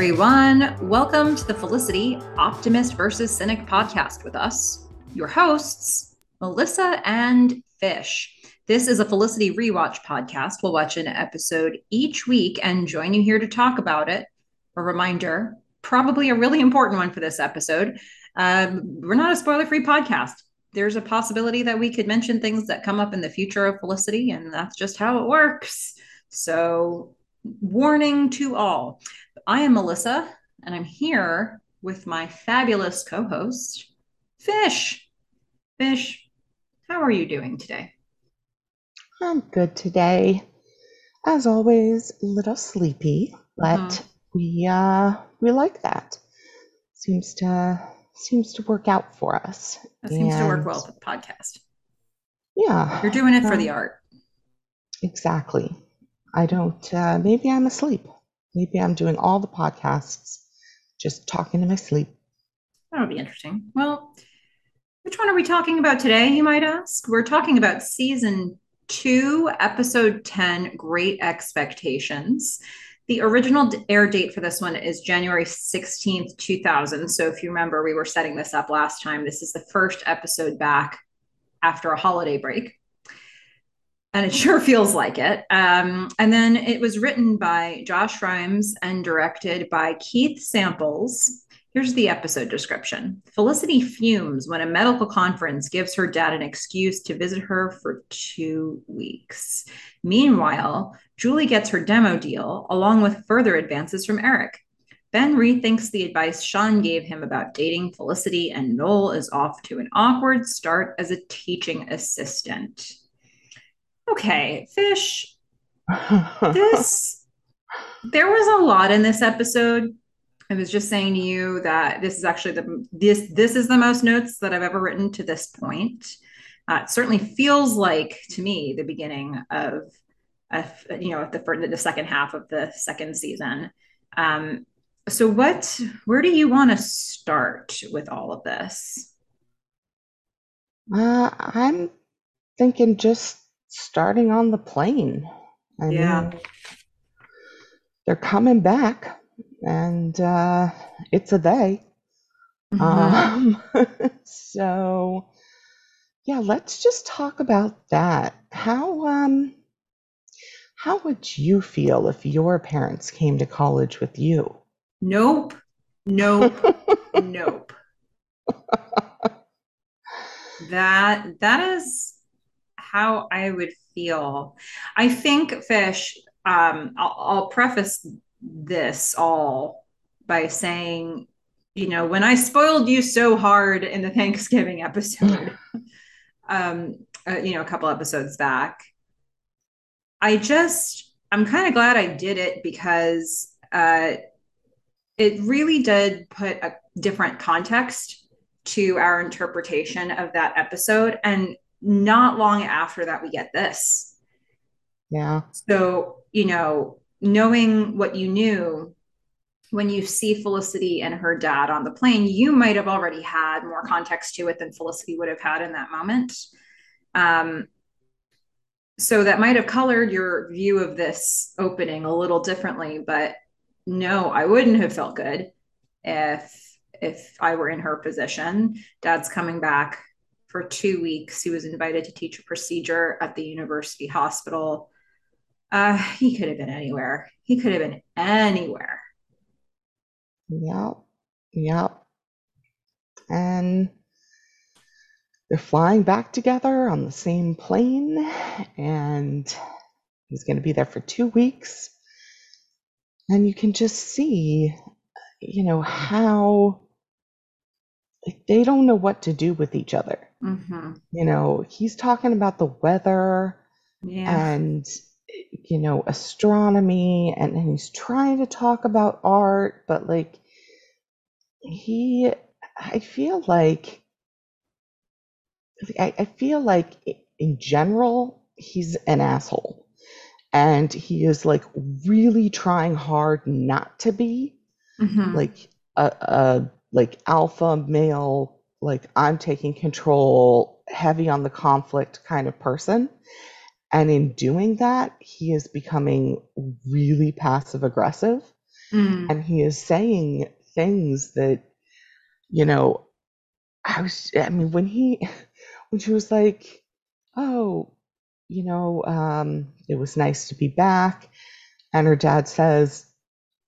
everyone. Welcome to the Felicity Optimist versus Cynic podcast with us, your hosts, Melissa and Fish. This is a Felicity rewatch podcast. We'll watch an episode each week and join you here to talk about it. A reminder, probably a really important one for this episode. Um, we're not a spoiler free podcast. There's a possibility that we could mention things that come up in the future of Felicity, and that's just how it works. So, warning to all. I am Melissa, and I'm here with my fabulous co host, Fish. Fish, how are you doing today? I'm good today. As always, a little sleepy, but mm-hmm. we uh we like that. Seems to seems to work out for us. That seems and, to work well for the podcast. Yeah. You're doing it for the art. Exactly. I don't uh maybe I'm asleep. Maybe I'm doing all the podcasts, just talking in my sleep. That would be interesting. Well, which one are we talking about today, you might ask? We're talking about season two, episode 10, Great Expectations. The original air date for this one is January 16th, 2000. So if you remember, we were setting this up last time. This is the first episode back after a holiday break and it sure feels like it. Um, and then it was written by Josh Reims and directed by Keith Samples. Here's the episode description Felicity fumes when a medical conference gives her dad an excuse to visit her for two weeks. Meanwhile, Julie gets her demo deal along with further advances from Eric. Ben rethinks the advice Sean gave him about dating Felicity, and Noel is off to an awkward start as a teaching assistant okay, fish. this there was a lot in this episode. I was just saying to you that this is actually the this this is the most notes that I've ever written to this point. Uh, it certainly feels like to me the beginning of, of you know the the second half of the second season. Um, so what where do you want to start with all of this? Uh, I'm thinking just starting on the plane. I yeah. Mean, they're coming back, and uh, it's a they. Mm-hmm. Um, so, yeah, let's just talk about that. How um, how would you feel if your parents came to college with you? Nope. Nope. nope. That that is how I would feel. I think, Fish, um, I'll, I'll preface this all by saying, you know, when I spoiled you so hard in the Thanksgiving episode, um, uh, you know, a couple episodes back, I just, I'm kind of glad I did it because uh, it really did put a different context to our interpretation of that episode. And not long after that, we get this. Yeah. So, you know, knowing what you knew when you see Felicity and her dad on the plane, you might have already had more context to it than Felicity would have had in that moment. Um, so that might have colored your view of this opening a little differently, but no, I wouldn't have felt good if if I were in her position. Dad's coming back for two weeks. He was invited to teach a procedure at the university hospital. Uh, he could have been anywhere. He could have been anywhere. Yep. Yep. And they're flying back together on the same plane, and he's going to be there for two weeks. And you can just see, you know, how like, they don't know what to do with each other. Mm-hmm. You know, he's talking about the weather yeah. and, you know, astronomy, and, and he's trying to talk about art, but like, he, I feel like, I, I feel like in general, he's an asshole. And he is like really trying hard not to be mm-hmm. like a, a like alpha male, like I'm taking control, heavy on the conflict kind of person. And in doing that, he is becoming really passive aggressive Mm. And he is saying things that, you know, I was, I mean, when he, when she was like, oh, you know, um, it was nice to be back. And her dad says,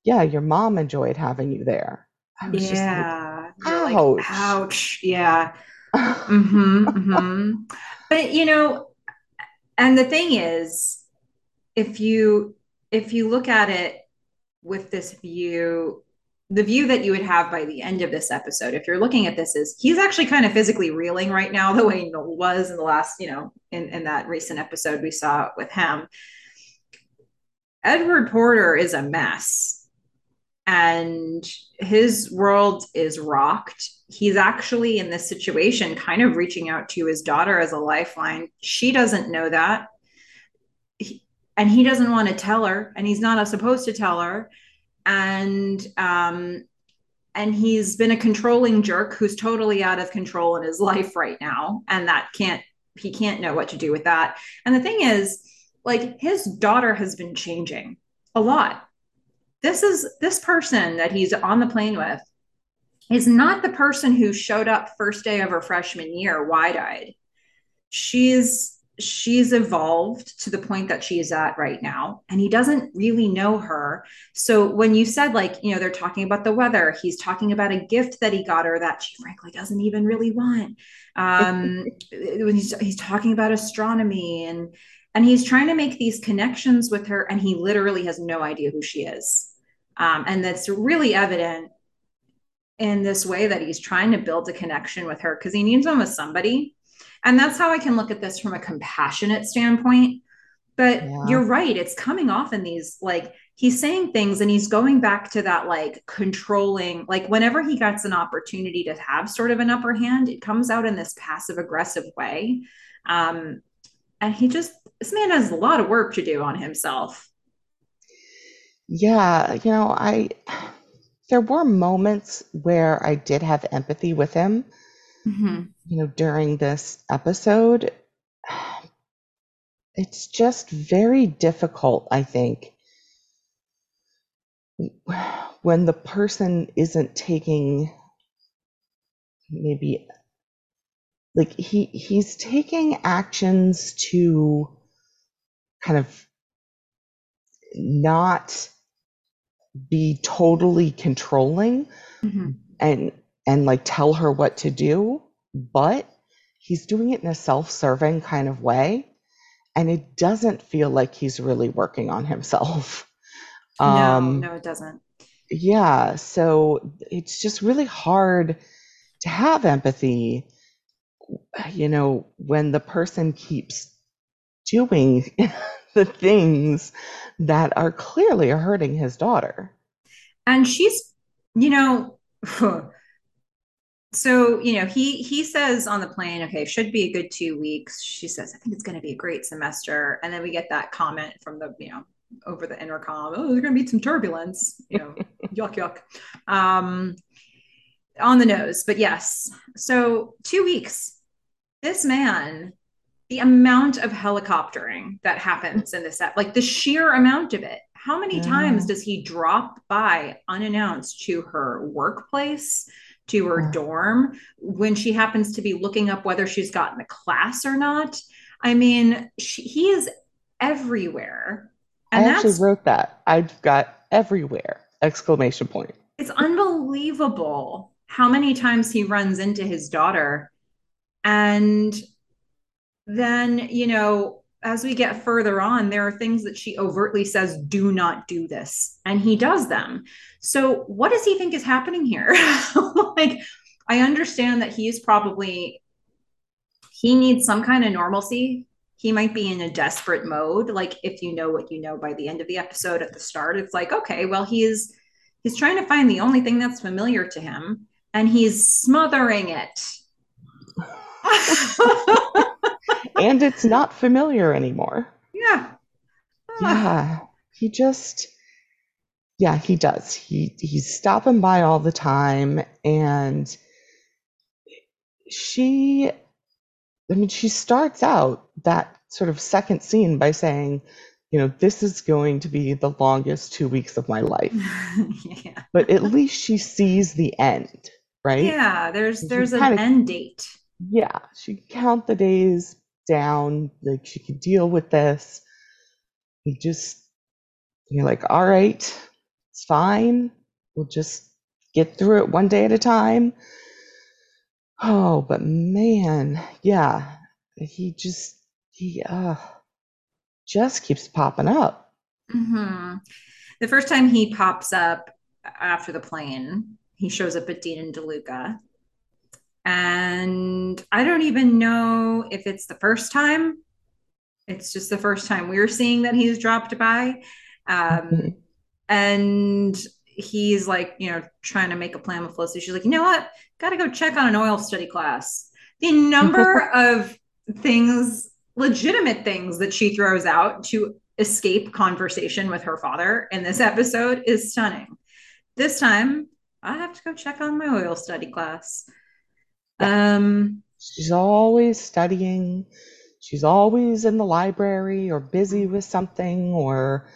yeah, your mom enjoyed having you there. I was just like, You're like, ouch. ouch. Yeah. hmm hmm But you know, and the thing is, if you if you look at it with this view, the view that you would have by the end of this episode, if you're looking at this is he's actually kind of physically reeling right now, the way Noel was in the last, you know, in, in that recent episode we saw with him. Edward Porter is a mess and his world is rocked. He's actually in this situation, kind of reaching out to his daughter as a lifeline. She doesn't know that. He- and he doesn't want to tell her, and he's not supposed to tell her. And um, and he's been a controlling jerk who's totally out of control in his life right now, and that can't he can't know what to do with that. And the thing is, like his daughter has been changing a lot this is this person that he's on the plane with is not the person who showed up first day of her freshman year wide-eyed. She's she's evolved to the point that she is at right now and he doesn't really know her. So when you said like you know they're talking about the weather he's talking about a gift that he got her that she frankly doesn't even really want. Um when he's, he's talking about astronomy and and he's trying to make these connections with her and he literally has no idea who she is um, and that's really evident in this way that he's trying to build a connection with her because he needs one with somebody. And that's how I can look at this from a compassionate standpoint. But Yeah. you're right, it's coming off in these like he's saying things and he's going back to that like controlling, like whenever he gets an opportunity to have sort of an upper hand, it comes out in this passive aggressive way. Um, and he just, this man has a lot of work to do on himself. Yeah, you know, I there were moments where I did have empathy with him, Mm-hmm. you know, during this episode. It's just very difficult, I think, when the person isn't taking maybe like he he's taking actions to kind of not be totally controlling Mm-hmm. and and like tell her what to do but he's doing it in a self-serving kind of way and it doesn't feel like he's really working on himself No, um no, it doesn't. yeah so it's just really hard to have empathy you know when the person keeps doing the things that are clearly hurting his daughter And she's, you know, so you know, he he says on the plane, okay, should be a good two weeks. She says, I think it's going to be a great semester, and then we get that comment from the, you know, over the intercom, oh, there's going to be some turbulence, you know, yuck yuck, um, on the nose, but yes. So two weeks. This man the amount of helicoptering that happens in this set, like the sheer amount of it. How many Yeah. times does he drop by unannounced to her workplace, to her Yeah. dorm, when she happens to be looking up whether she's gotten a class or not? I mean, she, he is everywhere. And i actually wrote that i've got everywhere exclamation point it's unbelievable how many times he runs into his daughter and then you know as we get further on there are things that she overtly says do not do this. And he does them. So what does he think is happening here? Like i understand that he's probably he needs some kind of normalcy. He might be in a desperate mode. Like if you know what you know by the end of the episode at the start it's like okay well he's he's trying to find the only thing that's familiar to him and he's smothering it and it's not familiar anymore yeah Ah, yeah he just yeah he does he he's stopping by all the time and she i mean she starts out that sort of second scene by saying you know, this is going to be the longest two weeks of my life. yeah. But at least she sees the end, right? Yeah, there's there's an kinda- end date. Yeah, she count the days down, like she could deal with this. He just, you're like, all right, it's fine. We'll just get through it one day at a time. Oh, but man, yeah, he just, he, uh, just keeps popping up. hmm The first time he pops up after the plane, he shows up at Dean and DeLuca. And I don't even know if it's the first time. It's just the first time we're seeing that he's dropped by. Um, Mhm. and he's like, you know, trying to make a plan with Felicity. She's like, you know what? Got to go check on an oil study class. The number of things, legitimate things that she throws out to escape conversation with her father in this episode is stunning. This time, I have to go check on my oil study class. Um, She's always studying. She's always in the library or busy with something or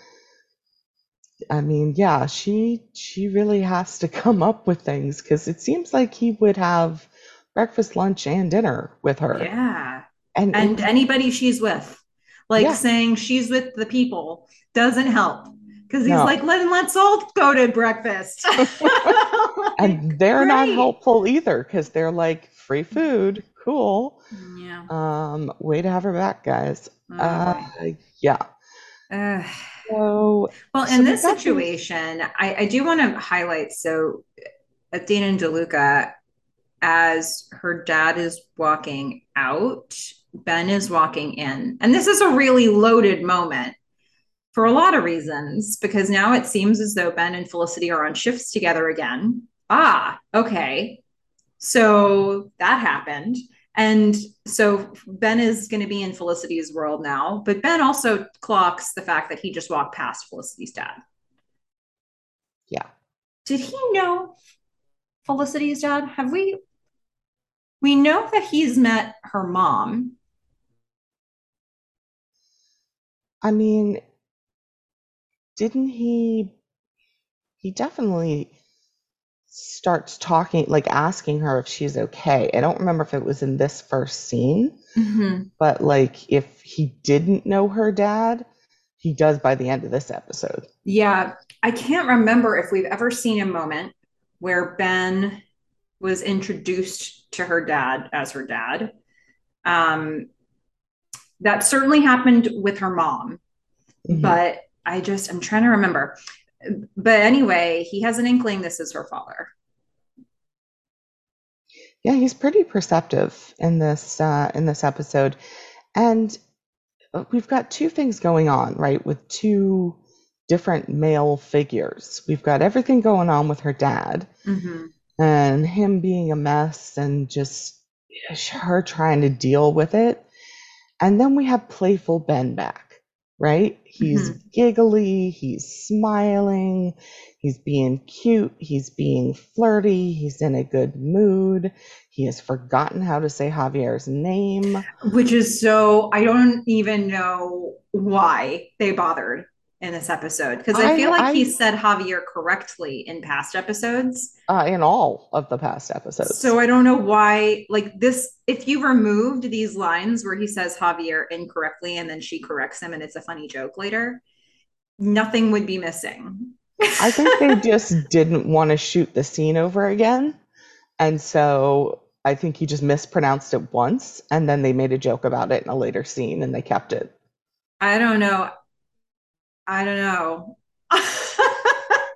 I mean, yeah, she she really has to come up with things because it seems like he would have breakfast, lunch, and dinner with her. yeah. And, And it- anybody she's with, like Yeah. saying she's with the people, doesn't help because he's No. like, Let, let's all go to breakfast. and they're not helpful either because they're like free food, cool. yeah. Um, way to have her back, guys. Oh, Uh, yeah. So Well, So in this situation, I, I do want to highlight so at Dean and DeLuca, as her dad is walking out, Ben is walking in. And this is a really loaded moment for a lot of reasons, because now it seems as though Ben and Felicity are on shifts together again. Ah, okay. So that happened. And so Ben is going to be in Felicity's world now, but Ben also clocks the fact that he just walked past Felicity's dad. yeah. Did he know Felicity's dad? Have we? We know that he's met her mom. I mean, didn't he? He definitely starts talking, like asking her if she's okay. I don't remember if it was in this first scene, but like if he didn't know her dad, he does by the end of this episode. Yeah, I can't remember if we've ever seen a moment where Ben was introduced to her dad as her dad. Um, that certainly happened with her mom, Mhm. but I just I'm trying to remember. But anyway, he has an inkling this is her father. Yeah, he's pretty perceptive in this uh, in this episode, and uh, we've got two things going on, right? With two different male figures. We've got everything going on with her dad Mhm. and him being a mess and just her trying to deal with it. And then we have playful Ben back, right? He's mm-hmm. giggly, he's smiling, he's being cute, he's being flirty, he's in a good mood. He has forgotten how to say Javier's name. Which is so, I don't even know why they bothered in this episode because I, I- feel like he said Javier correctly in past episodes. Uh, in all of the past episodes. So I don't know why, like this, if you removed these lines where he says Javier incorrectly and then she corrects him and it's a funny joke later, nothing would be missing. I think they just didn't want to shoot the scene over again. And so I think he just mispronounced it once and then they made a joke about it in a later scene and they kept it. I don't know. I don't know.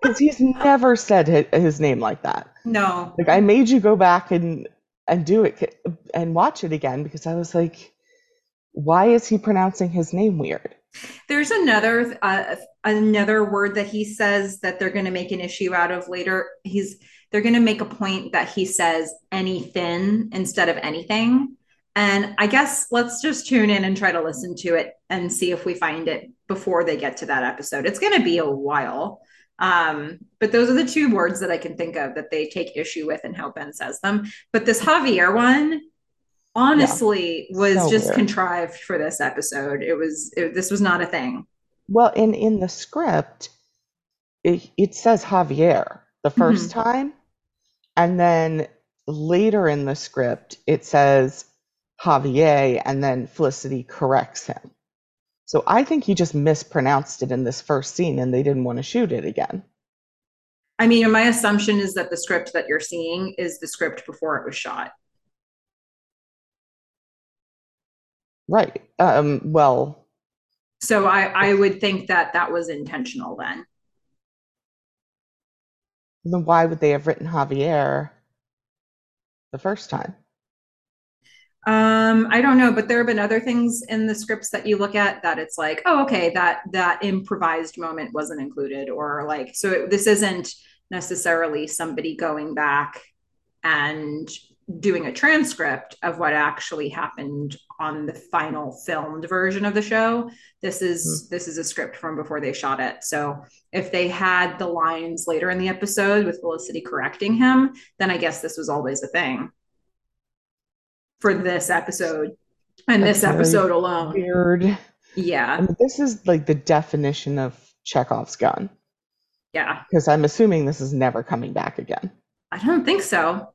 Because he's never said his name like that. no. Like I made you go back and and do it and watch it again because I was like, why is he pronouncing his name weird? There's another uh, another word that he says that they're going to make an issue out of later. He's they're going to make a point that he says anything instead of anything. And I guess let's just tune in and try to listen to it and see if we find it before they get to that episode. It's going to be a while. Um, but those are the two words that I can think of that they take issue with and how Ben says them. But this Javier one, honestly, was So just weird. contrived for this episode. It was it, this was not a thing. Well, in in the script, it, it says Javier the 1st Mhm. time, and then later in the script it says Javier, and then Felicity corrects him. So I think he just mispronounced it in this first scene, and they didn't want to shoot it again. I mean, my assumption is that the script that you're seeing is the script before it was shot. Right. Um, well, So I, I would think that that was intentional then. then why would they have written Javier the first time? Um, I don't know, but there have been other things in the scripts that you look at that it's like, oh, okay, that that improvised moment wasn't included, or like, so it, this isn't necessarily somebody going back and doing a transcript of what actually happened on the final filmed version of the show. This is this is a script from before they shot it. So if they had the lines later in the episode with Felicity correcting him, then I guess this was always a thing for this episode and That's this episode alone. Weird. I Yeah. mean, this is like the definition of Chekhov's gun, Yeah. because I'm assuming this is never coming back again. I don't think so.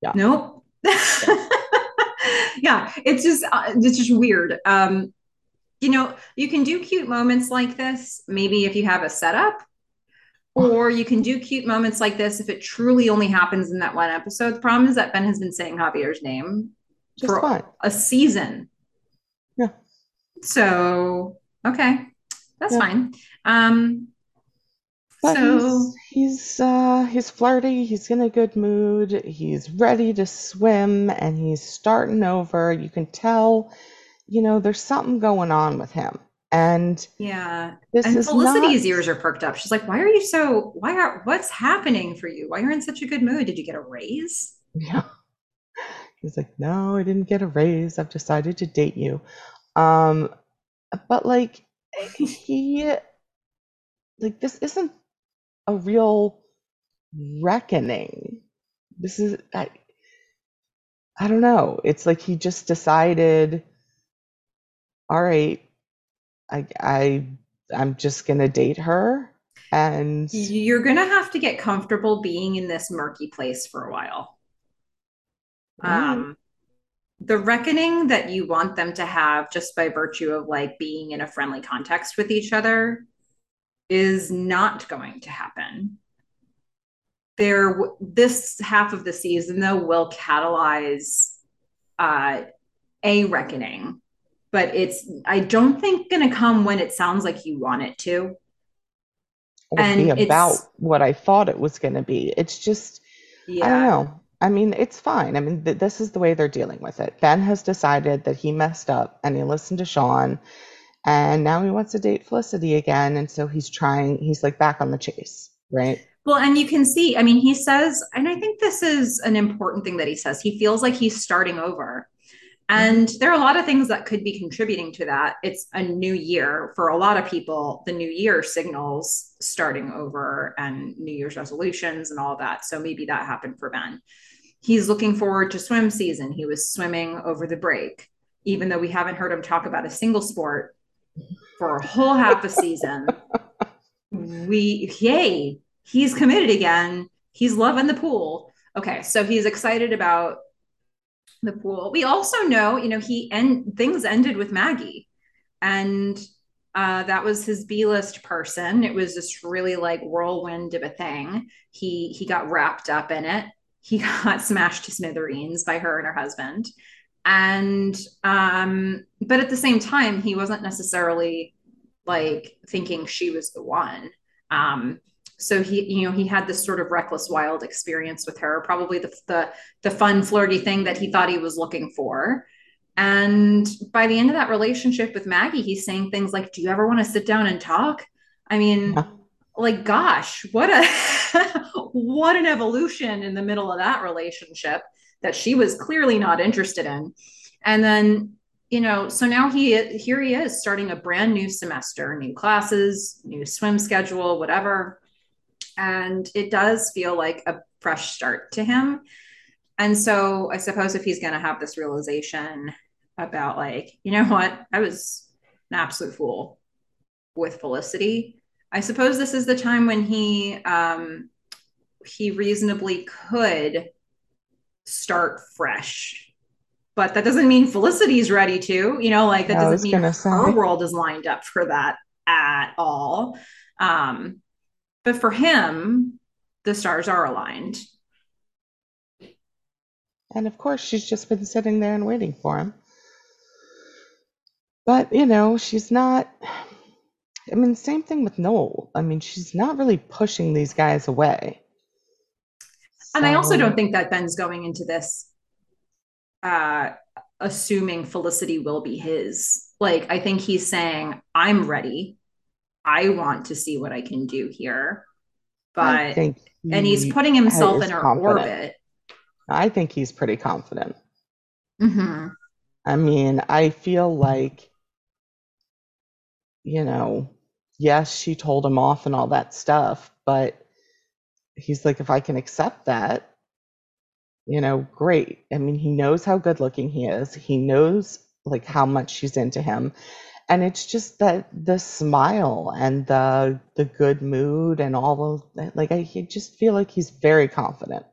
Yeah. Nope. yeah, it's just uh, it's just weird. Um, you know, you can do cute moments like this maybe if you have a setup, or you can do cute moments like this if it truly only happens in that one episode. The problem is that Ben has been saying Javier's name Just for fine. a season. Yeah. So okay, that's Yeah. fine. Um, But so he's he's uh he's flirty, he's in a good mood, he's ready to swim and he's starting over. You can tell, you know, there's something going on with him. And yeah, this and is Felicity's not ears are perked up. She's like, "Why are you so? Why are? What's happening for you? Why are you in such a good mood? Did you get a raise?" yeah. He's like, "No, I didn't get a raise. I've decided to date you." Um but like he like this isn't a real reckoning. This is I I don't know. It's like he just decided, all right, I I I'm just gonna date her and You're gonna have to get comfortable being in this murky place for a while. Um, the reckoning that you want them to have just by virtue of like being in a friendly context with each other is not going to happen. There, this half of the season though will catalyze uh, a reckoning, but it's I don't think going to come when it sounds like you want it to, or be and about what I thought it was gonna be. It's just I don't know. I mean, it's fine. I mean, th this is the way they're dealing with it. Ben has decided that he messed up and he listened to Sean, and now he wants to date Felicity again, and so he's trying, he's like back on the chase, right? Well, and you can see, I mean, he says, and I think this is an important thing that he says. He feels like he's starting over. And there are a lot of things that could be contributing to that. It's a new year. For a lot of people, the new year signals starting over and New Year's resolutions and all that. So maybe that happened for Ben. He's looking forward to swim season. He was swimming over the break, even though we haven't heard him talk about a single sport for a whole half a season. We yay he's committed again. He's loving the pool. Okay so he's excited about the pool. We also know you know he and things ended with maggie and uh, that was his b-list person. It was this really like whirlwind of a thing. He he got wrapped up in it he got smashed to smithereens by her and her husband and um but at the same time he wasn't necessarily like thinking she was the one. Um, so he, you know, he had this sort of reckless, wild experience with her, probably the the the fun, flirty thing that he thought he was looking for. And by the end of that relationship with Maggie, he's saying things like, "Do you ever want to sit down and talk?" I mean, Yeah. Like, gosh, what a what an evolution in the middle of that relationship that she was clearly not interested in. And then you know, so now he here he is starting a brand new semester, new classes, new swim schedule, whatever. And it does feel like a fresh start to him. And so I suppose if he's going to have this realization about like, you know what, I was an absolute fool. with Felicity. I suppose this is the time when he um, he reasonably could start fresh. But that doesn't mean Felicity's ready to, you know, like that I doesn't mean her say. world is lined up for that at all. Um, but for him, the stars are aligned. And of course, she's just been sitting there and waiting for him. But, you know, she's not. I mean, same thing with Noel. I mean, she's not really pushing these guys away. And I also don't think that Ben's going into this uh, assuming Felicity will be his. Like, I think he's saying, I'm ready. I want to see what I can do here. But, think and he's putting himself in her confident. orbit. I think he's pretty confident. hmm I mean, I feel like, you know, yes, she told him off and all that stuff, but he's like, if I can accept that, you know, great. I mean, he knows how good looking he is. He knows like how much she's into him. And it's just that the smile and the the good mood and all of that. Like I just feel like he's very confident.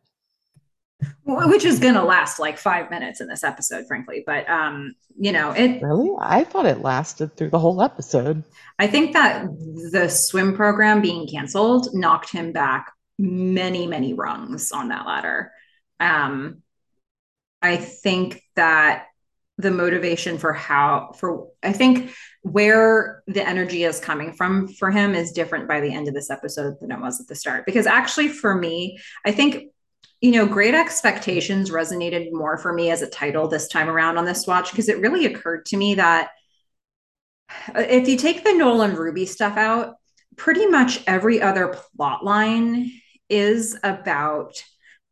Which is going to last like five minutes in this episode, frankly. But, um, you know, it, Really? I thought it lasted through the whole episode. I think that the swim program being canceled knocked him back many, many rungs on that ladder. Um, I think that the motivation for how for I think where the energy is coming from for him is different by the end of this episode than it was at the start. Because actually, for me, I think you know, Great Expectations resonated more for me as a title this time around on this watch because it really occurred to me that if you take the Noel and Ruby stuff out, pretty much every other plot line is about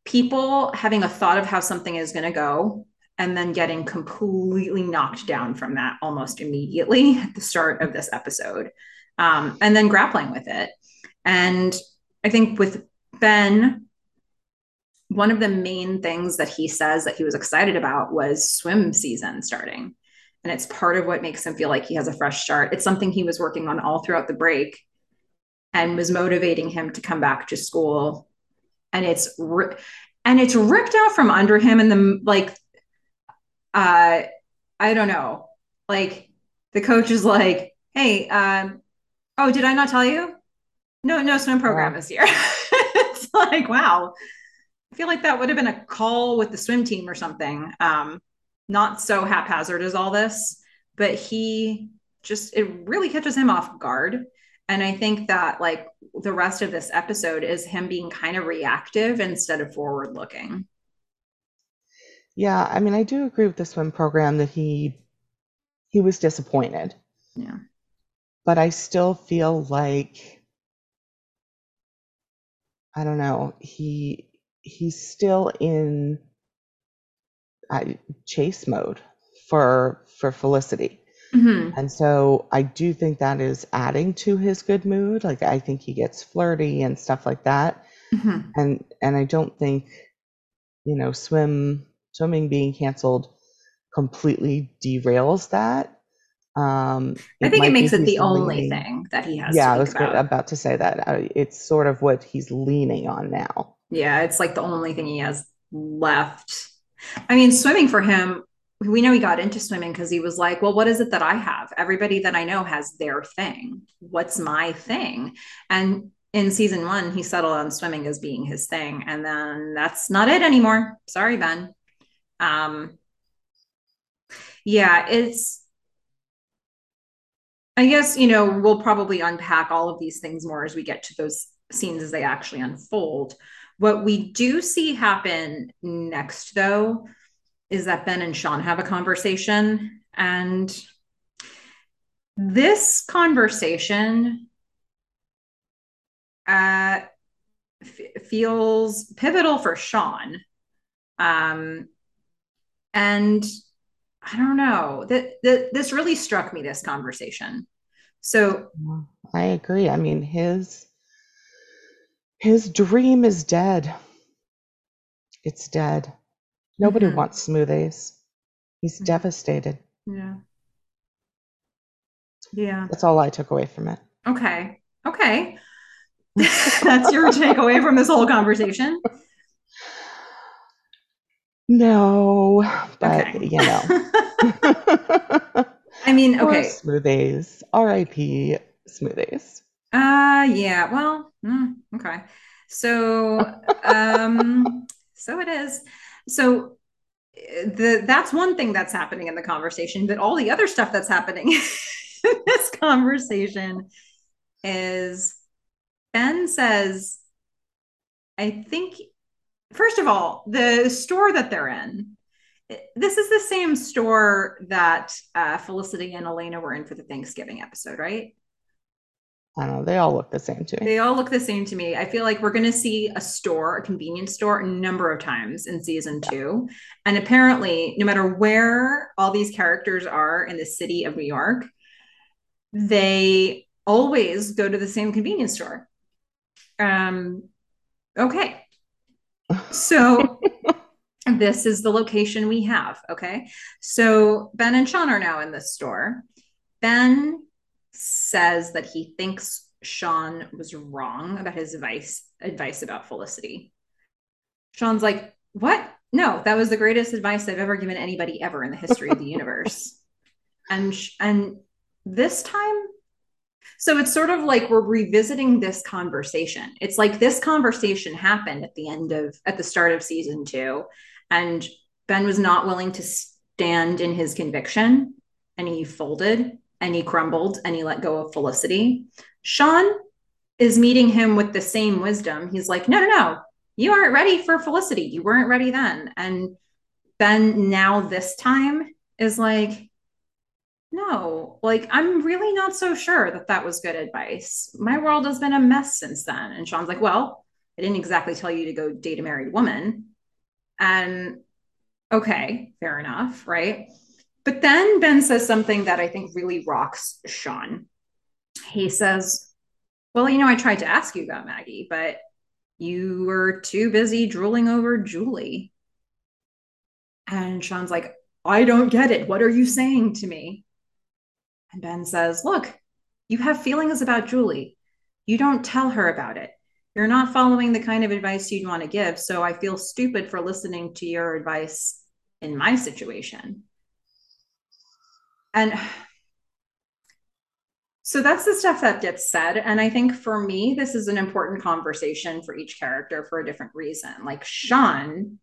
people having a thought of how something is going to go and then getting completely knocked down from that almost immediately at the start of this episode um, and then grappling with it. And i think with ben one of the main things that he says that he was excited about was swim season starting. And it's part of what makes him feel like he has a fresh start. It's something he was working on all throughout the break and was motivating him to come back to school. And it's ri- and it's ripped out from under him and the like uh i don't know. Like the coach is like hey um oh did i not tell you? No no swim Yeah. program this year. It's like wow i feel like that would have been a call with the swim team or something. Um not so haphazard as all this but he just it really catches him off guard. And i think that like the rest of this episode is him being kind of reactive instead of forward looking Yeah, I mean, I do agree with the swim program that he he was disappointed, yeah. But I still feel like I don't know, he he's still in uh, chase mode for for Felicity. mm-hmm. And so I do think that is adding to his good mood. Like I think he gets flirty and stuff like that. Mm-hmm. And and I don't think, you know, swim swimming being canceled completely derails that. Um, i think it makes it the only thing that he has Yeah, I was about about to say that. Uh, It's sort of what he's leaning on now. Yeah it's like the only thing he has left. I mean swimming for him we know he got into swimming because he was like well what is it that i have? Everybody that i know has their thing. What's my thing? And in season one he settled on swimming as being his thing and then that's not it anymore. Sorry ben. Um yeah it's I guess, you know, we'll probably unpack all of these things more as we get to those scenes as they actually unfold. What we do see happen next, though, is that Ben and Sean have a conversation. And this conversation uh, f- feels pivotal for Sean. Um, and I don't know that, that this really struck me, this conversation. So I agree. I mean, his his dream is dead. It's dead. Nobody mhm, wants smoothies. He's mhm, devastated. yeah. Yeah. That's all I took away from it. Okay. Okay. That's your takeaway from this whole conversation? No, but Okay. you know. I mean, okay. Smoothies. R.I.P. Smoothies. Uh yeah, well, mm, okay. So um so it is. So uh, the that's one thing that's happening in the conversation, but all the other stuff that's happening in this conversation is Ben says, I think first of all, the store that they're in, this is the same store that uh, Felicity and Elena were in for the Thanksgiving episode, right? I don't know. They all look the same to me. They all look the same to me. I feel like we're going to see a store, a convenience store, a number of times in season two. And apparently, no matter where all these characters are in the city of New York, they always go to the same convenience store. Um, okay. So this is the location we have. Okay. So Ben and Sean are now in this store. Ben says that he thinks Sean was wrong about his advice advice about Felicity. Sean's like, "What? No, that was the greatest advice I've ever given anybody ever in the history of the universe." And and this time so it's sort of like we're revisiting this conversation. It's like this conversation happened at the end of at the start of season 2 and Ben was not willing to stand in his conviction and he folded and he crumbled and he let go of Felicity. Sean is meeting him with the same wisdom. He's like, no, no, no, you aren't ready for Felicity. You weren't ready then. And Ben now this time is like, no, like I'm really not so sure that that was good advice. My world has been a mess since then. And Sean's like, well, I didn't exactly tell you to go date a married woman. And okay, fair enough, right? But then Ben says something that I think really rocks Sean. He says, Well, you know, I tried to ask you about Maggie, but you were too busy drooling over Julie. And Sean's like, I don't get it. What are you saying to me? And Ben says, Look, you have feelings about Julie. You don't tell her about it. You're not following the kind of advice you'd want to give. So I feel stupid for listening to your advice in my situation. And so that's the stuff that gets said. And I think for me, this is an important conversation for each character for a different reason. Like Sean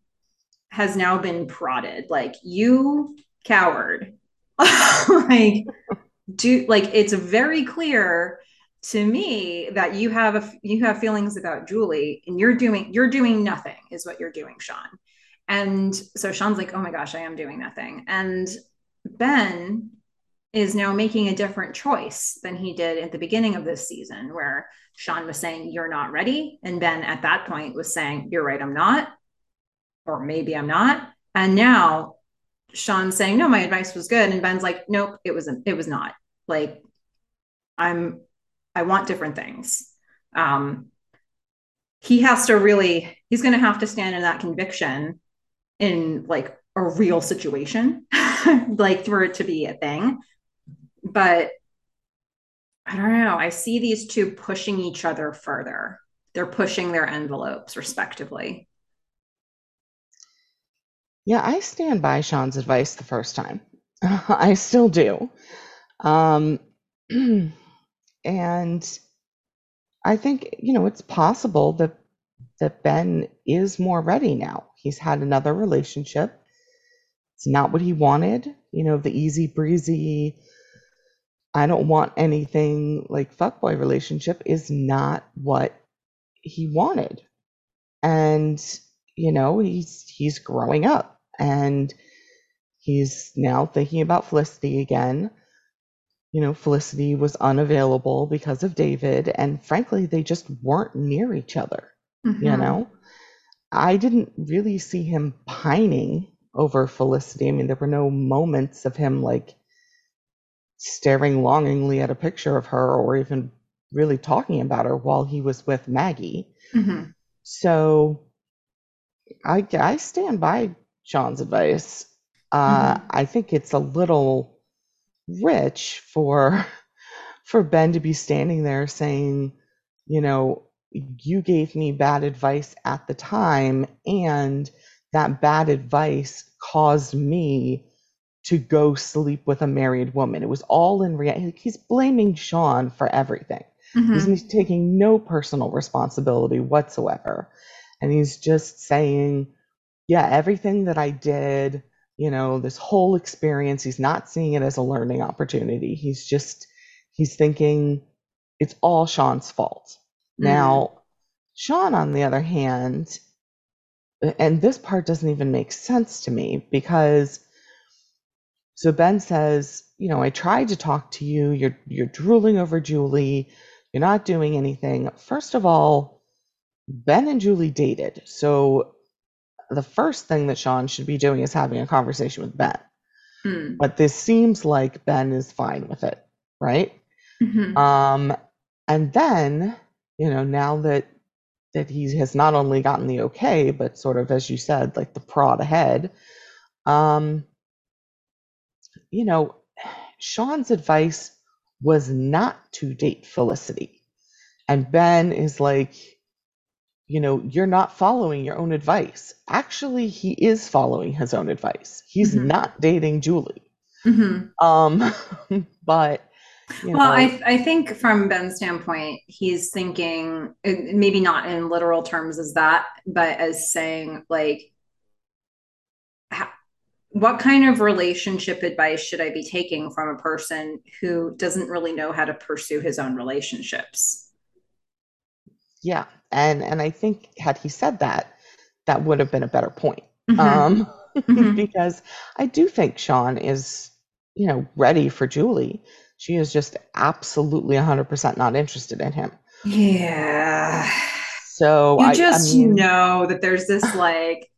has now been prodded, like, you coward. like, do like it's very clear to me that you have a, you have feelings about Julie and you're doing you're doing nothing is what you're doing, Sean. And so Sean's like, "Oh my gosh, I am doing nothing." And Ben is now making a different choice than he did at the beginning of this season, where Sean was saying, You're not ready. And Ben at that point was saying, You're right, I'm not. Or maybe I'm not. And now Sean's saying, No, my advice was good. And Ben's like, Nope, it wasn't, it was not. Like, I'm, I want different things. Um, he has to really, he's going to have to stand in that conviction in like a real situation, like for it to be a thing but I don't know. I see these two pushing each other further. They're pushing their envelopes respectively. Yeah, I stand by Sean's advice the first time. I still do. Um, and I think, you know, it's possible that that Ben is more ready now. He's had another relationship. It's not what he wanted, you know, the easy breezy I don't want anything like fuckboy relationship is not what he wanted. And you know, he's he's growing up and he's now thinking about Felicity again. You know, Felicity was unavailable because of David and frankly they just weren't near each other, Mhm. you know. I didn't really see him pining over Felicity. I mean, there were no moments of him like staring longingly at a picture of her or even really talking about her while he was with Maggie. Mhm. So I, I stand by Sean's advice. Uh, Mhm. I think it's a little rich for for Ben to be standing there saying, you know, you gave me bad advice at the time, and that bad advice caused me to go sleep with a married woman. It was all in reality. He's blaming Sean for everything. Mhm. He's taking no personal responsibility whatsoever. And he's just saying, yeah, everything that I did, you know, this whole experience, he's not seeing it as a learning opportunity. He's just, he's thinking it's all Sean's fault. Mhm. Now, Sean, on the other hand, and this part doesn't even make sense to me because so Ben says, you know, I tried to talk to you. You're you're drooling over Julie. You're not doing anything. First of all, Ben and Julie dated. So the first thing that Sean should be doing is having a conversation with Ben. Mm. But this seems like Ben is fine with it, right? Mhm. Um, and then, you know, now that that he has not only gotten the okay, but sort of as you said, like the prod ahead, um, you know, Sean's advice was not to date Felicity. And Ben is like, you know, you're not following your own advice. Actually, he is following his own advice. He's Mhm. not dating Julie. Mhm. Um, but you Well, know, I I think from Ben's standpoint, he's thinking maybe not in literal terms as that, but as saying like, what kind of relationship advice should I be taking from a person who doesn't really know how to pursue his own relationships? yeah, and and I think had he said that, that would have been a better point. Mhm. Um, Mhm. because I do think Sean is, you know, ready for Julie. She is just absolutely 100% not interested in him. Yeah. So You I, I just mean, know that there's this like,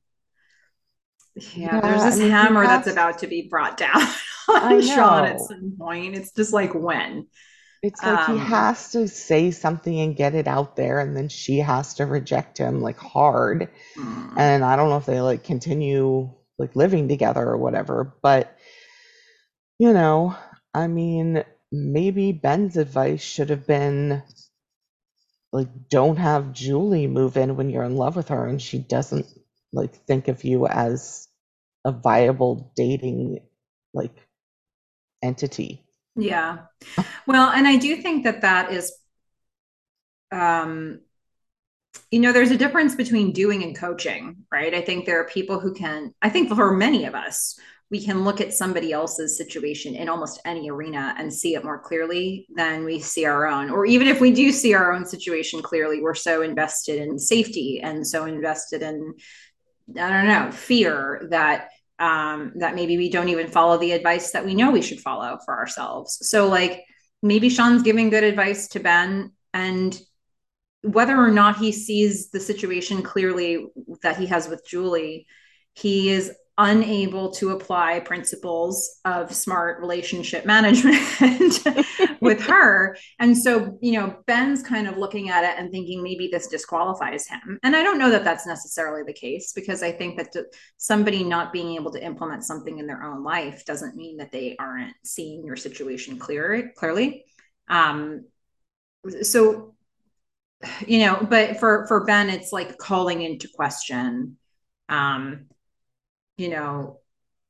yeah, Yeah, there's I this mean, he hammer that's about to be brought down I on Sean at some point. It's just like when. it's like he Um, has to say something and get it out there, and then she has to reject him like hard. Mm. And I don't know if they like continue like living together or whatever, but you know, I mean, maybe Ben's advice should have been like, don't have Julie move in when you're in love with her and she doesn't like think of you as a viable dating like entity. Yeah. Well, and I do think that that is, um, you know, there's a difference between doing and coaching, right? I think there are people who can, I think for many of us, we can look at somebody else's situation in almost any arena and see it more clearly than we see our own. Or even if we do see our own situation clearly, we're so invested in safety and so invested in, I don't know, fear that um, that maybe we don't even follow the advice that we know we should follow for ourselves. So, like, maybe Sean's giving good advice to Ben, and whether or not he sees the situation clearly that he has with Julie, he is unable to apply principles of smart relationship management with her. And so, you know, Ben's kind of looking at it and thinking maybe this disqualifies him. And I don't know that that's necessarily the case because I think that somebody not being able to implement something in their own life doesn't mean that they aren't seeing your situation clear clearly. Um, so you know, but for for Ben, it's like calling into question um, you know,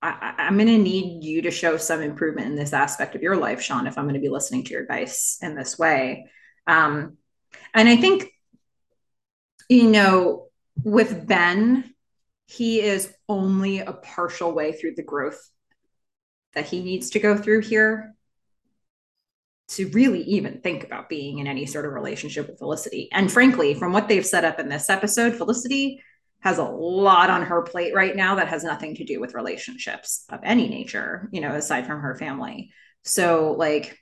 I, I'm going to need you to show some improvement in this aspect of your life, Sean, if I'm going to be listening to your advice in this way. Um, and I think, you know, with Ben, he is only a partial way through the growth that he needs to go through here to really even think about being in any sort of relationship with Felicity. And frankly, from what they've set up in this episode, Felicity has a lot on her plate right now that has nothing to do with relationships of any nature, you know, aside from her family. So like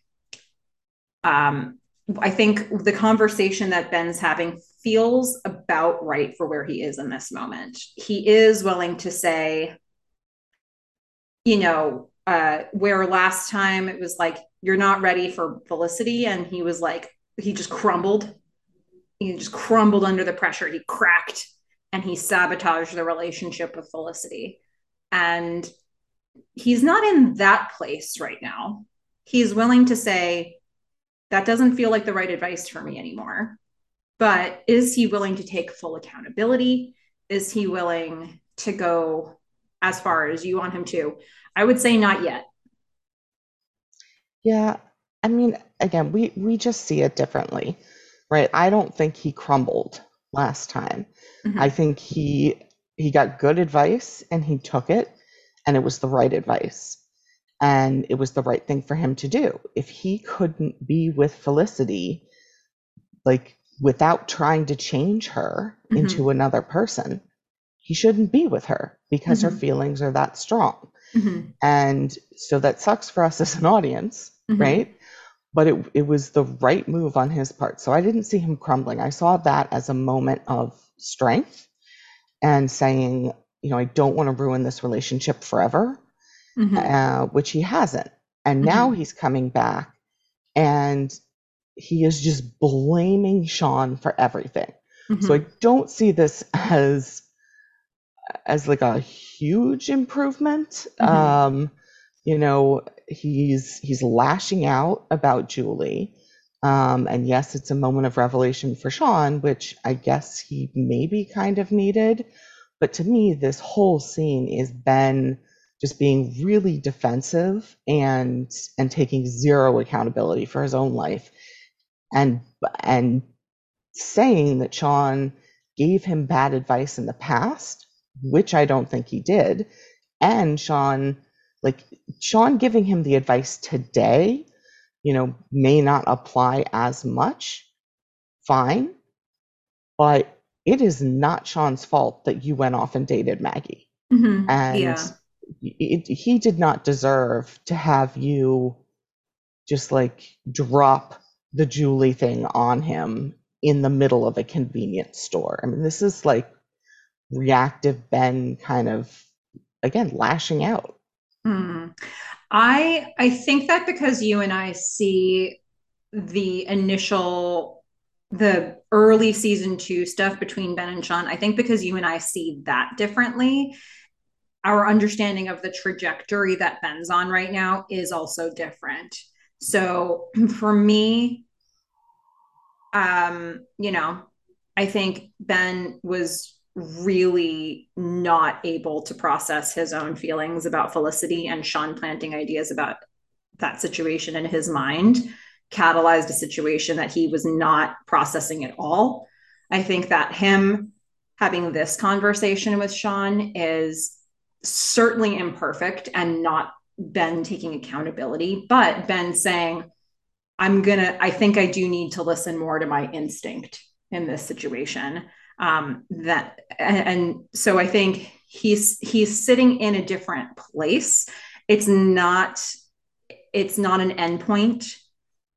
um I think the conversation that Ben's having feels about right for where he is in this moment. He is willing to say you know, uh where last time it was like you're not ready for Felicity and he was like he just crumbled. He just crumbled under the pressure. He cracked and he sabotaged the relationship with Felicity. And he's not in that place right now. He's willing to say, That doesn't feel like the right advice for me anymore. But is he willing to take full accountability? Is he willing to go as far as you want him to? I would say not yet. Yeah, I mean, again, we we just see it differently, right? I don't think he crumbled last time. Mm-hmm. I think he he got good advice and he took it and it was the right advice and it was the right thing for him to do. If he couldn't be with Felicity like without trying to change her mm-hmm. into another person, he shouldn't be with her because mm-hmm. her feelings are that strong. Mm-hmm. And so that sucks for us as an audience, mm-hmm. right? But it, it was the right move on his part. So I didn't see him crumbling. I saw that as a moment of strength and saying, you know, I don't want to ruin this relationship forever, mm-hmm. uh, which he hasn't. And now mm-hmm. he's coming back and he is just blaming Sean for everything. So I don't see this as as like a huge improvement. Mm-hmm. Um, you know, he's he's lashing out about Julie. Um, and yes, it's a moment of revelation for Sean, which I guess he maybe kind of needed. But to me, this whole scene is Ben just being really defensive and and taking zero accountability for his own life, and and saying that Sean gave him bad advice in the past which I don't think he did, and Sean, like Sean giving him the advice today, you know, may not apply as much. Fine. But it is not Sean's fault that you went off and dated Maggie. Mm-hmm. And yeah. it, he did not deserve to have you just like drop the Julie thing on him in the middle of a convenience store. I mean, this is like reactive Ben kind of again lashing out. Hmm. I I think that because you and I see the initial the early season 2 stuff between Ben and Sean, I think because you and I see that differently, our understanding of the trajectory that Ben's on right now is also different. So for me um you know, I think Ben was really not able to process his own feelings about Felicity and Sean planting ideas about that situation in his mind catalyzed a situation that he was not processing at all. I think that him having this conversation with Sean is certainly imperfect and not Ben taking accountability, but Ben saying, I'm gonna, I think I do need to listen more to my instinct in this situation um, that and so i think he's he's sitting in a different place. It's not it's not an endpoint.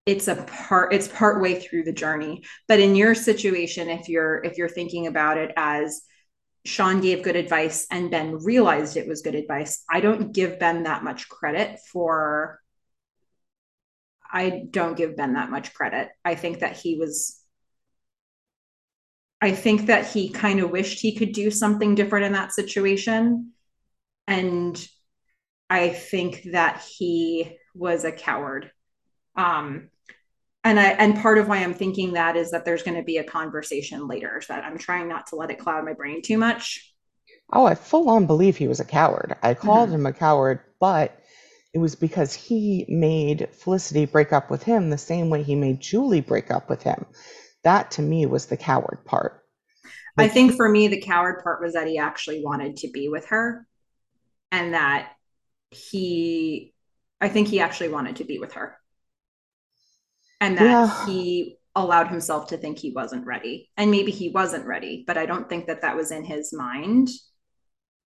It's a part it's part way through the journey. But in your situation if you're if you're thinking about it as sean gave good advice and ben realized it was good advice i don't give ben that much credit for i don't give ben that much credit. I think that he was I think that he kind of wished he could do something different in that situation. And I think that he was a coward. Um, and I and part of why I'm thinking that is that there's going to be a conversation later that I'm trying not to let it cloud my brain too much. Oh, I full on believe he was a coward. I called mm-hmm. him a coward, but it was because he made Felicity break up with him the same way he made Julie break up with him. That to me was the coward part. Like, I think for me, the coward part was that he actually wanted to be with her and that he, I think he actually wanted to be with her and that yeah. he allowed himself to think he wasn't ready. And maybe he wasn't ready, but I don't think that that was in his mind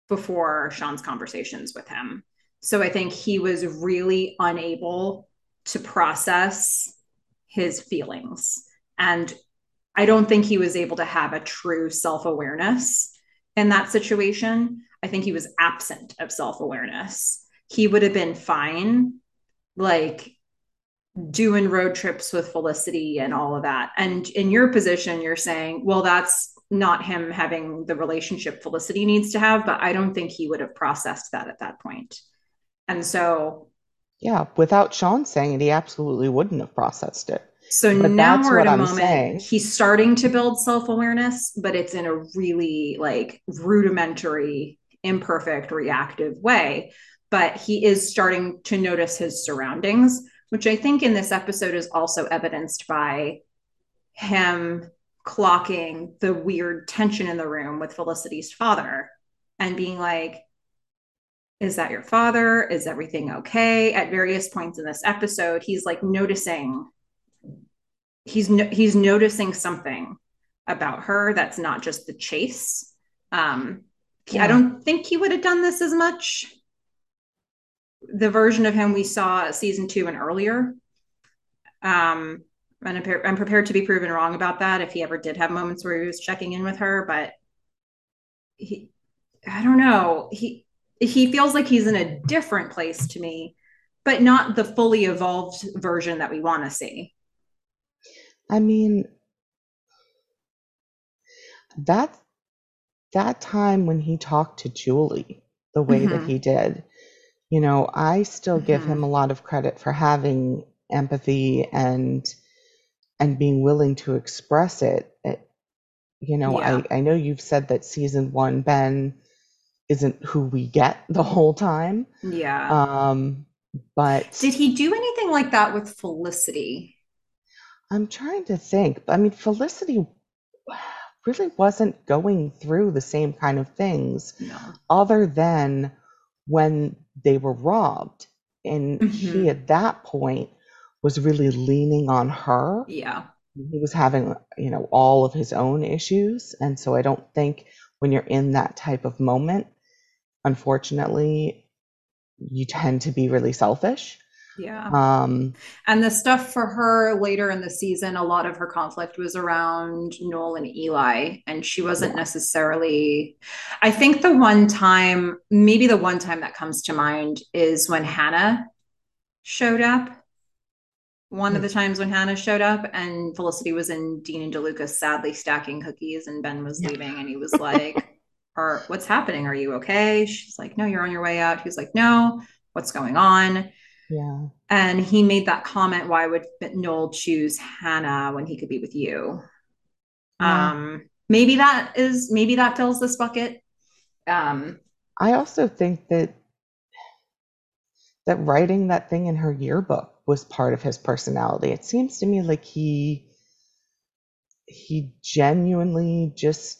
before Sean's conversations with him. So I think he was really unable to process his feelings and I don't think he was able to have a true self awareness in that situation. I think he was absent of self awareness. He would have been fine, like doing road trips with Felicity and all of that. And in your position, you're saying, well, that's not him having the relationship Felicity needs to have, but I don't think he would have processed that at that point. And so. Yeah, without Sean saying it, he absolutely wouldn't have processed it. So but now we're at a I'm moment saying. he's starting to build self-awareness, but it's in a really like rudimentary, imperfect, reactive way. But he is starting to notice his surroundings, which I think in this episode is also evidenced by him clocking the weird tension in the room with Felicity's father and being like, is that your father? Is everything okay? At various points in this episode, he's like noticing he's no, he's noticing something about her that's not just the chase. Um, yeah. I don't think he would have done this as much. The version of him we saw season two and earlier. Um, and I'm, I'm prepared to be proven wrong about that if he ever did have moments where he was checking in with her, but he, I don't know. He he feels like he's in a different place to me, but not the fully evolved version that we want to see. I mean, that that time when he talked to Julie the way that Mhm. he did, you know, I still give him mm-hmm. a lot of credit for having empathy and and being willing to express it. It- you know, Yeah. I I know you've said that season one Ben isn't who we get the whole time. Yeah. Um, but Did he do anything like that with Felicity? I'm trying to think. I mean, Felicity really wasn't going through the same kind of things No. other than when they were robbed. And he, hmm at that point, was really leaning on her. Yeah. He was having, you know, all of his own issues. And so I don't think when you're in that type of moment, unfortunately, you tend to be really selfish. Yeah. Um, and the stuff for her later in the season, a lot of her conflict was around Noel and Eli, and she wasn't yeah. necessarily. I think the one time, maybe the one time that comes to mind is when Hannah showed up. One of the times when Hannah showed up, and Felicity was in Dean and DeLuca sadly stacking cookies, and Ben was leaving, and he was like, "Or what's happening? Are you okay?" She's like, "No, you're on your way out." He's like, "No, what's going on?" Yeah. And he made that comment, why would Noel choose Hannah when he could be with you? Yeah. Um, maybe that is maybe that fills this bucket. Um I also think that that writing that thing in her yearbook was part of his personality. It seems to me like he he genuinely just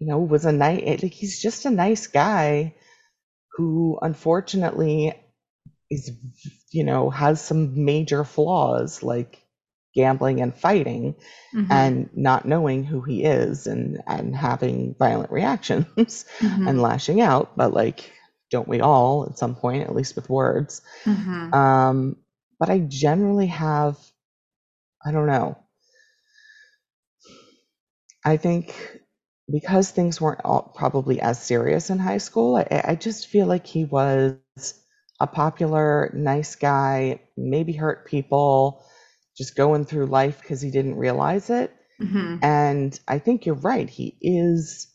you know was a nice like he's just a nice guy who unfortunately is you know has some major flaws like gambling and fighting mm-hmm. and not knowing who he is and and having violent reactions mm-hmm. and lashing out but like don't we all at some point at least with words mm-hmm. um but i generally have i don't know i think because things weren't all probably as serious in high school i, I just feel like he was a popular, nice guy, maybe hurt people, just going through life because he didn't realize it. Mm-hmm. And I think you're right. He is,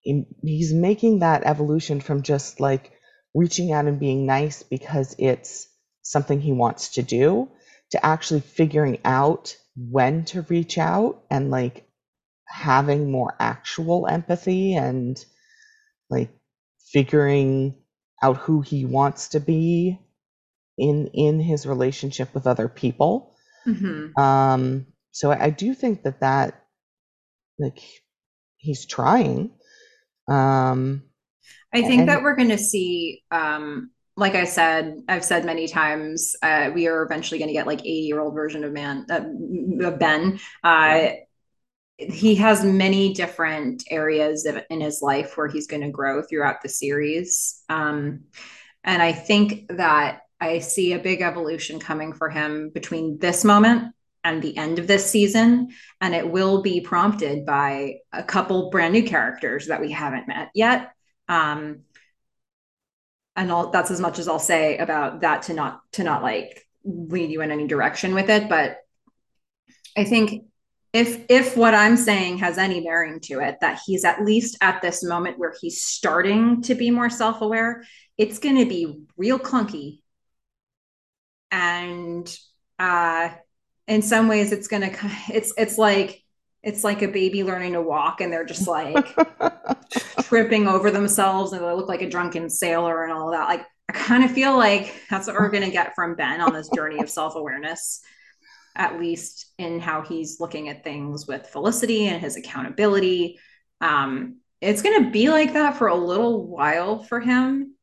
he's making that evolution from just like reaching out and being nice because it's something he wants to do to actually figuring out when to reach out and like having more actual empathy and like figuring out who he wants to be in in his relationship with other people. Mm-hmm. Um, so I, I, do think that that like he's trying. Um, I think and, that we're going to see. Um, like I said, I've said many times, uh, we are eventually going to get like 80 year old version of man uh, of Ben. Uh, he has many different areas of, in his life where he's going to grow throughout the series. Um, and I think that I see a big evolution coming for him between this moment and the end of this season. And it will be prompted by a couple brand new characters that we haven't met yet. Um, and I'll, that's as much as I'll say about that to not to not like lead you in any direction with it. But I think if if what i'm saying has any bearing to it that he's at least at this moment where he's starting to be more self-aware it's going to be real clunky and Uh, in some ways, it's gonna it's it's like it's like a baby learning to walk, and they're just like tripping over themselves, and they look like a drunken sailor and all that. Like I kind of feel like that's what we're gonna get from Ben on this journey of self awareness at least in how he's looking at things with Felicity and his accountability. Um, it's going to be like that for a little while for him.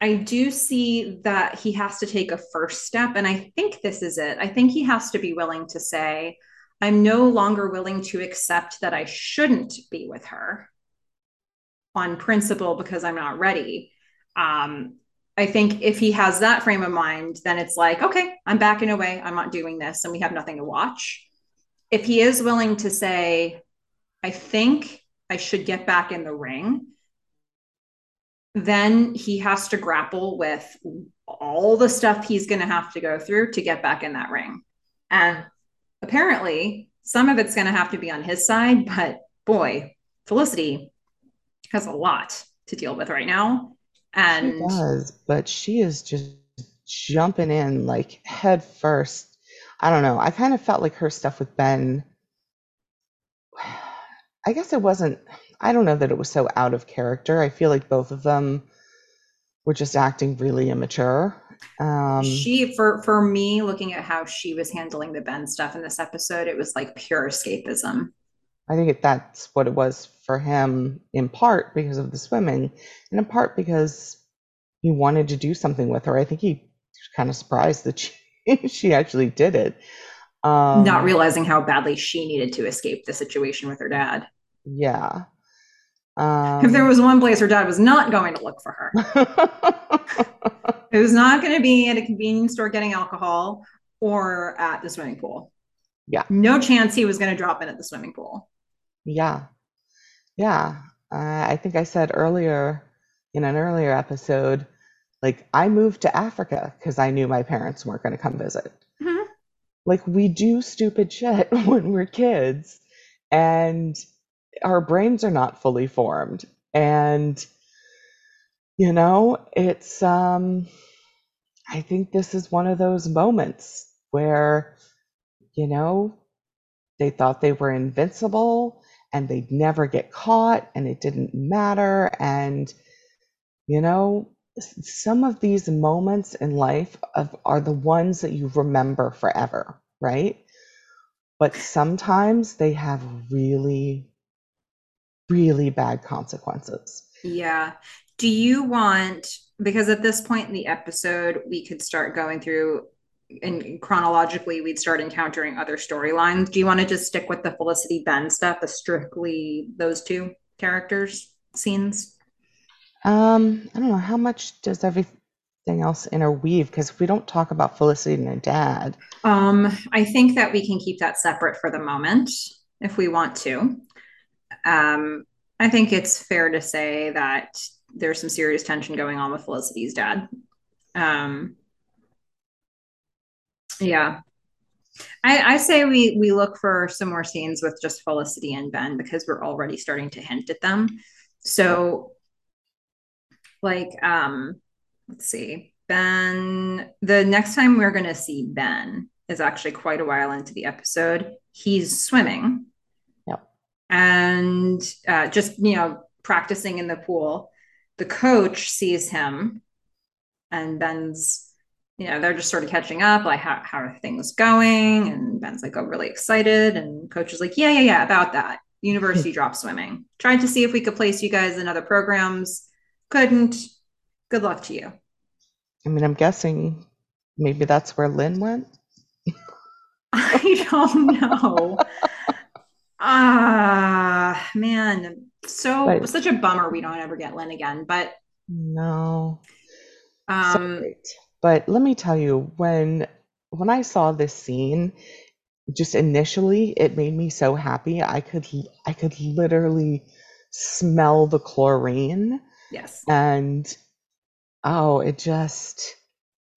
I do see that he has to take a first step. And I think this is it. I think he has to be willing to say, I'm no longer willing to accept that I shouldn't be with her on principle because I'm not ready. Um, I think if he has that frame of mind, then it's like, okay, I'm backing away. I'm not doing this. And we have nothing to watch. If he is willing to say, I think I should get back in the ring, then he has to grapple with all the stuff he's going to have to go through to get back in that ring. And apparently, some of it's going to have to be on his side, but boy, Felicity has a lot to deal with right now. And she does, but she is just jumping in like head first. I don't know. I kind of felt like her stuff with Ben. I guess it wasn't, I don't know that it was so out of character. I feel like both of them were just acting really immature. Um, she, for for me, looking at how she was handling the Ben stuff in this episode, it was like pure escapism. I think it, that's what it was for him, in part because of the swimming, and in part because he wanted to do something with her. I think he was kind of surprised that she, she actually did it. Um, Not realizing how badly she needed to escape the situation with her dad. Yeah. Um, if there was one place her dad was not going to look for her, it was not going to be at a convenience store getting alcohol or at the swimming pool. Yeah. No chance he was going to drop in at the swimming pool. Yeah. Yeah. Uh, I think I said earlier in an earlier episode, like I moved to Africa because I knew my parents weren't going to come visit. Mm-hmm. Like we do stupid shit when we're kids and our brains are not fully formed. And, you know, it's, um, I think this is one of those moments where, you know, they thought they were invincible and they'd never get caught and it didn't matter. And, you know, some of these moments in life of, are the ones that you remember forever, right? But sometimes they have really, really bad consequences. Yeah. Do you want, because at this point in the episode, we could start going through and chronologically we'd start encountering other storylines. Do you want to just stick with the Felicity Ben stuff, the strictly those two characters scenes? Um, I don't know how much does everything else interweave because we don't talk about Felicity and her dad. Um, I think that we can keep that separate for the moment if we want to. Um, I think it's fair to say that there's some serious tension going on with Felicity's dad. Um, yeah. I, I say we we look for some more scenes with just Felicity and Ben because we're already starting to hint at them. So like um let's see. Ben the next time we're gonna see Ben is actually quite a while into the episode. He's swimming. Yep. And uh, just you know, practicing in the pool. The coach sees him and Ben's you know, they're just sort of catching up, like how, how are things going? And Ben's like, oh, really excited. And coach is like, yeah, yeah, yeah, about that. University drop swimming. Tried to see if we could place you guys in other programs. Couldn't. Good luck to you. I mean, I'm guessing maybe that's where Lynn went. I don't know. Ah, uh, man. So but, such a bummer we don't ever get Lynn again, but no. Um so but let me tell you, when when I saw this scene, just initially, it made me so happy. I could I could literally smell the chlorine. Yes. And oh, it just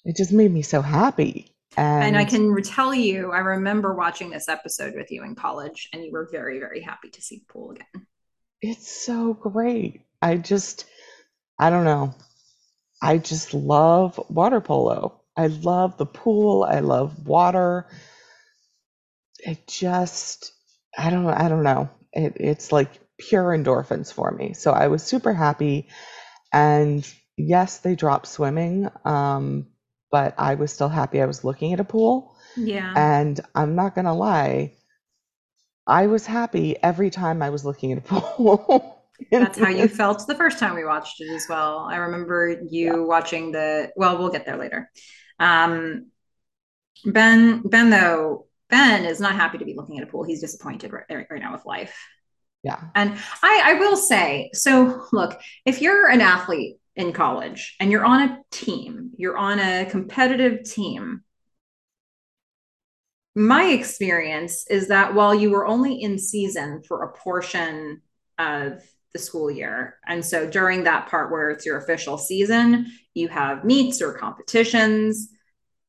it just made me so happy. And, and I can tell you, I remember watching this episode with you in college, and you were very, very happy to see the pool again. It's so great. I just, I don't know. I just love water polo. I love the pool. I love water. It just, I don't, I don't know. It, it's like pure endorphins for me. So I was super happy. And yes, they dropped swimming, um, but I was still happy I was looking at a pool. Yeah. And I'm not going to lie, I was happy every time I was looking at a pool. That's how you felt the first time we watched it as well. I remember you yeah. watching the, well, we'll get there later. Um, Ben, Ben, though, Ben is not happy to be looking at a pool. He's disappointed right, right now with life. Yeah. And I, I will say, so look, if you're an athlete in college and you're on a team, you're on a competitive team, my experience is that while you were only in season for a portion of the school year, and so during that part where it's your official season, you have meets or competitions,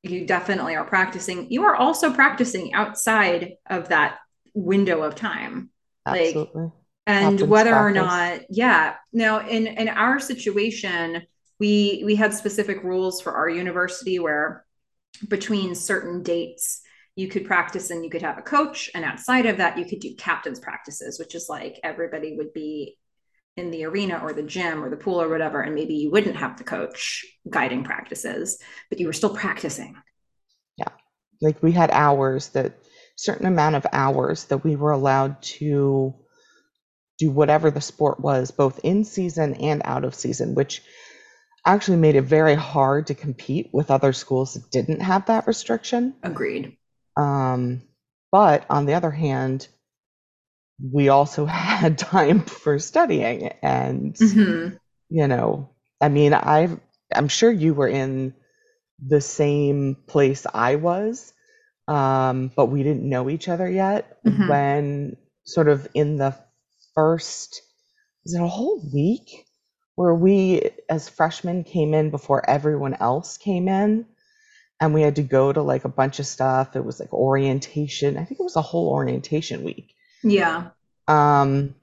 you definitely are practicing. You are also practicing outside of that window of time. Absolutely. Like, and whether practice. or not, yeah. Now, in in our situation, we we had specific rules for our university where between certain dates you could practice and you could have a coach and outside of that you could do captain's practices which is like everybody would be in the arena or the gym or the pool or whatever and maybe you wouldn't have the coach guiding practices but you were still practicing. Yeah. Like we had hours that certain amount of hours that we were allowed to do whatever the sport was both in season and out of season which actually made it very hard to compete with other schools that didn't have that restriction. Agreed. Um, but on the other hand, we also had time for studying and mm-hmm. you know i mean i i'm sure you were in the same place i was um, but we didn't know each other yet mm-hmm. when sort of in the first was it a whole week where we as freshmen came in before everyone else came in and we had to go to like a bunch of stuff. It was like orientation. I think it was a whole orientation week. Yeah. Um,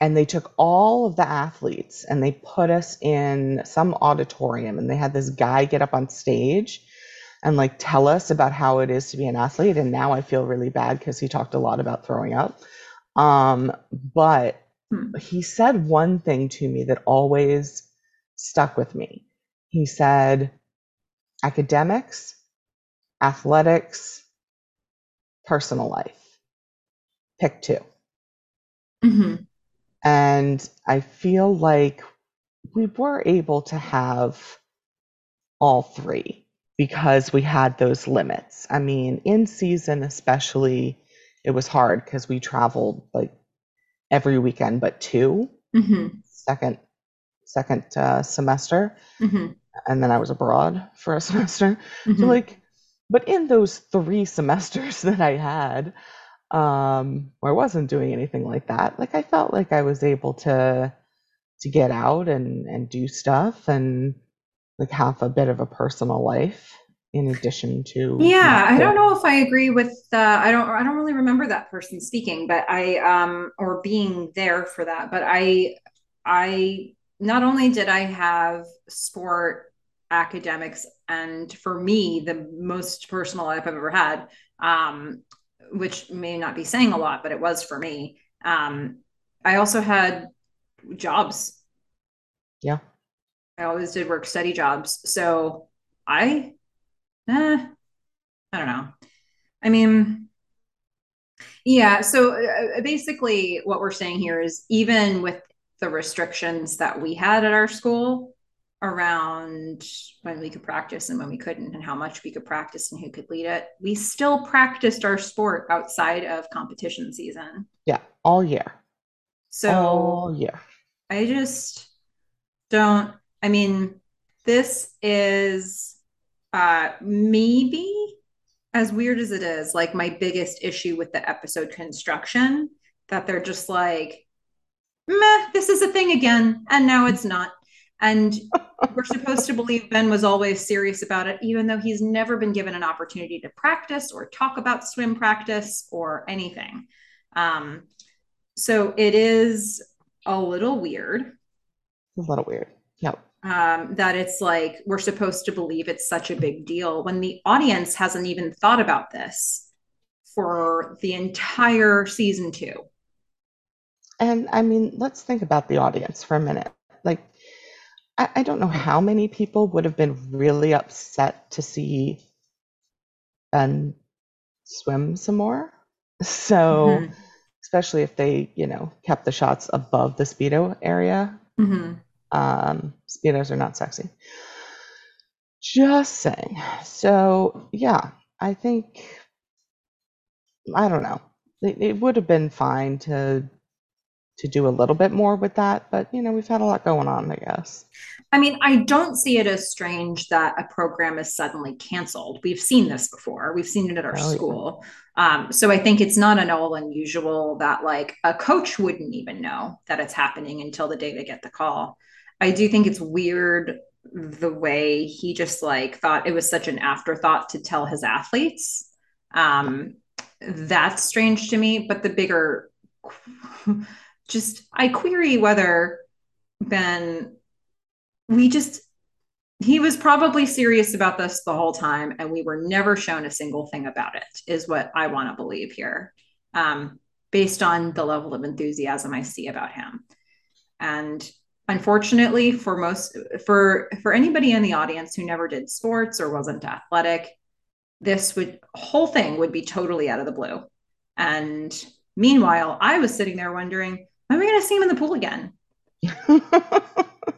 and they took all of the athletes and they put us in some auditorium and they had this guy get up on stage and like tell us about how it is to be an athlete and now i feel really bad because he talked a lot about throwing up um, but hmm. he said one thing to me that always stuck with me he said academics, athletics, personal life. Pick 2 mm-hmm. And I feel like we were able to have all three because we had those limits. I mean, in season, especially, it was hard because we traveled like every weekend but 2 mm-hmm. second second uh, semester. Mm-hmm and then I was abroad for a semester. Mm-hmm. So like, but in those three semesters that I had, um, where I wasn't doing anything like that, like I felt like I was able to to get out and and do stuff and like have a bit of a personal life in addition to yeah i don't know if i agree with uh, i don't i don't really remember that person speaking but i um or being there for that. But i i not only did I have sport academics, and for me, the most personal life I've ever had, um, which may not be saying a lot, but it was for me. Um, I also had jobs. Yeah. I always did work study jobs. So I, eh, I don't know. I mean, yeah. So uh, basically, what we're saying here is even with the restrictions that we had at our school around when we could practice and when we couldn't and how much we could practice and who could lead it we still practiced our sport outside of competition season yeah all year so all year i just don't i mean this is uh maybe as weird as it is like my biggest issue with the episode construction that they're just like meh, this is a thing again. And now it's not. And we're supposed to believe Ben was always serious about it, even though he's never been given an opportunity to practice or talk about swim practice or anything. Um, so it is a little weird. A little weird. Yep. um, that it's like we're supposed to believe it's such a big deal when the audience hasn't even thought about this for the entire season two. And I mean, let's think about the audience for a minute. I, I don't know how many people would have been really upset to see Ben swim some more. So, mm-hmm. especially if they, you know, kept the shots above the speedo area. Mm-hmm. Um, speedos are not sexy. Just saying. So, yeah, I think I don't know. It, it would have been fine to to do a little bit more with that, but you know, we've had a lot going on, I guess. I mean, I don't see it as strange that a program is suddenly canceled. We've seen this before. We've seen it at our oh, school. Yeah. Um, so I think it's not at all unusual that like a coach wouldn't even know that it's happening until the day they get the call. I do think it's weird the way he just like thought it was such an afterthought to tell his athletes. Um, that's strange to me. But the bigger, just I query whether Ben, we just he was probably serious about this the whole time, and we were never shown a single thing about it. Is what I want to believe here, um, based on the level of enthusiasm I see about him, and unfortunately for most for for anybody in the audience who never did sports or wasn't athletic this would whole thing would be totally out of the blue. And meanwhile, I was sitting there wondering, when are we going to see him in the pool again?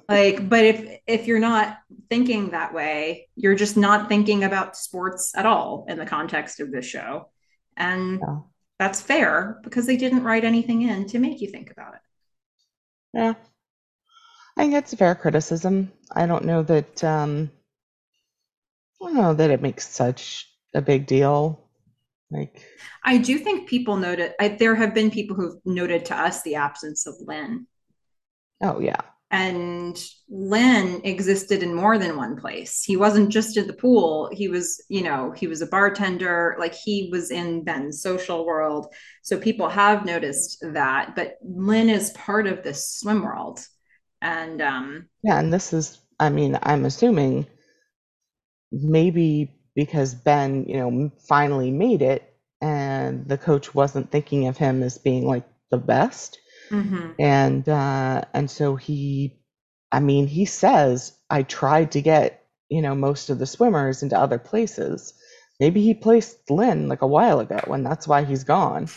like, but if if you're not thinking that way, you're just not thinking about sports at all in the context of this show. And yeah. that's fair because they didn't write anything in to make you think about it. Yeah. I think it's a fair criticism. I don't know that um I don't know that it makes such a big deal. Like I do think people noted I, there have been people who've noted to us the absence of Lynn. Oh yeah. And Lynn existed in more than one place. He wasn't just in the pool. He was, you know, he was a bartender. Like he was in Ben's social world. So people have noticed that. But Lynn is part of this swim world. And um yeah, and this is I mean, I'm assuming maybe because Ben, you know, finally made it and the coach wasn't thinking of him as being like the best. Mm-hmm. And uh and so he I mean, he says I tried to get, you know, most of the swimmers into other places. Maybe he placed Lynn like a while ago and that's why he's gone.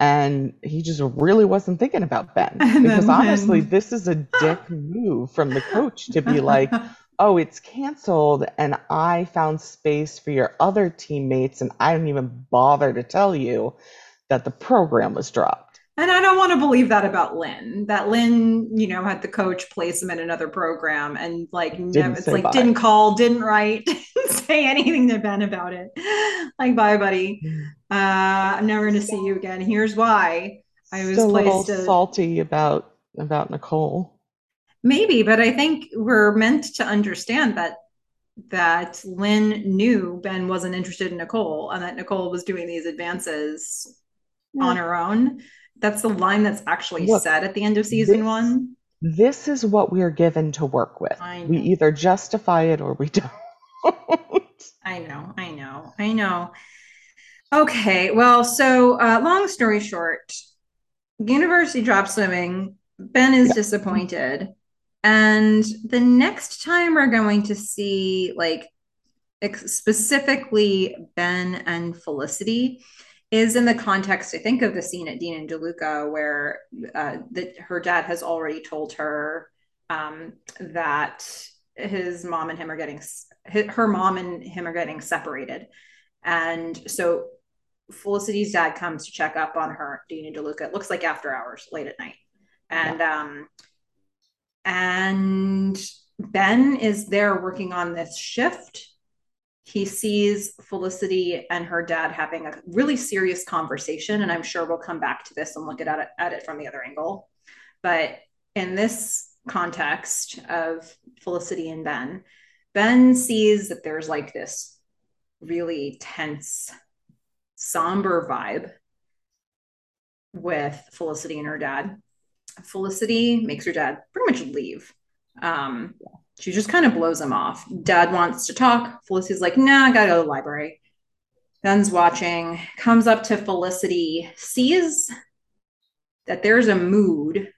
And he just really wasn't thinking about Ben. Because honestly, this is a dick move from the coach to be like, oh, it's canceled and I found space for your other teammates and I didn't even bother to tell you that the program was dropped. And I don't want to believe that about Lynn. That Lynn, you know, had the coach place him in another program and like didn't never, it's like bye. didn't call, didn't write, didn't say anything to Ben about it. Like, bye, buddy. Uh, I'm never going to see you again. Here's why. I was Still placed a little salty about about Nicole. Maybe, but I think we're meant to understand that that Lynn knew Ben wasn't interested in Nicole and that Nicole was doing these advances yeah. on her own. That's the line that's actually Look, said at the end of season this, one. This is what we're given to work with. We either justify it or we don't. I know, I know, I know. Okay, well, so uh, long story short, University drop swimming. Ben is yeah. disappointed. And the next time we're going to see, like, specifically Ben and Felicity is in the context, I think, of the scene at Dean and DeLuca where uh, that her dad has already told her um, that his mom and him are getting, her mom and him are getting separated. And so Felicity's dad comes to check up on her, Dean and DeLuca. It looks like after hours, late at night. And yeah. um, and Ben is there working on this shift. He sees Felicity and her dad having a really serious conversation. And I'm sure we'll come back to this and look at it, at it from the other angle. But in this context of Felicity and Ben, Ben sees that there's like this really tense, somber vibe with Felicity and her dad. Felicity makes her dad pretty much leave. Um, She just kind of blows him off. Dad wants to talk. Felicity's like, nah, I gotta go to the library. Ben's watching, comes up to Felicity, sees that there's a mood.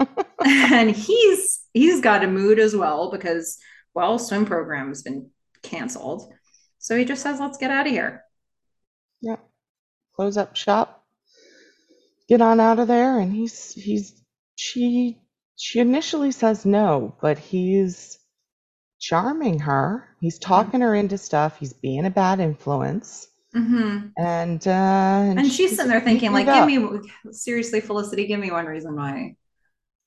and he's he's got a mood as well because well, swim program has been canceled. So he just says, let's get out of here. Yeah. Close up shop. Get on out of there. And he's, he's, she, she initially says no, but he's charming her. He's talking her into stuff. He's being a bad influence. Mm-hmm. And, uh, and, she's, she's sitting there thinking, like, give me, seriously, Felicity, give me one reason why.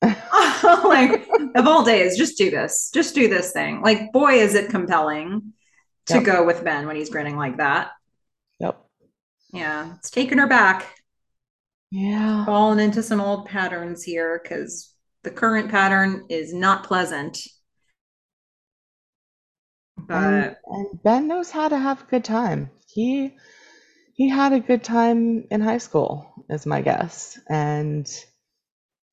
like, of all days, just do this. Just do this thing. Like, boy, is it compelling to yep. go with Ben when he's grinning like that. Yep. Yeah, it's taking her back. Yeah. Falling into some old patterns here because the current pattern is not pleasant. But and, and Ben knows how to have a good time. He he had a good time in high school, is my guess, and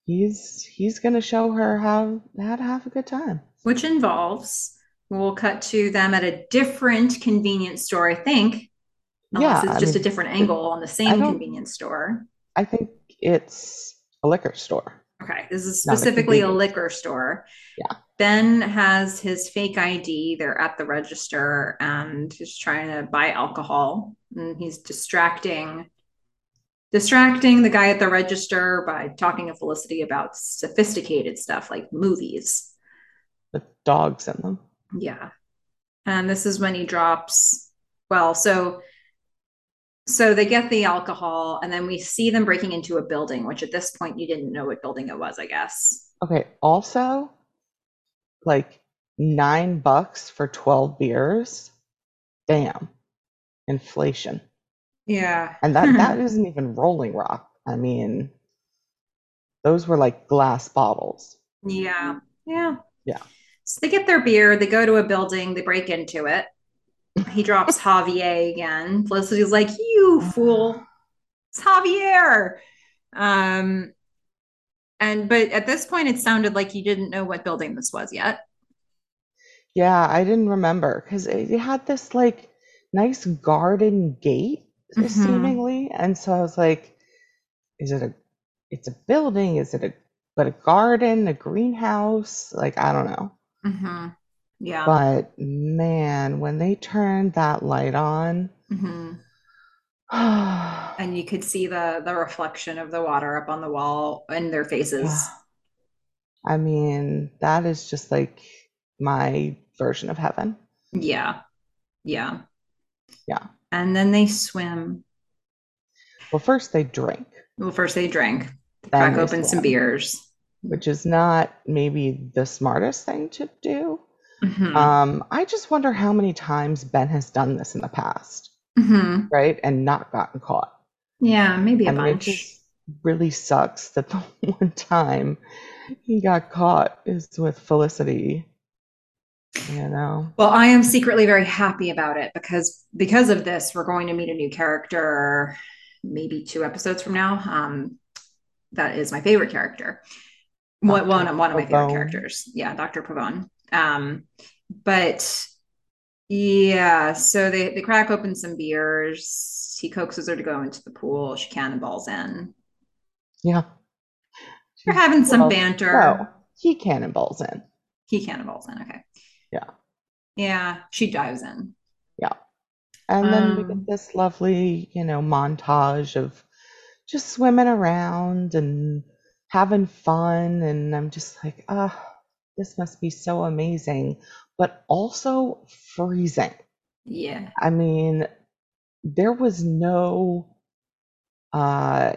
he's he's gonna show her how how to have a good time, which involves We'll cut to them at a different convenience store, I think. Unless yeah, it's just mean, a different angle on the same convenience store. I think it's a liquor store. Okay, this is specifically a, a, liquor store. Yeah. Ben has his fake ID. They're at the register and he's trying to buy alcohol. And he's distracting distracting the guy at the register by talking to Felicity about sophisticated stuff like movies. With dogs in them. Yeah. And this is when he drops. Well, so so they get the alcohol and then we see them breaking into a building, which at this point you didn't know what building it was, I guess. Okay. Also, like nine bucks for 12 beers. Damn. Inflation. Yeah. And that that isn't even rolling rock. I mean, those were like glass bottles. Yeah. Yeah. Yeah. So they get their beer, they go to a building, they break into it. He drops Javier again. Felicity's like, You fool. It's Javier. Um and but at this point it sounded like you didn't know what building this was yet. Yeah, I didn't remember because it had this like nice garden gate mm-hmm. seemingly. And so I was like, is it a it's a building? Is it a but a garden, a greenhouse? Like I don't know. Mm-hmm. Yeah. But man, when they turned that light on, mm-hmm. and you could see the the reflection of the water up on the wall in their faces. I mean, that is just like my version of heaven. Yeah. Yeah. Yeah. And then they swim. Well, first they drink. Well, first they drink. They crack open swim. some beers which is not maybe the smartest thing to do. Mm-hmm. Um, I just wonder how many times Ben has done this in the past, mm-hmm. right, and not gotten caught. Yeah, maybe a I bunch. It just really sucks that the one time he got caught is with Felicity. You know. Well, I am secretly very happy about it because because of this, we're going to meet a new character, maybe two episodes from now. Um, that is my favorite character one, one, one of my favorite characters. Yeah, Dr. Pavone. Um, but yeah, so they, they crack open some beers. He coaxes her to go into the pool. She cannonballs in. Yeah. They're having some banter. No, he cannonballs in. He cannonballs in. Okay. Yeah. Yeah. She dives in. Yeah. And then um, we get this lovely, you know, montage of just swimming around and having fun and I'm just like, ah, oh, this must be so amazing, but also freezing. Yeah. I mean, there was no uh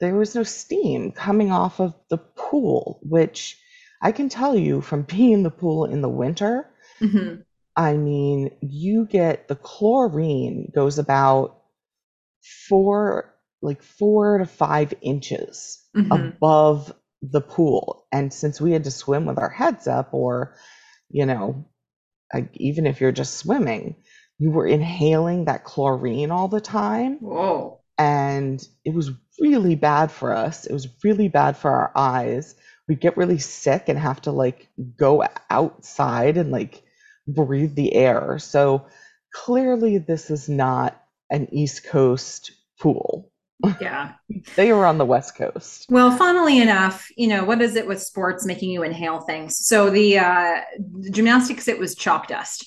there was no steam coming off of the pool, which I can tell you from being in the pool in the winter. Mm-hmm. I mean, you get the chlorine goes about four, like four to five inches mm-hmm. above the pool. And since we had to swim with our heads up, or, you know, like even if you're just swimming, you were inhaling that chlorine all the time. Whoa. And it was really bad for us. It was really bad for our eyes. We we get really sick and have to like go outside and like breathe the air. So clearly this is not an East Coast pool. Yeah. They were on the West Coast. Well, funnily enough, you know, what is it with sports making you inhale things? So the uh gymnastics, it was chalk dust.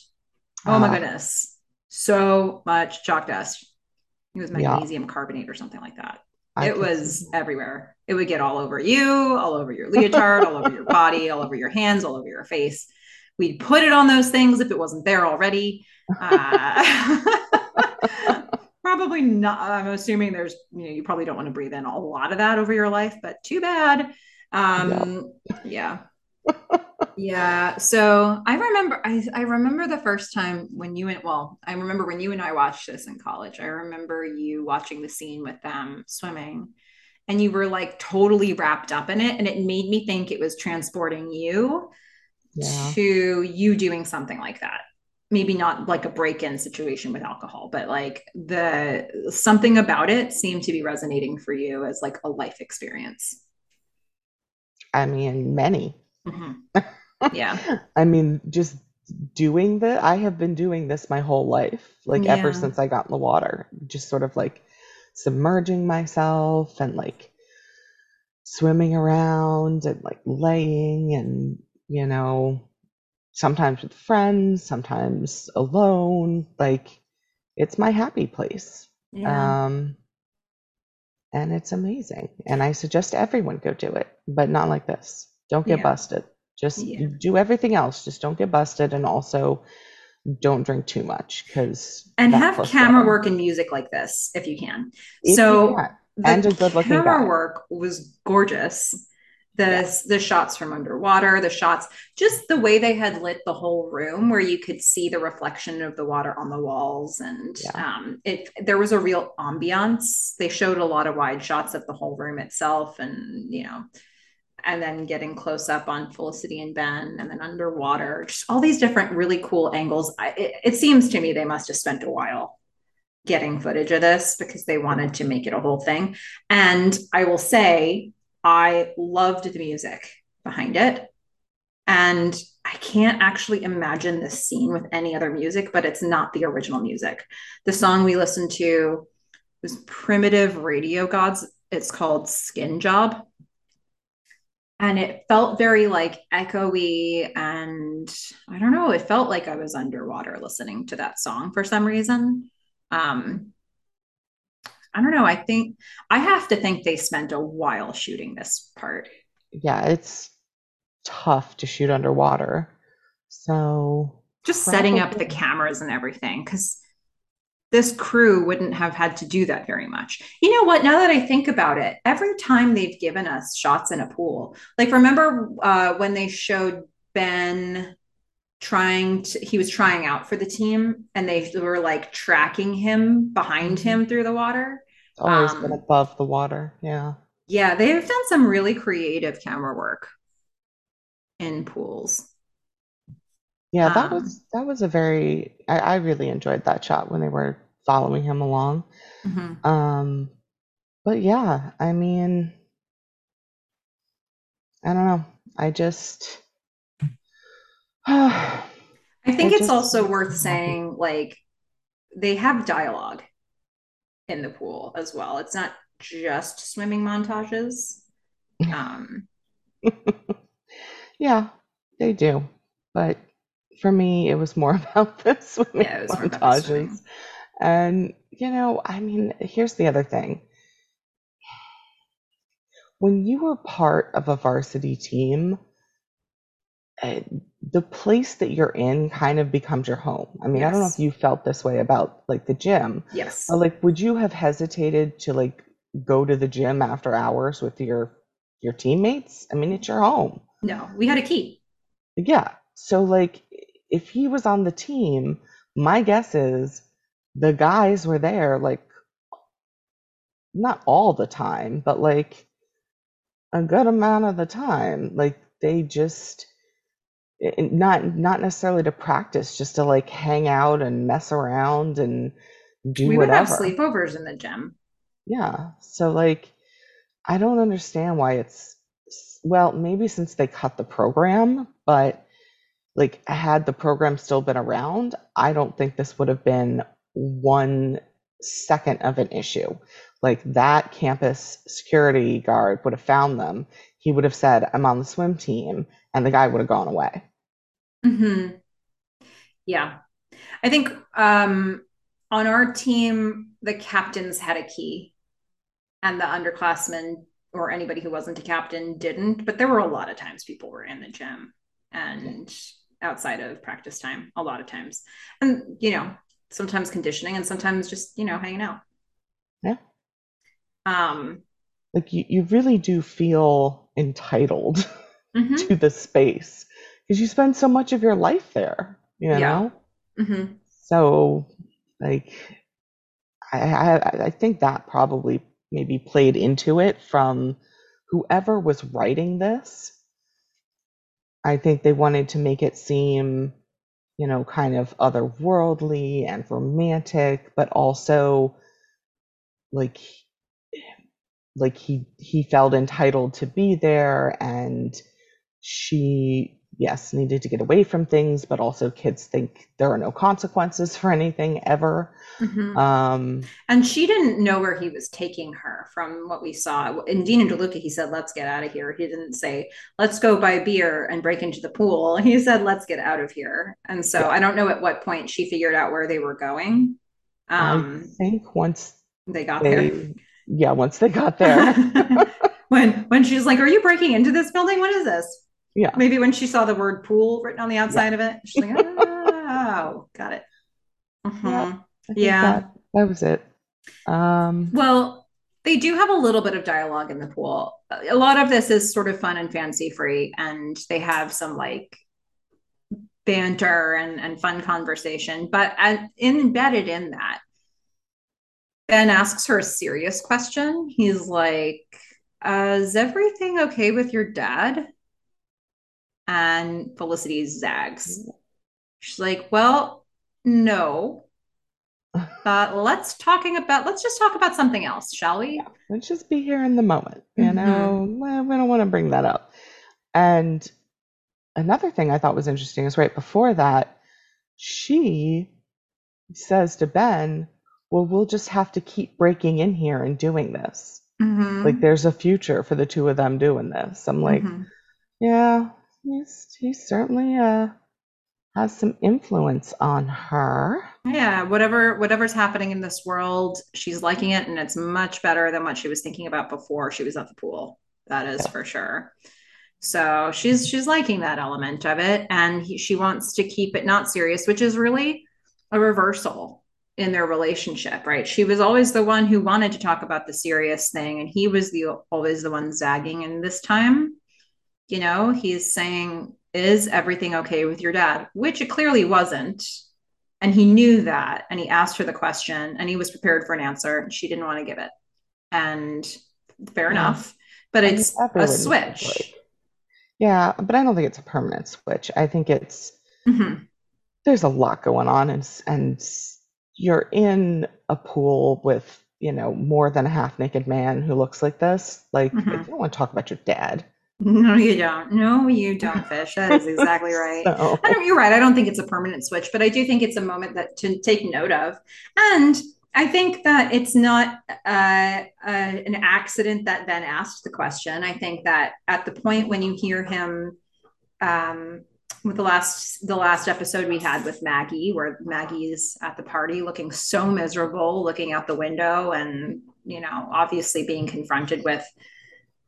Oh my Ah, goodness. So much chalk dust. It was yeah, magnesium carbonate or something like that. I It was everywhere. It would get all over you, all over your leotard, all over your body, all over your hands, all over your face. We'd put it on those things if it wasn't there already. Uh, probably not. I'm assuming there's, you know, you probably don't want to breathe in a lot of that over your life, but too bad. Yeah. Um, yeah. Yeah. So I remember I, I remember the first time when you went, well, I remember when you and I watched this in college. I remember you watching the scene with them swimming and you were like totally wrapped up in it. And it made me think it was transporting you Yeah. to you doing something like that. Maybe not like a break-in situation with alcohol, but like the something about it seemed to be resonating for you as like a life experience. I mean, many. Mhm. Yeah. I mean, just doing the, I have been doing this my whole life, like ever since I got in the water, just sort of like submerging myself and like swimming around and like laying and, you know, sometimes with friends, sometimes alone. Like it's my happy place. Yeah. Um, and it's amazing. And I suggest everyone go do it, but not like this. Don't get Yeah. busted. Just Yeah. do everything else. Just don't get busted. And also don't drink too much because and have camera water. work and music like this if you can. If you So can. the And a good looking camera guy. work was gorgeous. The the shots from underwater, the shots, just the way they had lit the whole room, where you could see the reflection of the water on the walls, and Yeah. um, it there was a real ambiance. They showed a lot of wide shots of the whole room itself, and you know, and then getting close up on Felicity and Ben, and then underwater, just all these different really cool angles. I, it, it seems to me they must have spent a while getting footage of this because they wanted to make it a whole thing. And I will say, I loved the music behind it. And I can't actually imagine this scene with any other music, but it's not the original music. The song we listened to was Primitive Radio Gods. It's called Skin Job and it felt very like echoey and i don't know it felt like i was underwater listening to that song for some reason um i don't know i think i have to think they spent a while shooting this part Yeah, it's tough to shoot underwater. So just setting up the cameras and everything because this crew wouldn't have had to do that very much. You know what? Now that I think about it, every time they've given us shots in a pool, like remember uh, when they showed Ben trying to, he was trying out for the team and they were like tracking him behind Mhm. him through the water. It's always been Um, above the water. Yeah. yeah, they have done some really creative camera work in pools. Yeah, that Um, was that was a very I, I really enjoyed that shot when they were following him along. mhm. Um, but yeah, I mean, I don't know. I just I I think it's just also worth saying like they have dialogue in the pool as well. It's not just swimming montages. Um, Yeah, they do. But for me, it was more about the swimming yeah, it was more about the montages. swimming. And, you know, I mean, here's the other thing. When you were part of a varsity team, eh, the place that you're in kind of becomes your home. I mean, I don't know if you felt this way about like the gym, Yes. but like, would you have hesitated to like go to the gym after hours with your your teammates? I mean, it's your home. No, we had a key. Yeah. So like if he was on the team, my guess is the guys were there like not all the time, but like a good amount of the time. Like they just not not necessarily to practice, just to like hang out and mess around and do We would have whatever. sleepovers in the gym. Yeah. So like I don't understand why it's well, maybe since they cut the program, but like had the program still been around, I don't think this would have been one second of an issue. Like that campus security guard would have found them. He would have said, I'm on the swim team, and the guy would have gone away. hmm Yeah. I think um, on our team, the captains had a key and the underclassmen or anybody who wasn't a captain didn't. But there were a lot of times people were in the gym and outside of practice time, a lot of times. And, you know, sometimes conditioning and sometimes just, you know, hanging out. Yeah. Um, Like you, you really do feel entitled mhm, to the space because you spend so much of your life there, you Yeah. know? mhm. So, like, I, I, I think that probably maybe played into it from whoever was writing this. I think they wanted to make it seem, you know, kind of otherworldly and romantic, but also like like he he felt entitled to be there and she yes needed to get away from things but also kids think there are no consequences for anything ever Mhm. um And she didn't know where he was taking her from what we saw. In Dean and DeLuca, he said, let's get out of here. He didn't say, let's go buy beer and break into the pool. He said, let's get out of here. And so Yeah. I don't know at what point she figured out where they were going. i Um, think once they got there. Yeah once they got there when when she's like, Are you breaking into this building? What is this? yeah Maybe when she saw the word pool written on the outside of it, she's like, Oh, got it. Mhm. I think Yeah. that, that was it um Well, they do have a little bit of dialogue in the pool. A lot of this is sort of fun and fancy free, and they have some like banter and, and fun conversation. But at, embedded in that, Ben asks her a serious question. He's like, uh, Is everything okay with your dad? And Felicity zags. She's like, Well, no. But let's talking about let's just talk about something else, shall we? let's just be here in the moment you Mhm. know well, we don't want to bring that up and another thing i thought was interesting is right before that she says to ben well we'll just have to keep breaking in here and doing this Mhm. like there's a future for the two of them doing this i'm like Mhm. yeah he's he certainly uh has some influence on her Yeah, whatever whatever's happening in this world, she's liking it and it's much better than what she was thinking about before she was at the pool. That is Yeah. for sure. So she's she's liking that element of it and he, she wants to keep it not serious, which is really a reversal in their relationship, right? She was always the one who wanted to talk about the serious thing and he was the always the one zagging and this time, you know, he's saying is everything okay with your dad? Which it clearly wasn't and he knew that and he asked her the question and he was prepared for an answer and she didn't want to give it and fair Yeah. enough but I it's a switch break. yeah but i don't think it's a permanent switch i think it's Mhm. there's a lot going on and and you're in a pool with you know more than a half naked man who looks like this like Mhm. you don't want to talk about your dad no you don't no you don't fish that is exactly right so I don't, you're right. I don't think it's a permanent switch, but I do think it's a moment that to take note of. And I think that it's not uh, uh, an accident that Ben asked the question. I think that at the point when you hear him um, with the last the last episode we had with Maggie, where Maggie is at the party looking so miserable, looking out the window, and you know, obviously being confronted with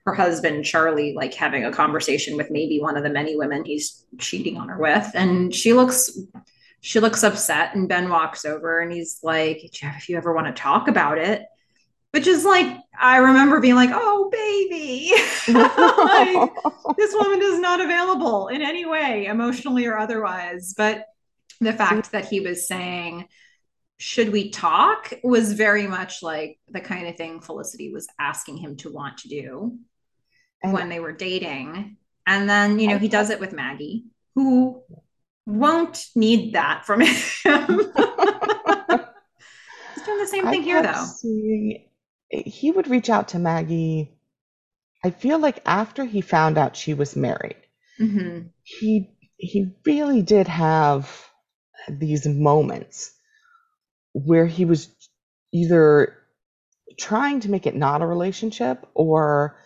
her husband Charlie like having a conversation with maybe one of the many women he's cheating on her with. And she looks she looks upset and Ben walks over and he's like if you ever want to talk about it which is like I remember being like oh baby like, this woman is not available in any way emotionally or otherwise but the fact that he was saying should we talk was very much like the kind of thing Felicity was asking him to want to do And- when they were dating. And then, you know, he does it with Maggie, who won't need that from him. He's doing the same thing here, though. seeing- he would reach out to maggie I feel like after he found out she was married, Mm-hmm. he he really did have these moments where he was either trying to make it not a relationship or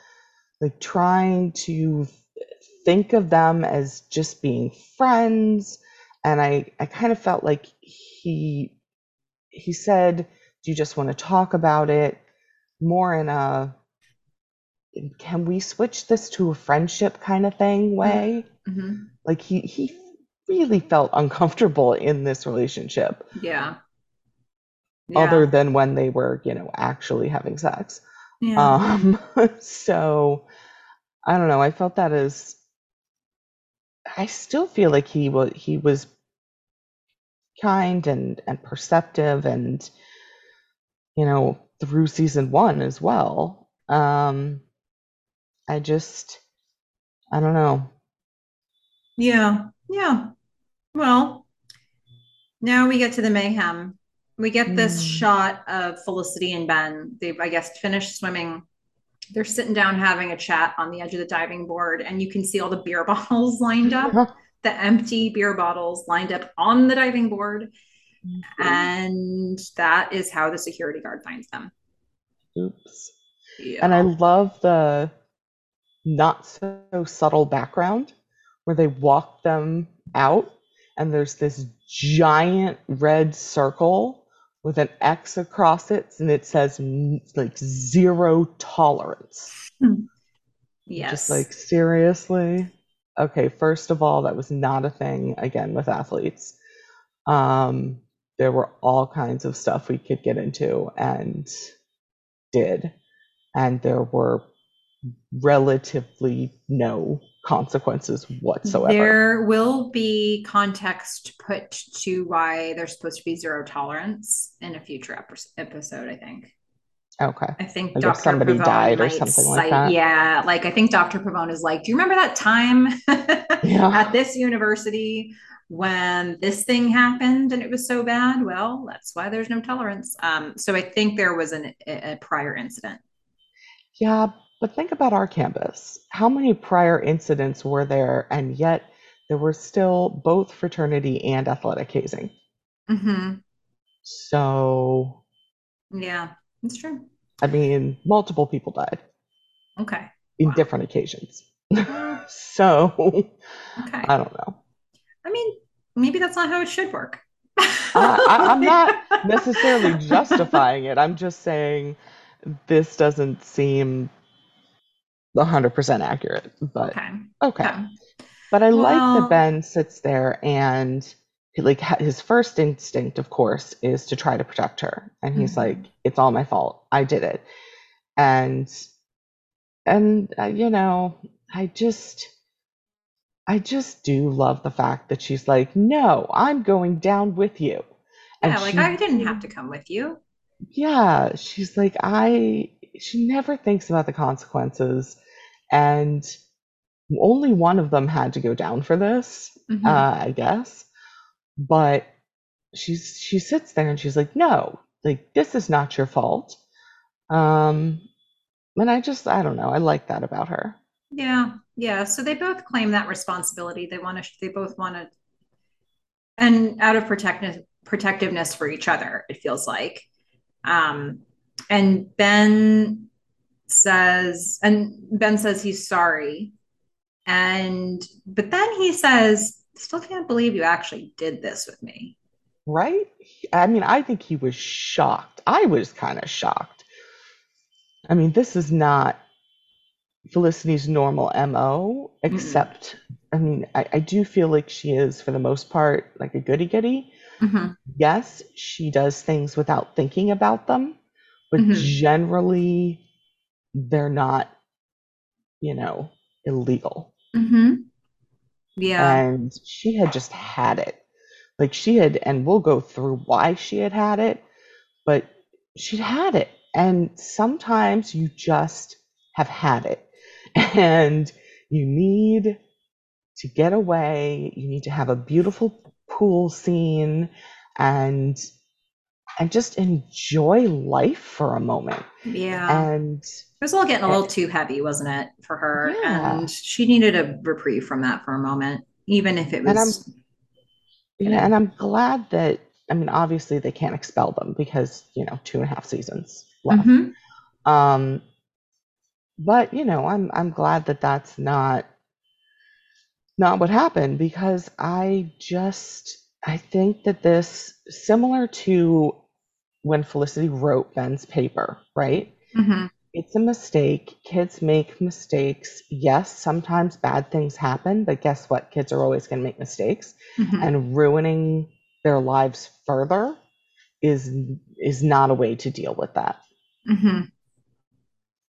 like trying to think of them as just being friends. And i i kind of felt like he he said do you just want to talk about it more in a can we switch this to a friendship kind of thing way Mm-hmm. like he he really felt uncomfortable in this relationship Yeah. other than when they were you know actually having sex Yeah. um so i don't know i felt that as i still feel like he was he was kind and and perceptive and you know through season one as well um i just i don't know Yeah. Yeah. Well, now we get to the mayhem. We get this Mm. shot of Felicity and Ben. They've, I guess, finished swimming. They're sitting down having a chat on the edge of the diving board, and you can see all the beer bottles lined up, the empty beer bottles lined up on the diving board. And that is how the security guard finds them. oops Yeah. and i love the not so subtle background where they walk them out and there's this giant red circle with an X across it and it says like zero tolerance. yes. Just like seriously? Okay, first of all, that was not a thing again with athletes. Um there were all kinds of stuff we could get into and did and there were relatively no consequences whatsoever. There will be context put to why there's supposed to be zero tolerance in a future ep- episode, I think. Okay. I think Like Dr. somebody Pavone died or something like that? Yeah, like I think Dr. Pavone is like, do you remember that time Yeah. at this university when this thing happened and it was so bad? Well, that's why there's no tolerance. Um, so I think there was an, a, a prior incident. Yeah, but think about our campus. How many prior incidents were there, and yet there were still both fraternity and athletic hazing? Mm-hmm. So, Yeah, that's true. I mean, multiple people died Okay. in Wow. different occasions. so, Okay. I don't know. I mean, maybe that's not how it should work. I, I, I'm not necessarily justifying it. I'm just saying this doesn't seem 100% accurate. But Okay. okay. Okay. But I like that Ben sits there and he, like his first instinct, of course, is to try to protect her, and he's Mhm. like, "It's all my fault. I did it." And and uh, you know, I just I just do love the fact that she's like, "No, I'm going down with you." And Yeah, like she- I didn't have to come with you. yeah, she's like, I, she never thinks about the consequences. And only one of them had to go down for this, Mhm. uh, I guess. But she's, she sits there and she's like, no, like, this is not your fault. Um, and I just, I don't know, I like that about her. Yeah, yeah. So they both claim that responsibility. They want to. They both want to, and out of protective protectiveness for each other, it feels like. Um, and Ben says, and Ben says he's sorry, and but then he says, "Still can't believe you actually did this with me." Right? I mean, I think he was shocked. I was kind of shocked. I mean, this is not Felicity's normal MO, except, I mean, I, I do feel like she is, for the most part, like a goody goody. Mhm. Yes, she does things without thinking about them, but Mhm. generally, they're not, you know, illegal. Mhm. Yeah. and she had just had it like she had and we'll go through why she had had it but she'd had it and sometimes you just have had it and you need to get away you need to have a beautiful pool scene and and just enjoy life for a moment yeah. and it was all getting a little too heavy, wasn't it, for her? Yeah. And she needed a reprieve from that for a moment, even if it And I'm was. yeah, and I'm glad that I mean, obviously they can't expel them because, you know, two and a half seasons left. Mhm. Um, but you know, I'm I'm glad that that's not not what happened because I just I think that this similar to when Felicity wrote Ben's paper, right? Mhm. It's a mistake. Kids make mistakes. Yes, sometimes bad things happen, but guess what? Kids are always going to make mistakes, Mhm. and ruining their lives further is is not a way to deal with that. Mhm.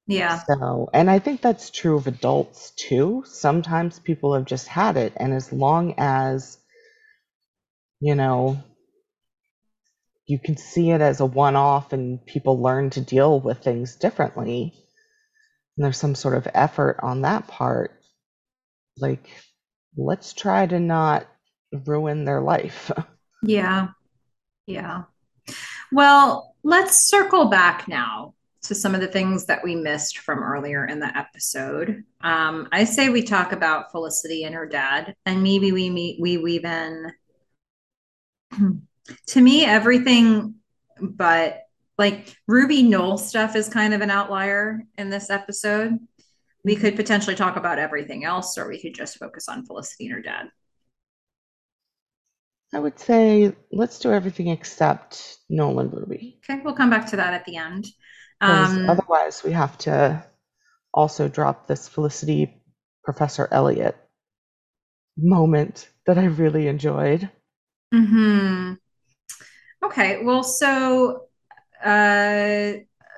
Yeah. So, and I think that's true of adults too. Sometimes people have just had it, and as long as, you know, you can see it as a one off and people learn to deal with things differently, and there's some sort of effort on that part, like, let's try to not ruin their life. Yeah. Yeah. Well, let's circle back now to some of the things that we missed from earlier in the episode. Um, I say we talk about Felicity and her dad, and maybe we meet we weave in. to me, everything but like Ruby Noel stuff is kind of an outlier in this episode. We could potentially talk about everything else, or we could just focus on Felicity and her dad. I would say let's do everything except Noel and Ruby. Okay, we'll come back to that at the end. Um, otherwise, we have to also drop this Felicity Professor Elliot moment that I really enjoyed. hmm Okay, well, so uh,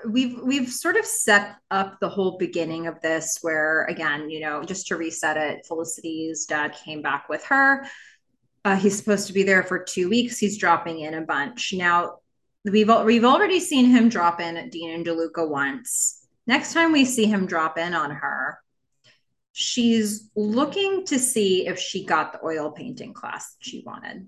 we've we've sort of set up the whole beginning of this, where again, you know, just to reset it, Felicity's dad came back with her. Uh, he's supposed to be there for two weeks. He's dropping in a bunch. Now, we've we've already seen him drop in at Dean and DeLuca once. Next time we see him drop in on her, she's looking to see if she got the oil painting class that she wanted.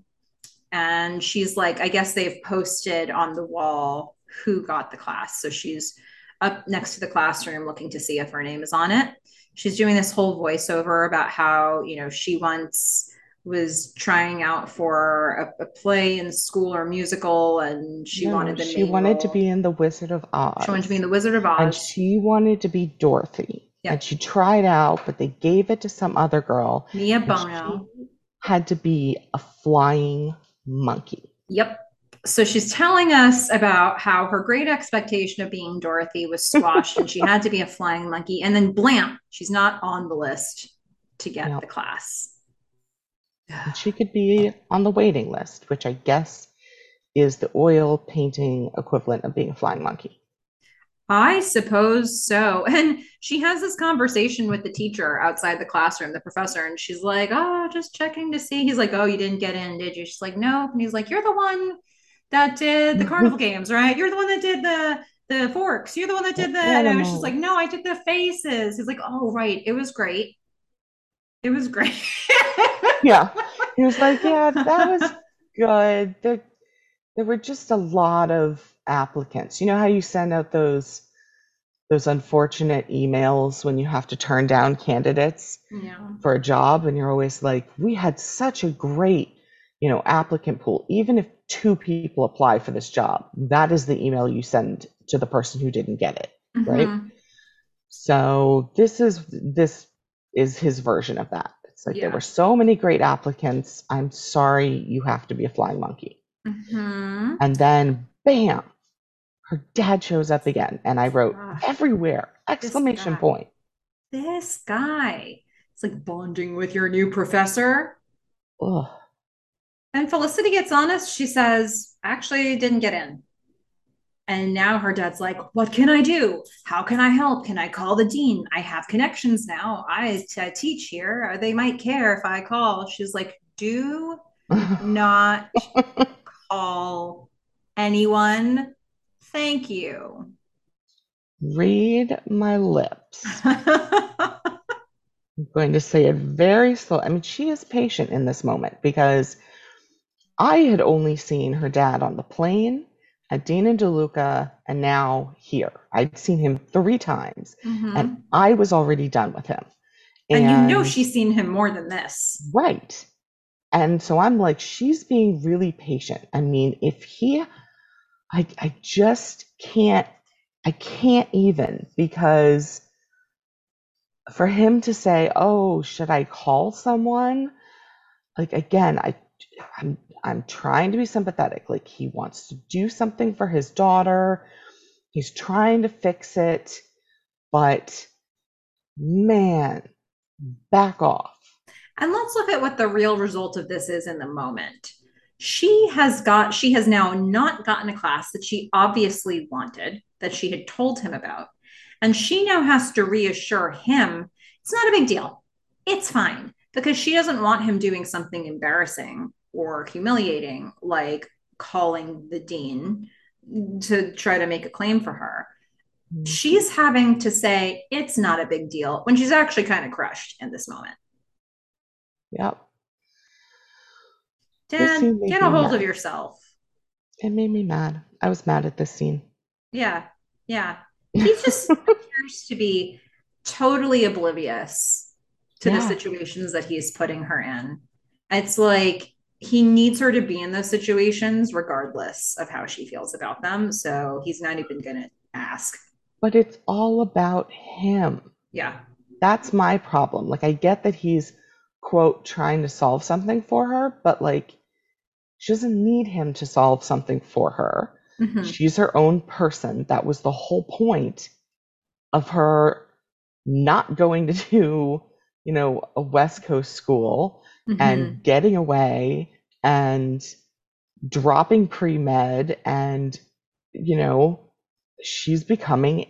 And she's like, I guess they've posted on the wall who got the class. So she's up next to the classroom looking to see if her name is on it. She's doing this whole voiceover about how, you know, she once was trying out for a, a play in school or musical and she No, wanted the she wanted to be in The Wizard of Oz. She wanted to be in The Wizard of Oz, and she wanted to be Dorothy. And she tried out, but they gave it to some other girl. Mia Bono. she had to be a flying monkey. Yep. So she's telling us about how her great expectation of being Dorothy was squashed and she had to be a flying monkey. And then blam, she's not on the list to get Yep. the class. And she could be on the waiting list, which I guess is the oil painting equivalent of being a flying monkey. I suppose so. And she has this conversation with the teacher outside the classroom, the professor, and she's like, Oh, just checking to see. He's like, Oh, you didn't get in, did you? She's like, No. And he's like, You're the one that did the carnival games, right? You're the one that did the the forks. You're the one that did the and she's like, No, I did the faces. He's like, Oh, right. It was great. It was great. Yeah. He was like, Yeah, that was good. There, there were just a lot of applicants. You know how you send out those those unfortunate emails when you have to turn down candidates yeah. for a job and you're always like, we had such a great, you know, applicant pool. Even if two people apply for this job, that is the email you send to the person who didn't get it. Right. Mhm. So this is this is his version of that. It's like Yeah. there were so many great applicants. I'm sorry you have to be a flying monkey. Mhm. And then bam, her dad shows up again. And I wrote Ah, everywhere, exclamation guy. point. This guy. It's like bonding with your new professor. Ugh. And Felicity gets honest. She says, actually didn't get in. And now her dad's like, what can I do? How can I help? Can I call the dean? I have connections now. I t- teach here. They might care if I call. She's like, do not call anyone. Thank you. Read my lips. I'm going to say it very slow. I mean, she is patient in this moment because I had only seen her dad on the plane at Dean and DeLuca and now here. I'd seen him three times Mhm. and I was already done with him. And you know she's seen him more than this. Right. And so I'm like, she's being really patient. I mean, if he, I, I just can't, I can't even because for him to say, oh, should I call someone? Like, again, I, I'm, I'm trying to be sympathetic. Like, he wants to do something for his daughter, he's trying to fix it, but man, back off. And let's look at what the real result of this is in the moment. She has got, she has now not gotten a class that she obviously wanted, that she had told him about. And she now has to reassure him it's not a big deal. It's fine because she doesn't want him doing something embarrassing or humiliating, like calling the dean to try to make a claim for her. Mm-hmm. She's having to say it's not a big deal when she's actually kind of crushed in this moment. Yep. Dad, get a hold of yourself. It made me mad. I was mad at this scene. Yeah, yeah. He just appears to be totally oblivious to the situations that he's putting her in. It's like he needs her to be in those situations regardless of how she feels about them. So he's not even going to ask. But it's all about him. Yeah. That's my problem. Like, I get that he's, quote, trying to solve something for her, but like, she doesn't need him to solve something for her. Mhm. She's her own person. That was the whole point of her not going to do, you know, a West Coast school Mhm. and getting away and dropping pre med and, you know, she's becoming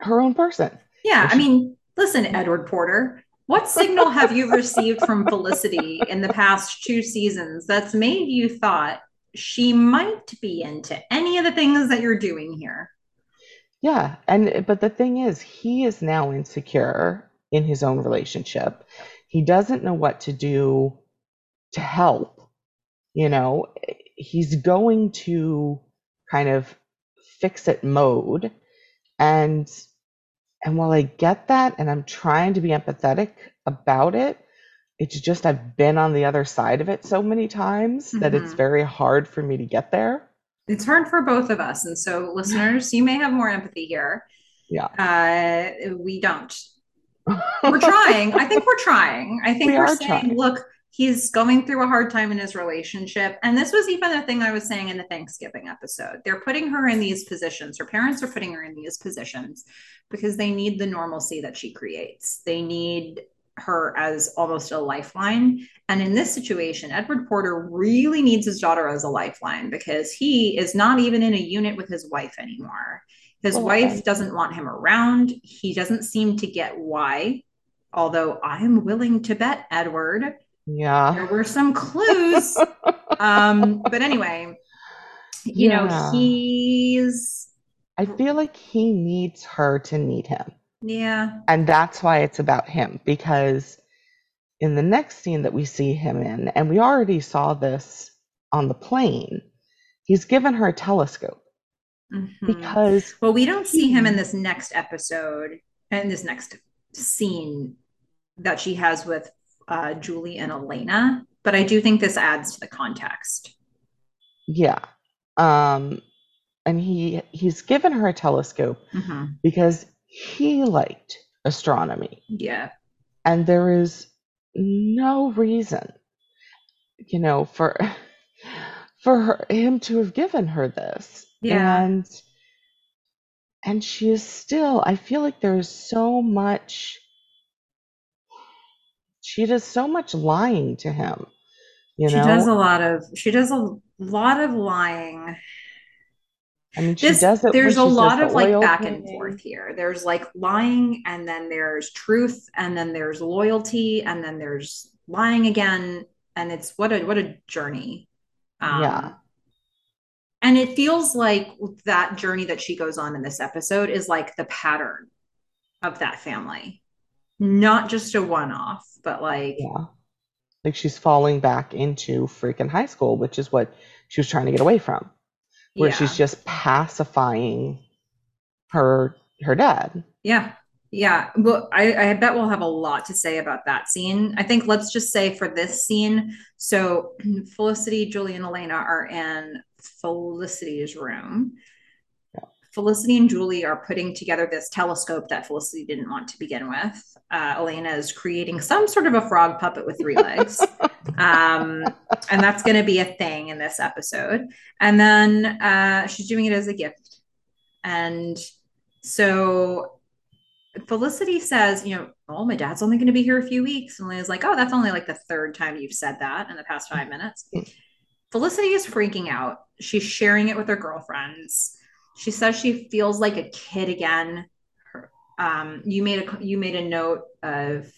her own person. Yeah, And I mean, listen, Edward Porter, what signal have you received from Felicity in the past two seasons that's made you thought she might be into any of the things that you're doing here? Yeah, and but the thing is, he is now insecure in his own relationship. He doesn't know what to do to help. You know, he's going to kind of fix it mode. And and while I get that and I'm trying to be empathetic about it, it's just I've been on the other side of it so many times that it's Mhm. very hard for me to get there. It's hard for both of us. And so, listeners, you may have more empathy here. Yeah. Uh, we don't. We're trying. I think we're trying. I think We are saying, trying. look, he's going through a hard time in his relationship. And this was even the thing I was saying in the Thanksgiving episode. They're putting her in these positions. Her parents are putting her in these positions because they need the normalcy that she creates. They need her as almost a lifeline. And in this situation, Edward Porter really needs his daughter as a lifeline because he is not even in a unit with his wife anymore. His Well, wife and- doesn't want him around. He doesn't seem to get why. Although I'm willing to bet, Edward, Yeah. there were some clues. um, but anyway, you know, he's I feel like he needs her to need him. yeah, And that's why it's about him because in the next scene that we see him in, and we already saw this on the plane, he's given her a telescope mhm. because well, we don't see him in this next episode and this next scene that she has with uh, Julie and Elena. But I do think this adds to the context. yeah. Um and he he's given her a telescope Mhm. because he liked astronomy. Yeah. and there is no reason you know for for her, him to have given her this Yeah. and and she is still i feel like there's so much she does so much lying to him you she know? does a lot of she does a lot of lying. I mean she this does it there's a lot of like back and forth here. There's like lying and then there's truth and then there's loyalty and then there's lying again and it's what a what a journey. Um Yeah. And it feels like that journey that she goes on in this episode is like the pattern of that family not just a one-off but like yeah like she's falling back into freaking high school which is what she was trying to get away from where Yeah. she's just pacifying her her dad. Yeah. Yeah. Well, I, I bet we'll have a lot to say about that scene. I think let's just say for this scene, so Felicity, Julie, and Elena are in Felicity's room. Felicity and Julie are putting together this telescope that Felicity didn't want to begin with. Uh, Elena is creating some sort of a frog puppet with three legs. um, and that's going to be a thing in this episode. And then uh, she's doing it as a gift. And so Felicity says, you know, oh, my dad's only going to be here a few weeks. And Lena's like, oh, that's only like the third time you've said that in the past five minutes. Felicity is freaking out. She's sharing it with her girlfriends. She says she feels like a kid again. Her, um, you made a you made a note of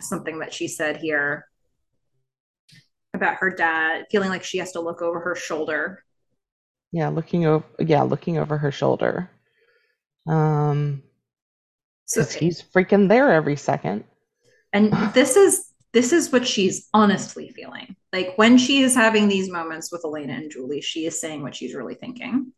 something that she said here about her dad feeling like she has to look over her shoulder. Yeah, looking over yeah, looking over her shoulder. Um So he's freaking there every second. and this is this is what she's honestly feeling. Like when she is having these moments with elena and julie she is saying what she's really thinking.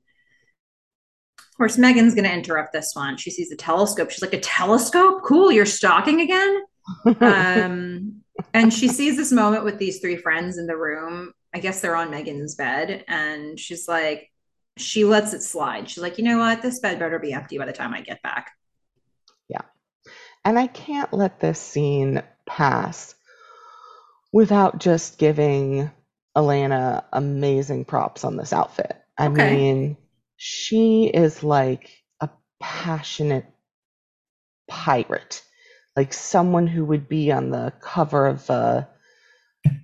Of course megan's going to interrupt this one. She sees a telescope. She's like a telescope? Cool you're stalking again? Um, and she sees this moment with these three friends in the room. I guess they're on megan's bed and she's like she lets it slide. She's like you know what? This bed better be empty by the time i get back. Yeah. And I can't let this scene pass without just giving Elena amazing props on this outfit. I Okay. mean, she is like a passionate pirate, like someone who would be on the cover of a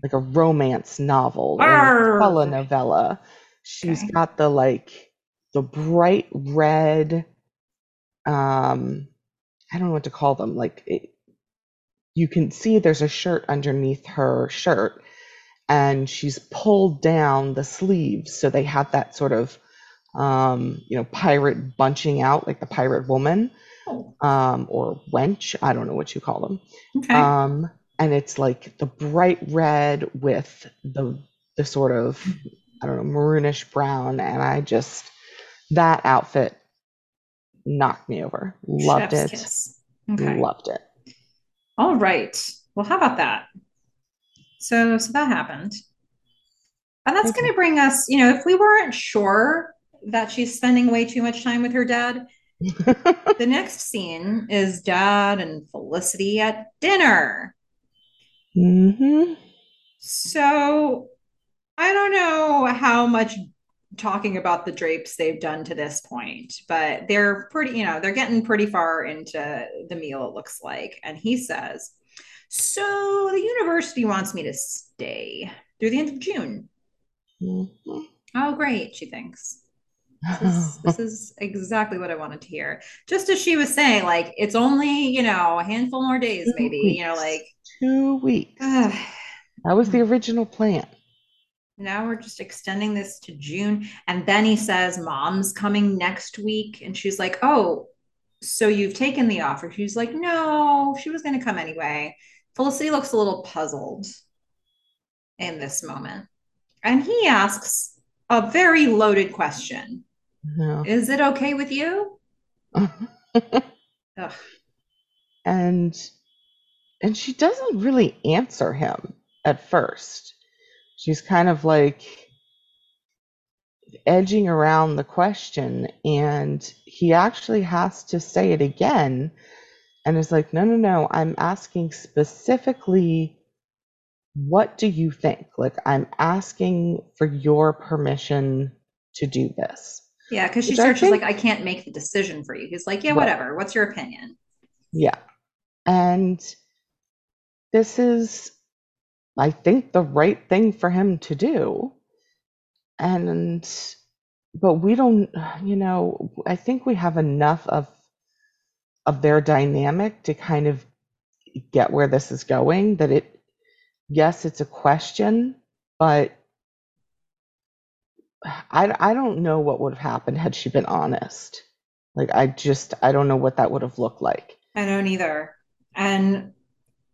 like a romance novel or a Arr. telenovela. She's Okay. got the like the bright red um I don't know what to call them. Like you can see there's a shirt underneath her shirt, and she's pulled down the sleeves so they have that sort of, um, you know, pirate bunching out, like the pirate woman, Oh, um, or wench. I don't know what you call them. okay Um, and it's like the bright red with the the sort of I don't know maroonish brown, and I just that outfit knocked me over. Loved Chef's it. kiss. okay Loved it. All right. Well, how about that? So, so that happened. And that's Okay. going to bring us, you know, if we weren't sure that she's spending way too much time with her dad, the next scene is dad and Felicity at dinner. hmm So, I don't know how much talking about the drapes they've done to this point, but they're pretty, you know, they're getting pretty far into the meal, it looks like. And he says, So the university wants me to stay through the end of June. Mm-hmm. Oh, great, she thinks. This is, this is exactly what I wanted to hear. Just as she was saying, like, it's only, you know, a handful more days, Two maybe, you know, like, Two weeks. That was the original plan. Now we're just extending this to June. And then he says, Mom's coming next week. And she's like, Oh, so you've taken the offer. She's like, No, she was going to come anyway. Felicity looks a little puzzled in this moment. And he asks a very loaded question No. Is it okay with you? And and she doesn't really answer him at first. She's kind of like edging around the question and he actually has to say it again and is like no no no i'm asking specifically what do you think like i'm asking for your permission to do this Yeah, because she starts she's like, I can't make the decision for you. He's like, Yeah, whatever. What's your opinion? Yeah. And this is, I think, the right thing for him to do. And, but we don't, you know, I think we have enough of, of their dynamic to kind of get where this is going that it, yes, it's a question, but I, I don't know what would have happened had she been honest. Like, I just, I don't know what that would have looked like. I don't either. And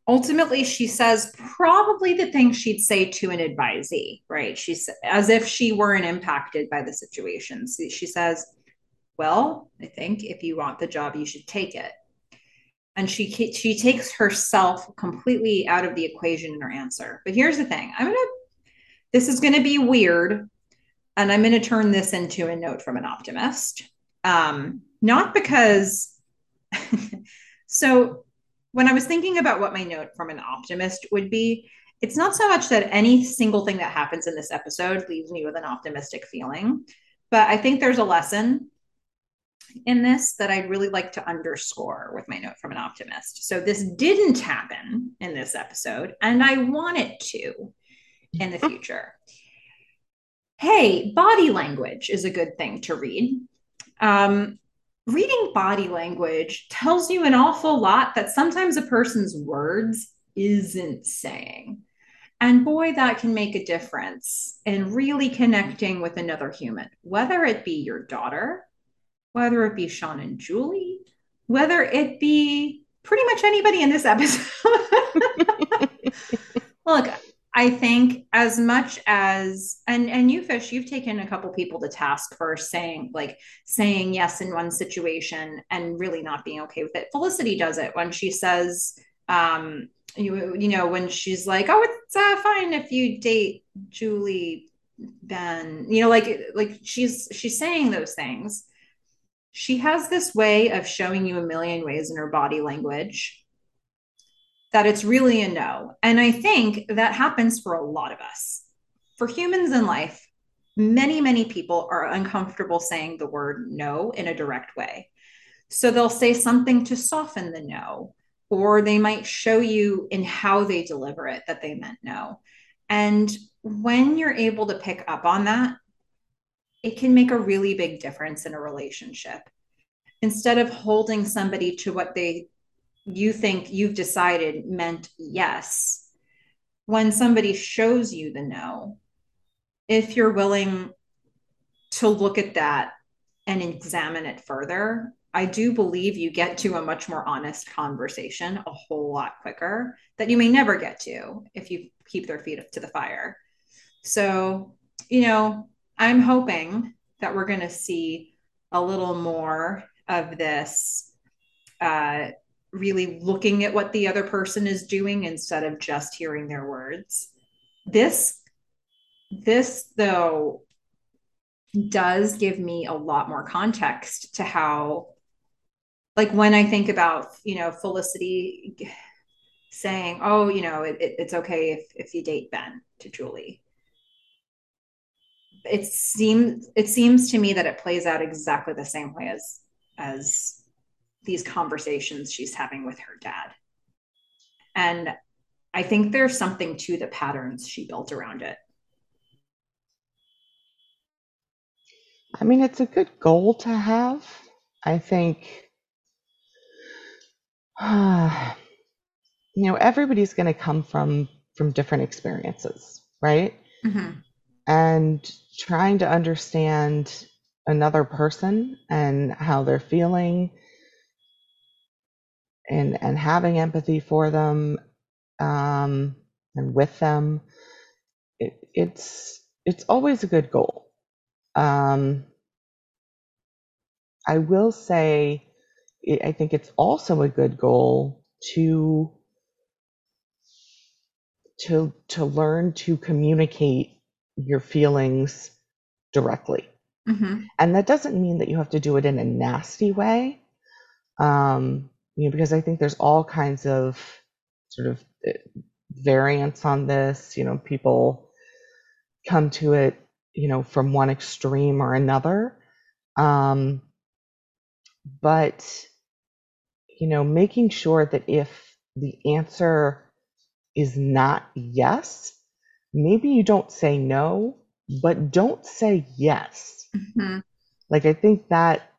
ultimately she says probably the thing she'd say to an advisee right? She's as if she weren't impacted by the situation. So she says well i think if you want the job you should take it. And she she takes herself completely out of the equation in her answer. But here's the thing. I'm gonna this is gonna be weird and i'm gonna turn this into a note from an optimist. Um, not because so when I was thinking about what my note from an optimist would be, it's not so much that any single thing that happens in this episode leaves me with an optimistic feeling, but I think there's a lesson in this that I'd really like to underscore with my note from an optimist. So this didn't happen in this episode, and I want it to in the future. Hey, body language is a good thing to read. Um, reading body language tells you an awful lot that sometimes a person's words isn't saying. And boy, that can make a difference in really connecting with another human, whether it be your daughter, whether it be Sean and Julie, whether it be pretty much anybody in this episode. Look, I think as much as and and you fish, you've taken a couple people to task for saying like saying yes in one situation and really not being okay with it. Felicity does it when she says, um, you you know, when she's like, "Oh, it's uh, fine if you date Julie Ben," you know, like like she's she's saying those things. She has this way of showing you a million ways in her body language that it's really a no. And I think that happens for a lot of us. For humans in life, many, many people are uncomfortable saying the word no in a direct way. So they'll say something to soften the no, or they might show you in how they deliver it that they meant no. And when you're able to pick up on that, it can make a really big difference in a relationship. Instead of holding somebody to what they you think you've decided meant yes, when somebody shows you the no, if you're willing to look at that and examine it further, I do believe you get to a much more honest conversation a whole lot quicker that you may never get to if you keep their feet to the fire. So, you know, I'm hoping that we're going to see a little more of this uh, really looking at what the other person is doing instead of just hearing their words. This, this though, does give me a lot more context to how, like, when I think about, you know, Felicity saying, oh, you know, it, it, it's okay if, if you date Ben to Julie. It seems it seems to me that it plays out exactly the same way as as these conversations she's having with her dad. And I think there's something to the patterns she built around it. I mean, it's a good goal to have. I think, uh, you know, everybody's going to come from from different experiences, right? Mm-hmm. And trying to understand another person and how they're feeling and and having empathy for them um, and with them it, it's it's always a good goal. Um, i will say i think it's also a good goal to to to learn to communicate your feelings directly. Mm-hmm. and that doesn't mean that you have to do it in a nasty way. Um, you know, because I think there's all kinds of sort of uh, variants on this. You know, people come to it, you know, from one extreme or another. Um, but, you know, making sure that if the answer is not yes, maybe you don't say no, but don't say yes. Mm-hmm. Like, I think that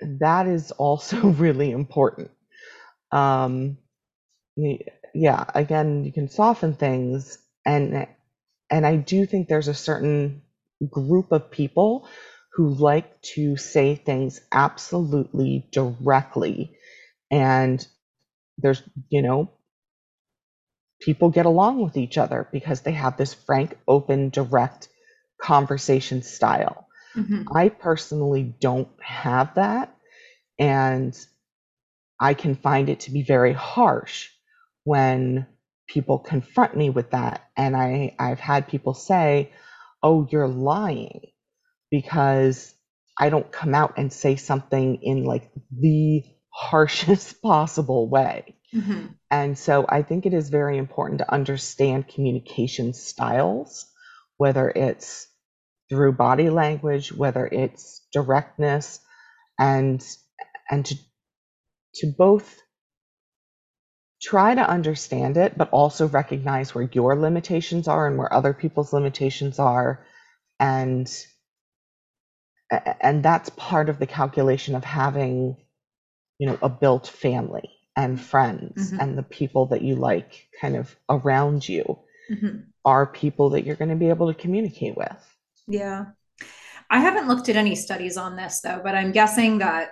that is also really important um yeah again you can soften things and and i do think there's a certain group of people who like to say things absolutely directly and there's you know people get along with each other because they have this frank, open, direct conversation style. Mhm. I personally don't have that. And I can find it to be very harsh when people confront me with that. And I, I've had people say, Oh, you're lying because I don't come out and say something in like the harshest possible way. Mhm. And so I think it is very important to understand communication styles, whether it's through body language, whether it's directness, and and to to both try to understand it, but also recognize where your limitations are and where other people's limitations are, and and that's part of the calculation of having, you know, a built family and friends Mhm. and the people that you like kind of around you Mhm. are people that you're going to be able to communicate with. Yeah. I haven't looked at any studies on this though, but I'm guessing that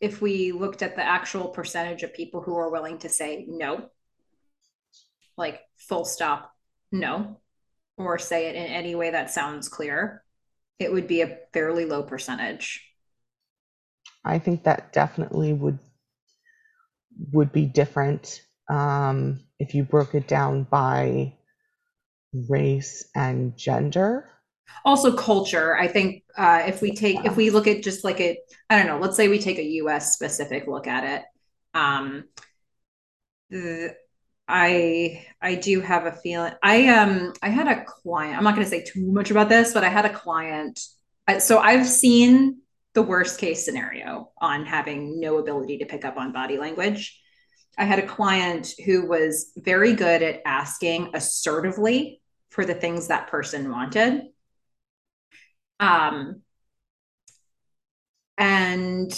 if we looked at the actual percentage of people who are willing to say no, like full stop, no, or say it in any way that sounds clear, it would be a fairly low percentage. I think that definitely would would be different um, if you broke it down by race and gender. Also, culture. I think uh, if we take, if we look at just like a, I don't know, let's say we take a US specific look at it. Um, the, I I do have a feeling. I um I had a client. I'm not going to say too much about this, but I had a client. So I've seen the worst case scenario on having no ability to pick up on body language. I had a client who was very good at asking assertively for the things that person wanted. Um, and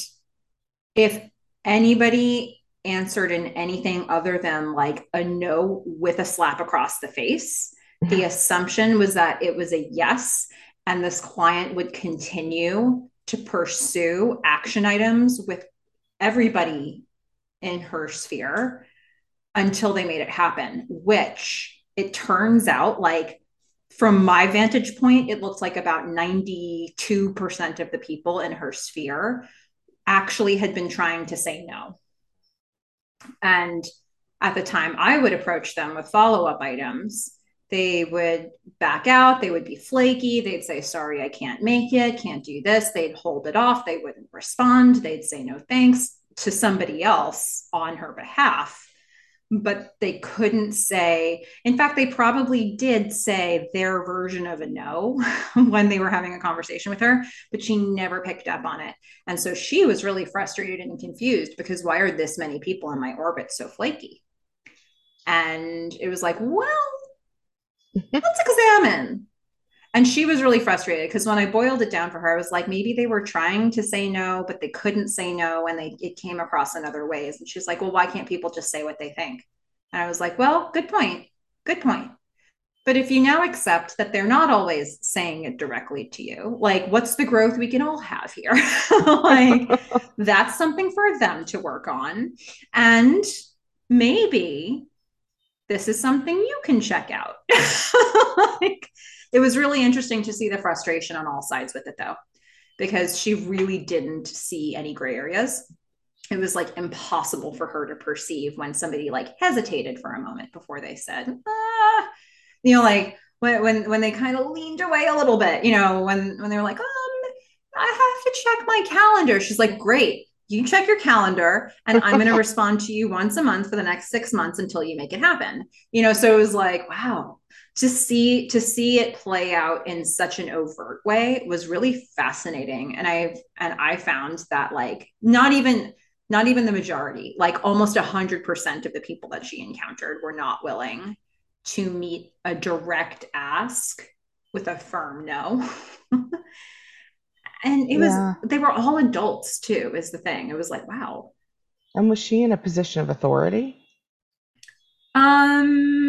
if anybody answered in anything other than like a no with a slap across the face, the assumption was that it was a yes, and this client would continue to pursue action items with everybody in her sphere until they made it happen, which it turns out like from my vantage point, it looks like about 92% of the people in her sphere actually had been trying to say no. And at the time, I would approach them with follow up items. They would back out, they would be flaky, they'd say, Sorry, I can't make it, can't do this. They'd hold it off, they wouldn't respond, they'd say no thanks to somebody else on her behalf but they couldn't say in fact they probably did say their version of a no when they were having a conversation with her but she never picked up on it. And so she was really frustrated and confused because why are this many people in my orbit so flaky? And it was like well let's examine and she was really frustrated because when I boiled it down for her, I was like, maybe they were trying to say no, but they couldn't say no, and they it came across in other ways. And she's like, well, why can't people just say what they think? And I was like, well, good point, good point. But if you now accept that they're not always saying it directly to you, like, what's the growth we can all have here? like, that's something for them to work on, and maybe this is something you can check out. like, it was really interesting to see the frustration on all sides with it though because she really didn't see any gray areas. It was like impossible for her to perceive when somebody like hesitated for a moment before they said ah you know like when when, when they kind of leaned away a little bit you know when when they were like um i have to check my calendar. She's like great you check your calendar and i'm going to respond to you once a month for the next six months until you make it happen. You know so it was like wow to see to see it play out in such an overt way was really fascinating and i and i found that like not even not even the majority like almost 100% of the people that she encountered were not willing to meet a direct ask with a firm no and it Yeah. was they were all adults too is the thing it was like wow And was she in a position of authority? um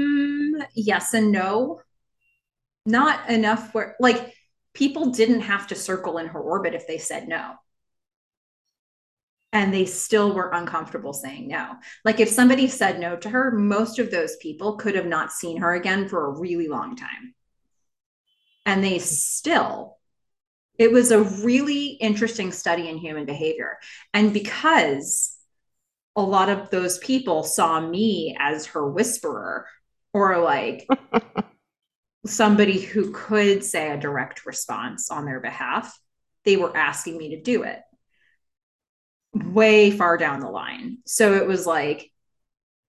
yes and no not enough where like people didn't have to circle in her orbit if they said no and they still were uncomfortable saying no. Like if somebody said no to her, most of those people could have not seen her again for a really long time. And they still, it was a really interesting study in human behavior. And because a lot of those people saw me as her whisperer or like somebody who could say a direct response on their behalf, they were asking me to do it way far down the line. So it was like,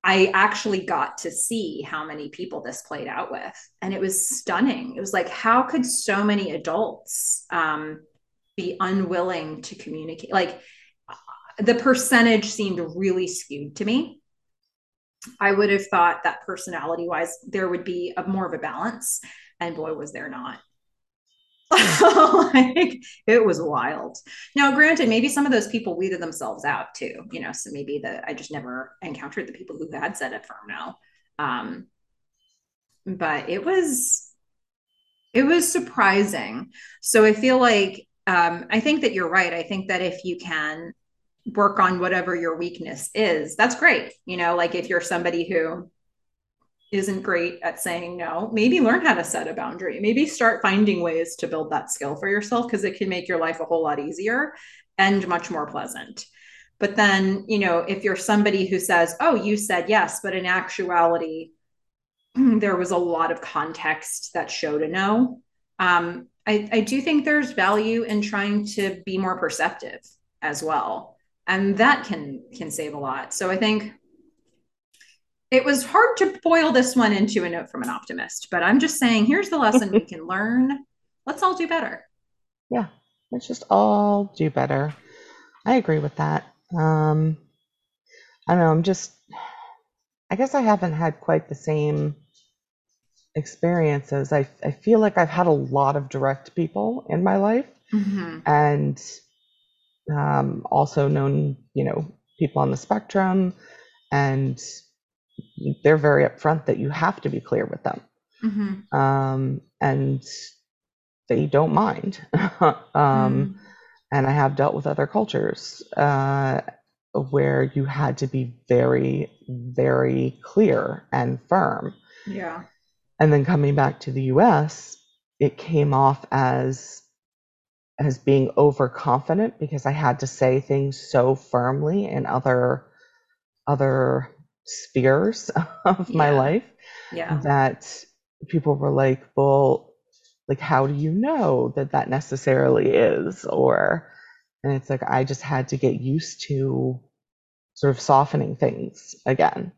I actually got to see how many people this played out with. And it was stunning. It was like, how could so many adults um, be unwilling to communicate? Like, the percentage seemed really skewed to me. I would have thought that personality wise, there would be a more of a balance. And boy, was there not. like it was wild. Now, granted, maybe some of those people weeded themselves out too, you know, so maybe the I just never encountered the people who had said it firm now. Um, but it was it was surprising. So I feel like um, I think that you're right. I think that if you can work on whatever your weakness is, that's great. You know, like if you're somebody who isn't great at saying no, maybe learn how to set a boundary. Maybe start finding ways to build that skill for yourself because it can make your life a whole lot easier and much more pleasant. But then, you know, if you're somebody who says, oh, you said yes, but in actuality, there was a lot of context that showed a no. Um, I, I do think there's value in trying to be more perceptive as well. And that can can save a lot. So I think it was hard to boil this one into a note from an optimist, but I'm just saying here's the lesson we can learn. Let's all do better. Yeah, let's just all do better. I agree with that. Um, I don't know. I'm just, I guess I haven't had quite the same experiences. I, I feel like I've had a lot of direct people in my life Mhm. and um, also known, you know, people on the spectrum and they're very upfront that you have to be clear with them. Mhm. Um, and they don't mind. um, Mm. and I have dealt with other cultures uh, where you had to be very, very clear and firm. Yeah. And then coming back to the US, it came off as as being overconfident because I had to say things so firmly in other other spheres of my Yeah. life Yeah. that people were like, well, like, how do you know that that necessarily is? Or, and it's like, I just had to get used to sort of softening things again.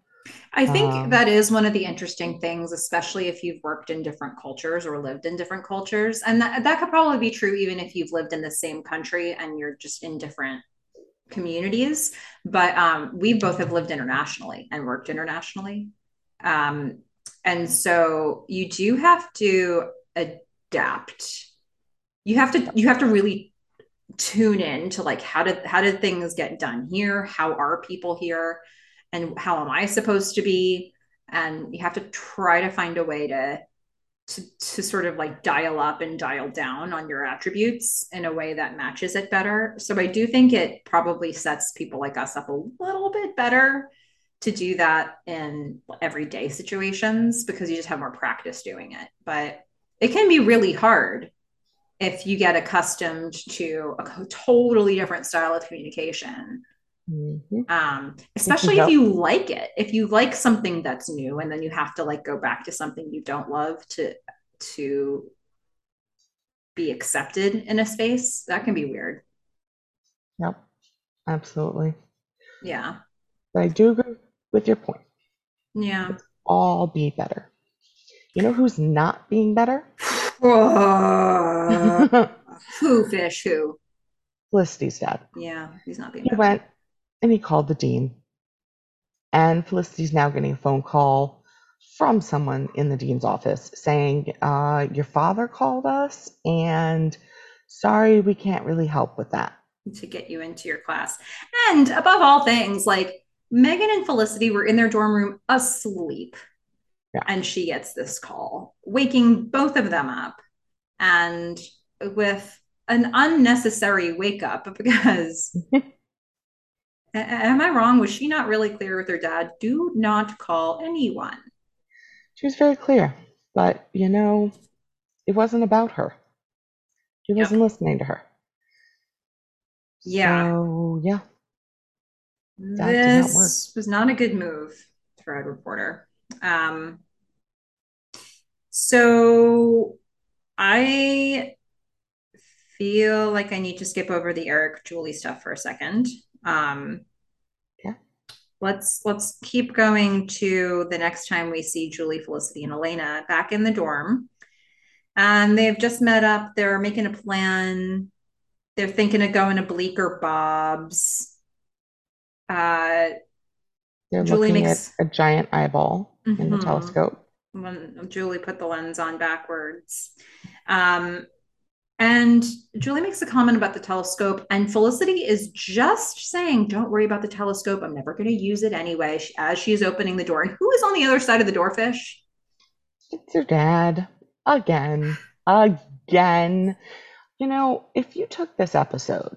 I think Um, that is one of the interesting things, especially if you've worked in different cultures or lived in different cultures. And that, that could probably be true even if you've lived in the same country and you're just in different communities. But um, we both have lived internationally and worked internationally. Um, and so you do have to adapt. You have to you have to really tune in to like how did how did things get done here? How are people here? And how am I supposed to be? And you have to try to find a way to to, to sort of like dial up and dial down on your attributes in a way that matches it better. So I do think it probably sets people like us up a little bit better to do that in everyday situations because you just have more practice doing it. But it can be really hard if you get accustomed to a totally different style of communication mhm. um, especially if you like it if you like something that's new and then you have to like go back to something you don't love to to be accepted in a space that can be weird Yep, absolutely. yeah But I do agree with your point. yeah All be better. You know who's not being better? Who fish who Felicity's dad. yeah he's not being He better. went and he called the dean. And Felicity's now getting a phone call from someone in the dean's office saying, uh, Your father called us, and sorry, we can't really help with that. to get you into your class and above all things like megan and felicity were in their dorm room asleep Yeah. and she gets this call waking both of them up and with an unnecessary wake up because am I wrong? Was she not really clear with her dad? Do not call anyone. She was very clear, but you know, it wasn't about her. He Yep. wasn't listening to her. Yeah. So, yeah, that did not. This was not a good move, Thread Reporter. Um, so I feel like I need to skip over the Erik Julie stuff for a second. Um, Yeah. let's let's keep going to the next time we see Julie, Felicity, and Elena back in the dorm. And they've just met up. They're making a plan. They're thinking of going to Bleecker Bob's. Uh, They're Julie looking makes- at a giant eyeball in the Mhm. telescope. when Julie put the lens on backwards. Um, and Julie makes a comment about the telescope, and Felicity is just saying, Don't worry about the telescope. I'm never going to use it anyway, she- as she's opening the door. And who is on the other side of the door, Fish? It's your dad. Again. Again. You know, if you took this episode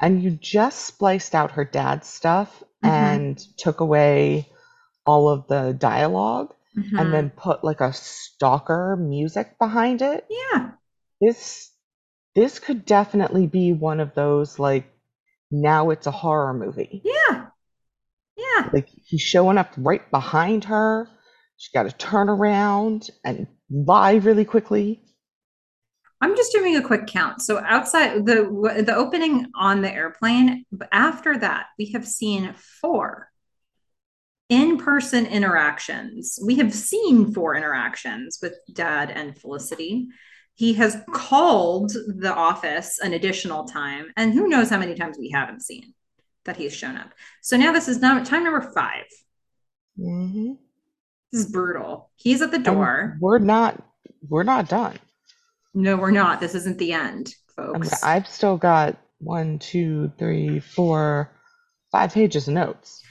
and you just spliced out her dad's stuff Mhm. and took away all of the dialogue Mhm. and then put like a stalker music behind it, yeah, this this could definitely be one of those like now it's a horror movie. yeah, yeah. Like he's showing up right behind her. She's got to turn around and lie really quickly. I'm just doing a quick count. So outside the the opening on the airplane, after that, we have seen four in-person interactions. We have seen four interactions with Dad and Felicity. He has called the office an additional time, and who knows how many times we haven't seen that he's shown up. So now this is now time number five. hmm This is brutal. He's at the door. we're not we're not done. No, we're not. This isn't the end, folks. I've still got one, two, three, four, five pages of notes.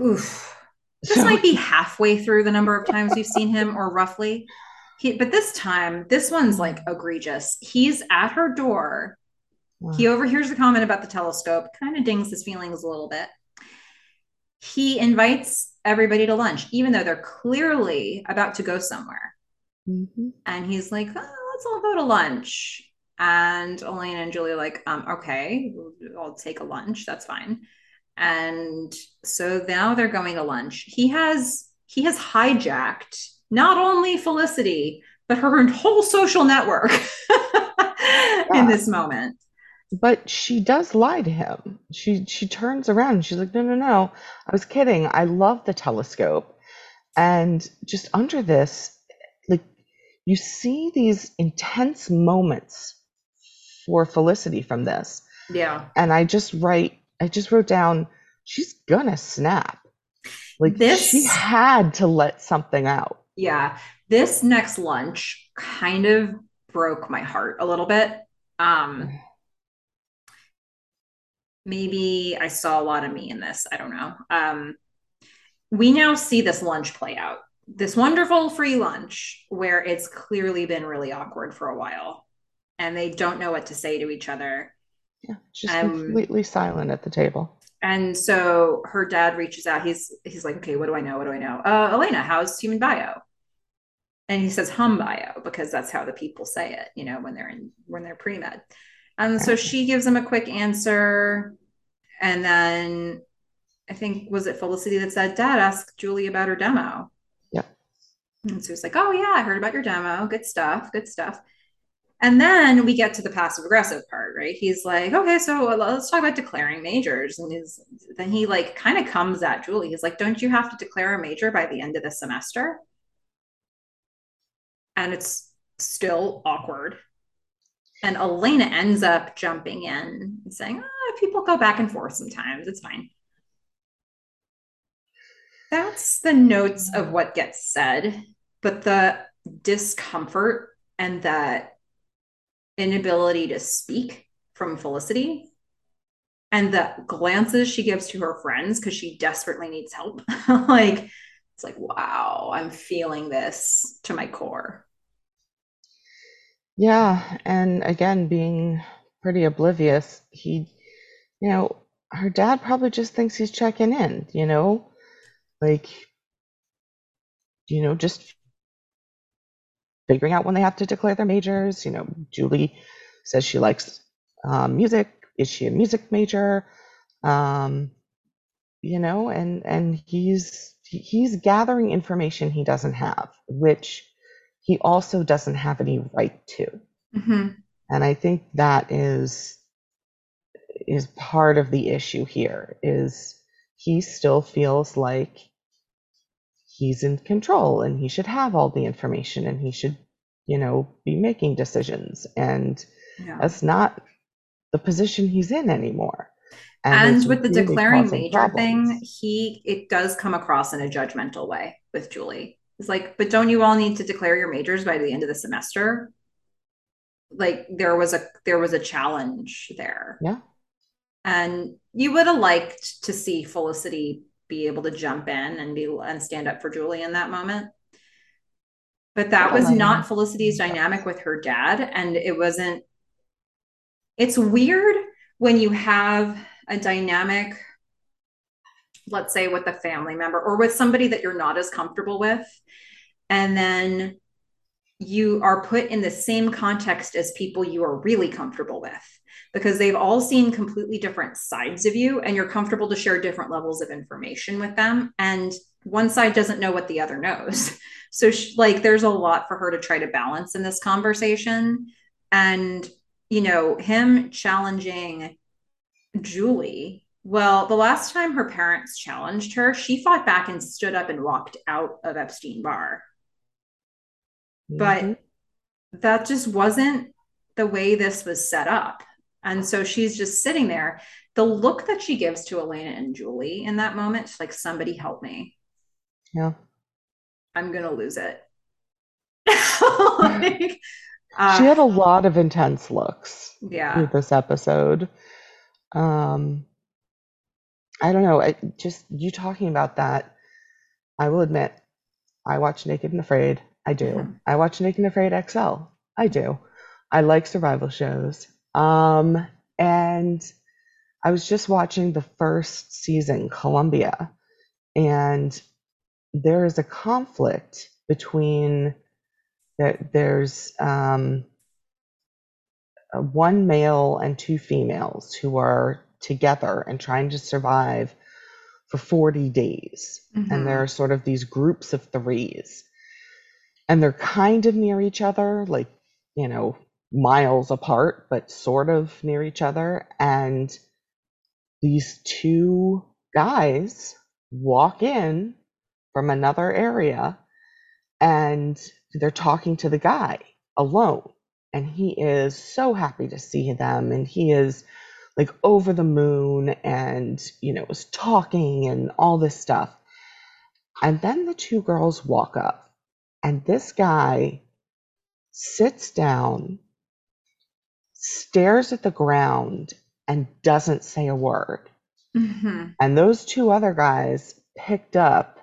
Oof. This So- might be halfway through the number of times we've seen him, or roughly. He, but this time, this one's like egregious. He's at her door. He overhears the comment about the telescope, kind of dings his feelings a little bit. He invites everybody to lunch, even though they're clearly about to go somewhere. Mhm. And he's like, oh, let's all go to lunch. And Elena and Julie are like, um, okay, I'll take a lunch. That's fine. And so now they're going to lunch. He has he has hijacked not only Felicity, but her whole social network in this moment. But she does lie to him. She she turns around and she's like, no, no, no. I was kidding. I love the telescope. And just under this, like you see these intense moments for Felicity from this. Yeah. And I just write, I just wrote down, she's gonna snap. Like This- she had to let something out. Yeah. This next lunch kind of broke my heart a little bit. Um maybe I saw a lot of me in this. I don't know. Um we now see this lunch play out. This wonderful free lunch where it's clearly been really awkward for a while and they don't know what to say to each other. Yeah, she's Um, completely silent at the table. And so her dad reaches out. He's he's like, okay, what do I know? What do I know? Uh, Elena, how's human bio? And he says hum bio because that's how the people say it, you know, when they're in when they're pre med. And um, so she gives him a quick answer, and then I think was it Felicity that said, "Dad, ask Julie about her demo." yeah And so he's like, "Oh yeah, I heard about your demo. Good stuff. Good stuff." And then we get to the passive aggressive part, right? He's like, okay, so uh, let's talk about declaring majors. And he's, then he like kind of comes at Julie. He's like, don't you have to declare a major by the end of the semester? And it's still awkward. And Elena ends up jumping in and saying, oh, people go back and forth sometimes. It's fine. That's the notes of what gets said, but the discomfort and that inability to speak from Felicity and the glances she gives to her friends because she desperately needs help. like, it's like, wow, I'm feeling this to my core. Yeah, and again, being pretty oblivious, he, you know, her dad probably just thinks he's checking in, you know? Like, you know, just figuring out when they have to declare their majors. You know, Julie says she likes um, music. Is she a music major? Um, you know, and and he's he's gathering information he doesn't have, which he also doesn't have any right to. Mm-hmm. And I think that is is part of the issue here is he still feels like he's in control and he should have all the information and he should you know be making decisions and Yeah. that's not the position he's in anymore And it's with the really declaring major thing, he it does come across in a judgmental way with Julie. It's like, but don't you all need to declare your majors by the end of the semester? Like there was a there was a challenge there. yeah And you would have liked to see Felicity be able to jump in and be and stand up for Julie in that moment. But that oh was Elena. not Felicity's dynamic with her dad. And it wasn't, it's weird when you have a dynamic, let's say with a family member or with somebody that you're not as comfortable with. And then you are put in the same context as people you are really comfortable with because they've all seen completely different sides of you and you're comfortable to share different levels of information with them. And one side doesn't know what the other knows. So she, like there's a lot for her to try to balance in this conversation. And you know him challenging julie well the last time her parents challenged her she fought back and stood up and walked out of epstein bar but Mhm. that just wasn't the way this was set up. And so she's just sitting there. The look that she gives to Elena and Julie in that moment, she's like, somebody help me. yeah I'm going to lose it. like, uh, she had a lot of intense looks yeah. through this episode um i don't know. I, just you talking about that i will admit i watch naked and afraid. I do. Mhm. i watch naked and afraid xl i do. I like survival shows. Um and i was just watching the first season colombia. And there is a conflict between there, there's um uh, one male and two females who are together and trying to survive for 40 days. Mhm. And there are sort of these groups of threes. And they're kind of near each other, like, you know, miles apart, but sort of near each other. And these two guys walk in from another area and they're talking to the guy alone and he is so happy to see them and he is like over the moon and you know was talking and all this stuff and then the two girls walk up and this guy sits down stares at the ground and doesn't say a word Mhm. and those two other guys picked up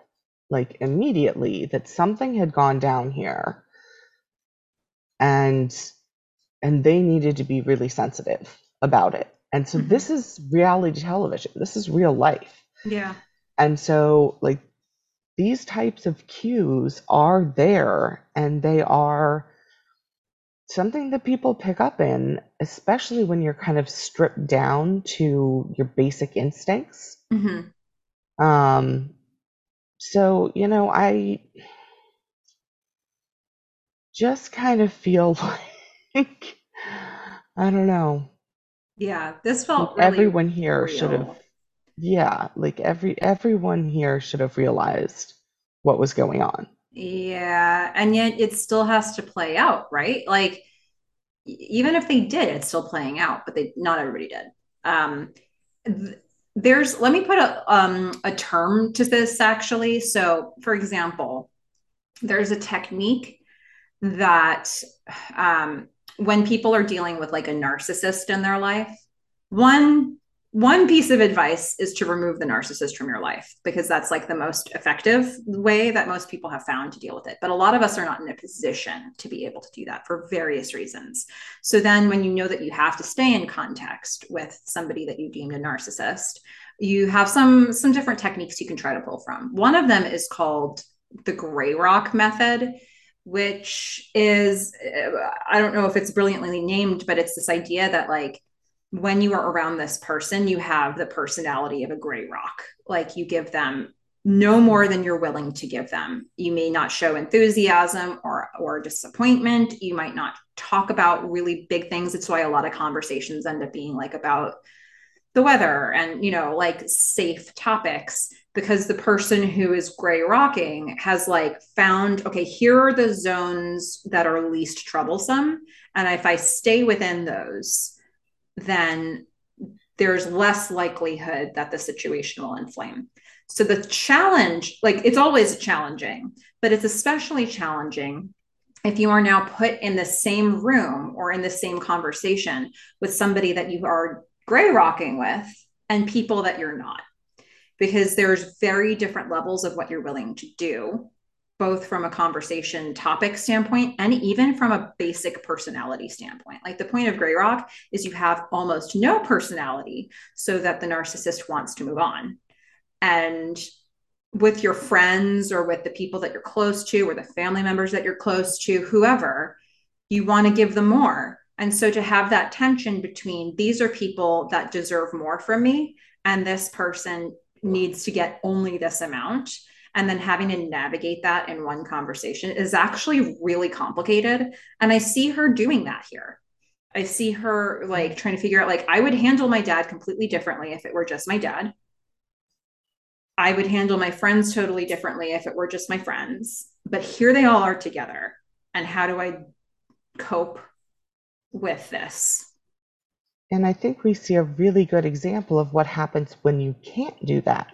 like immediately that something had gone down here and and they needed to be really sensitive about it. And so Mhm. this is reality television. This is real life. Yeah. And so like these types of cues are there and they are something that people pick up in, especially when you're kind of stripped down to your basic instincts. Mhm. Um, so, you know, I just kind of feel like, I don't know, Yeah. This felt really everyone here should have, yeah, like every everyone here should have realized what was going on. Yeah. And yet it still has to play out, right? Like, even if they did, it's still playing out, but they not everybody did. Um, th- there's let me put a um a term to this actually. So, for example, there's a technique that um when people are dealing with like a narcissist in their life, one one piece of advice is to remove the narcissist from your life because that's like the most effective way that most people have found to deal with it. But a lot of us are not in a position to be able to do that for various reasons. So then when you know that you have to stay in context with somebody that you deemed a narcissist, you have some some different techniques you can try to pull from. One of them is called the gray rock method which is i don't know if it's brilliantly named but it's this idea that like when you are around this person, you have the personality of a gray rock. Like you give them no more than you're willing to give them. You may not show enthusiasm or or disappointment. You might not talk about really big things. It's why a lot of conversations end up being like about the weather and you know like safe topics because the person who is gray rocking has like found okay here are the zones that are least troublesome and if i stay within those then there's less likelihood that the situation will inflame. So the challenge, like it's always challenging, but it's especially challenging if you are now put in the same room or in the same conversation with somebody that you are gray rocking with and people that you're not because there's very different levels of what you're willing to do both from a conversation topic standpoint and even from a basic personality standpoint. Like the point of Gray Rock is you have almost no personality so that the narcissist wants to move on. And with your friends or with the people that you're close to or the family members that you're close to, whoever, you want to give them more. And so to have that tension between these are people that deserve more from me and this person needs to get only this amount. And then having to navigate that in one conversation is actually really complicated. And i see her doing that here. I see her like trying to figure out like i would handle my dad completely differently if it were just my dad. I would handle my friends totally differently if it were just my friends. But here they all are together. And how do i cope with this and I think we see a really good example of what happens when you can't do that.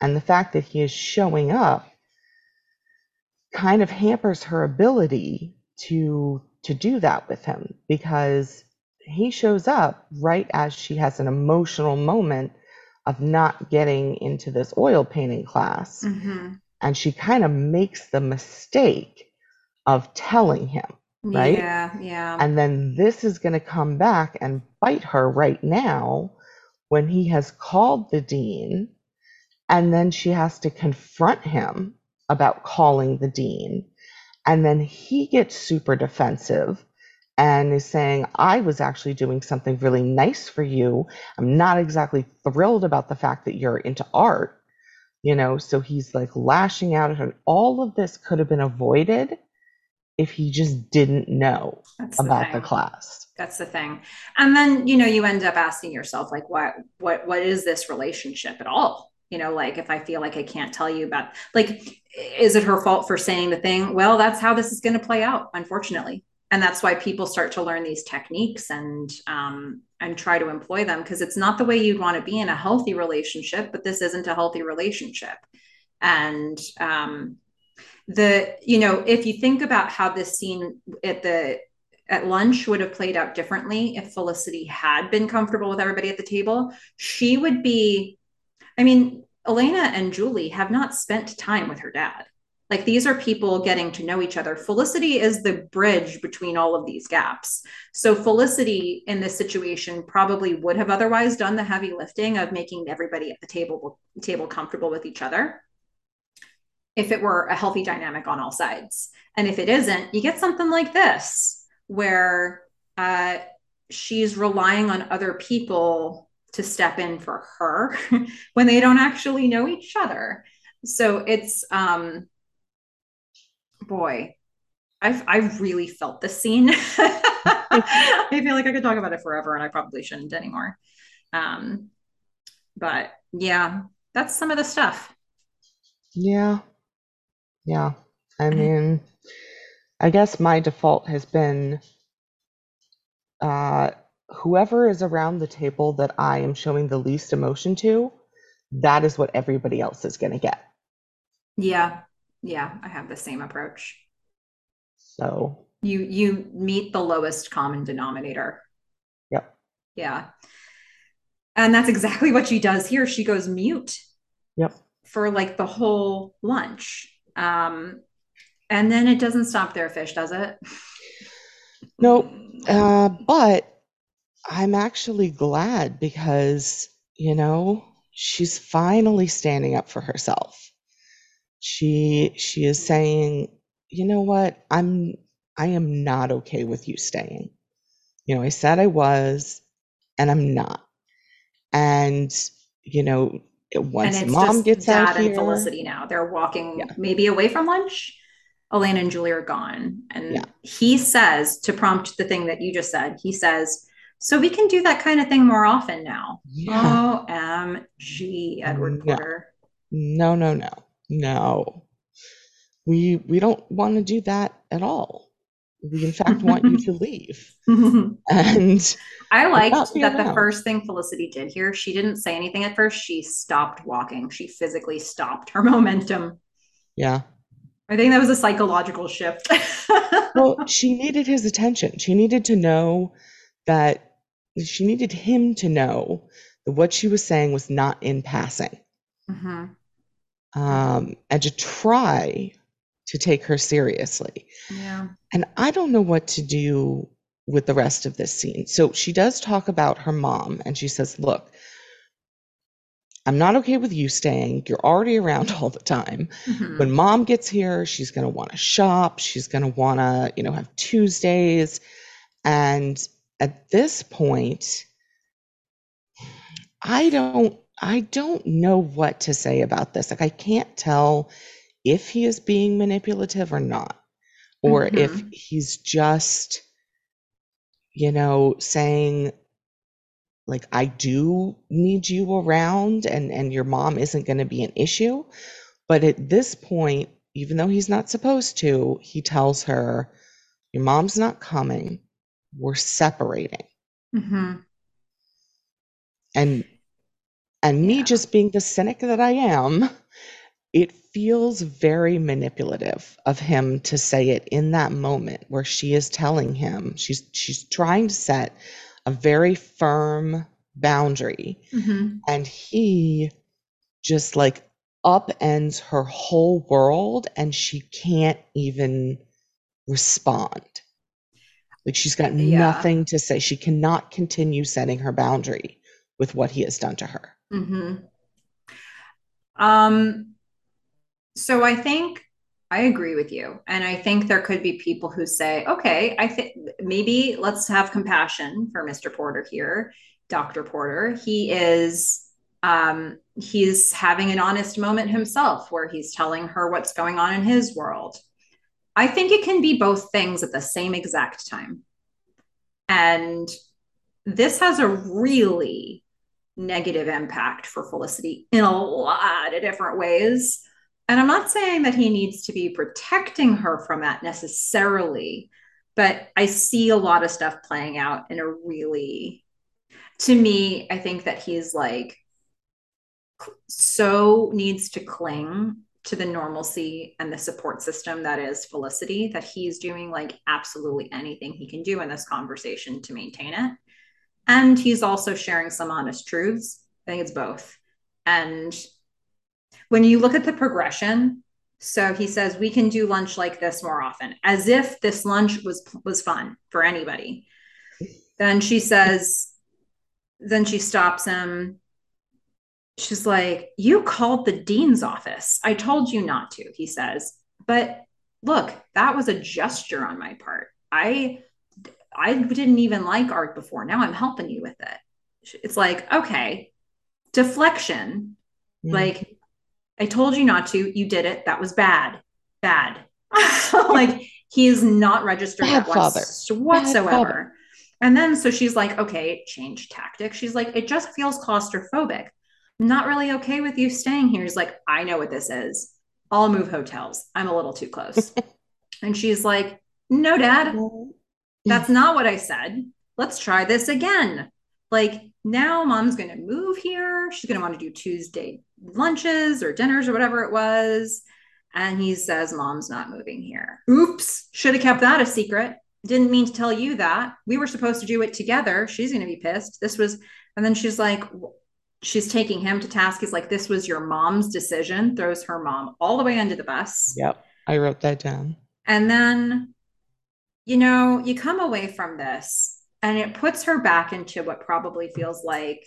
And the fact that he is showing up kind of hampers her ability to to do that with him because he shows up right as she has an emotional moment of not getting into this oil painting class mm-hmm. and she kind of makes the mistake of telling him right yeah yeah and then this is going to come back and bite her right now when he has called the dean and then she has to confront him about calling the dean. And then he gets super defensive and is saying, I was actually doing something really nice for you. I'm not exactly thrilled about the fact that you're into art. You know, so he's like lashing out at her. All of this could have been avoided if he just didn't know That's about the, the class. That's the thing. And then, you know, you end up asking yourself, like, what what what is this relationship at all? you know like if i feel like i can't tell you about like is it her fault for saying the thing well that's how this is going to play out unfortunately and that's why people start to learn these techniques and um, and try to employ them because it's not the way you'd want to be in a healthy relationship but this isn't a healthy relationship and um, the you know if you think about how this scene at the at lunch would have played out differently if felicity had been comfortable with everybody at the table she would be I mean, Elena and Julie have not spent time with her dad. Like these are people getting to know each other. Felicity is the bridge between all of these gaps. So Felicity in this situation probably would have otherwise done the heavy lifting of making everybody at the table table comfortable with each other. If it were a healthy dynamic on all sides. And if it isn't, you get something like this where uh, she's relying on other people to step in for her when they don't actually know each other. So it's um boy, I've I really felt the scene. I feel like I could talk about it forever and I probably shouldn't anymore. Um but yeah, that's some of the stuff. Yeah. Yeah. I mean, I guess my default has been uh whoever is around the table that I am showing the least emotion to, that is what everybody else is going to get. Yeah. Yeah, I have the same approach. So, you you meet the lowest common denominator. Yep. Yeah. And that's exactly what she does here. She goes mute. Yep. For like the whole lunch. Um, and then it doesn't stop there, fish, does it? Nope. Uh, but I'm actually glad because, you know, she's finally standing up for herself. She she is saying, "You know what? I'm I am not okay with you staying. You know, I said I was and I'm not." And, you know, once and it's mom just gets dad out and here, Felicity now. They're walking Yeah. maybe away from lunch. Elena and Julie are gone. And Yeah. he says, to prompt the thing that you just said, he says, So we can do that kind of thing more often now. yeah. OMG, Edward No. Porter. No, no, no. No. We we don't want to do that at all. We in fact want you to leave. And I liked that the first thing Felicity did here, she didn't say anything at first. She stopped walking. She physically stopped her momentum. yeah. I think that was a psychological shift. Well, she needed his attention. She needed to know that she needed him to know that what she was saying was not in passing. Mhm. Um, and to try to take her seriously. Yeah. And I don't know what to do with the rest of this scene. So she does talk about her mom and she says, Look, I'm not okay with you staying. You're already around all the time. Mhm. When mom gets here, she's going to want to shop. She's going to want to, you know, have Tuesdays. And at this point, I don't I don't know what to say about this. Like I can't tell if he is being manipulative or not or if Mhm. he's just you know saying like I do need you around and and your mom isn't going to be an issue. But at this point, even though he's not supposed to, he tells her your mom's not coming. We're separating. Mhm. And and me just being the cynic that I am, it feels very manipulative of him to say it in that moment where she is telling him she's she's trying to set a very firm boundary Mhm. and he just like upends her whole world and she can't even respond like she's got Yeah. nothing to say she cannot continue setting her boundary with what he has done to her Mhm. Um, so I think I agree with you. And I think there could be people who say, okay, I think maybe let's have compassion for Mr. Porter here, Dr. Porter. He is um he's having an honest moment himself where he's telling her what's going on in his world. I think it can be both things at the same exact time. And this has a really negative impact for Felicity in a lot of different ways. And I'm not saying that he needs to be protecting her from that necessarily, but I see a lot of stuff playing out in a really, to me, I think that he's like so needs to cling to the normalcy and the support system that is Felicity that he's doing like absolutely anything he can do in this conversation to maintain it. And he's also sharing some honest truths. I think it's both. And when you look at the progression, so he says we can do lunch like this more often, as if this lunch was was fun for anybody. Then she says, then she stops him. She's like, "You called the dean's office. I told you not to." He says, "But look, that was a gesture on my part. I I didn't even like art before. Now I'm helping you with it." It's like, okay, deflection. Mm. Like, I told you not to. You did it. That was bad. Bad. like, he is not registered Bad that father. once whatsoever. father. And then, so she's like, okay, change tactic. She's like, it just feels claustrophobic. I'm not really okay with you staying here. He's like, I know what this is. I'll move hotels. I'm a little too close. and she's like, no, dad, that's not what I said. Let's try this again. Like now mom's going to move here. She's going to want to do Tuesday lunches or dinners or whatever it was. And he says, Mom's not moving here. Oops. Should have kept that a secret. Didn't mean to tell you that. We were supposed to do it together. She's going to be pissed. This was And then she's like, she's taking him to task. He's like, this was your mom's decision, throws her mom all the way under the bus. Yep. I wrote that down. And then, you know, you come away from this and it puts her back into what probably feels like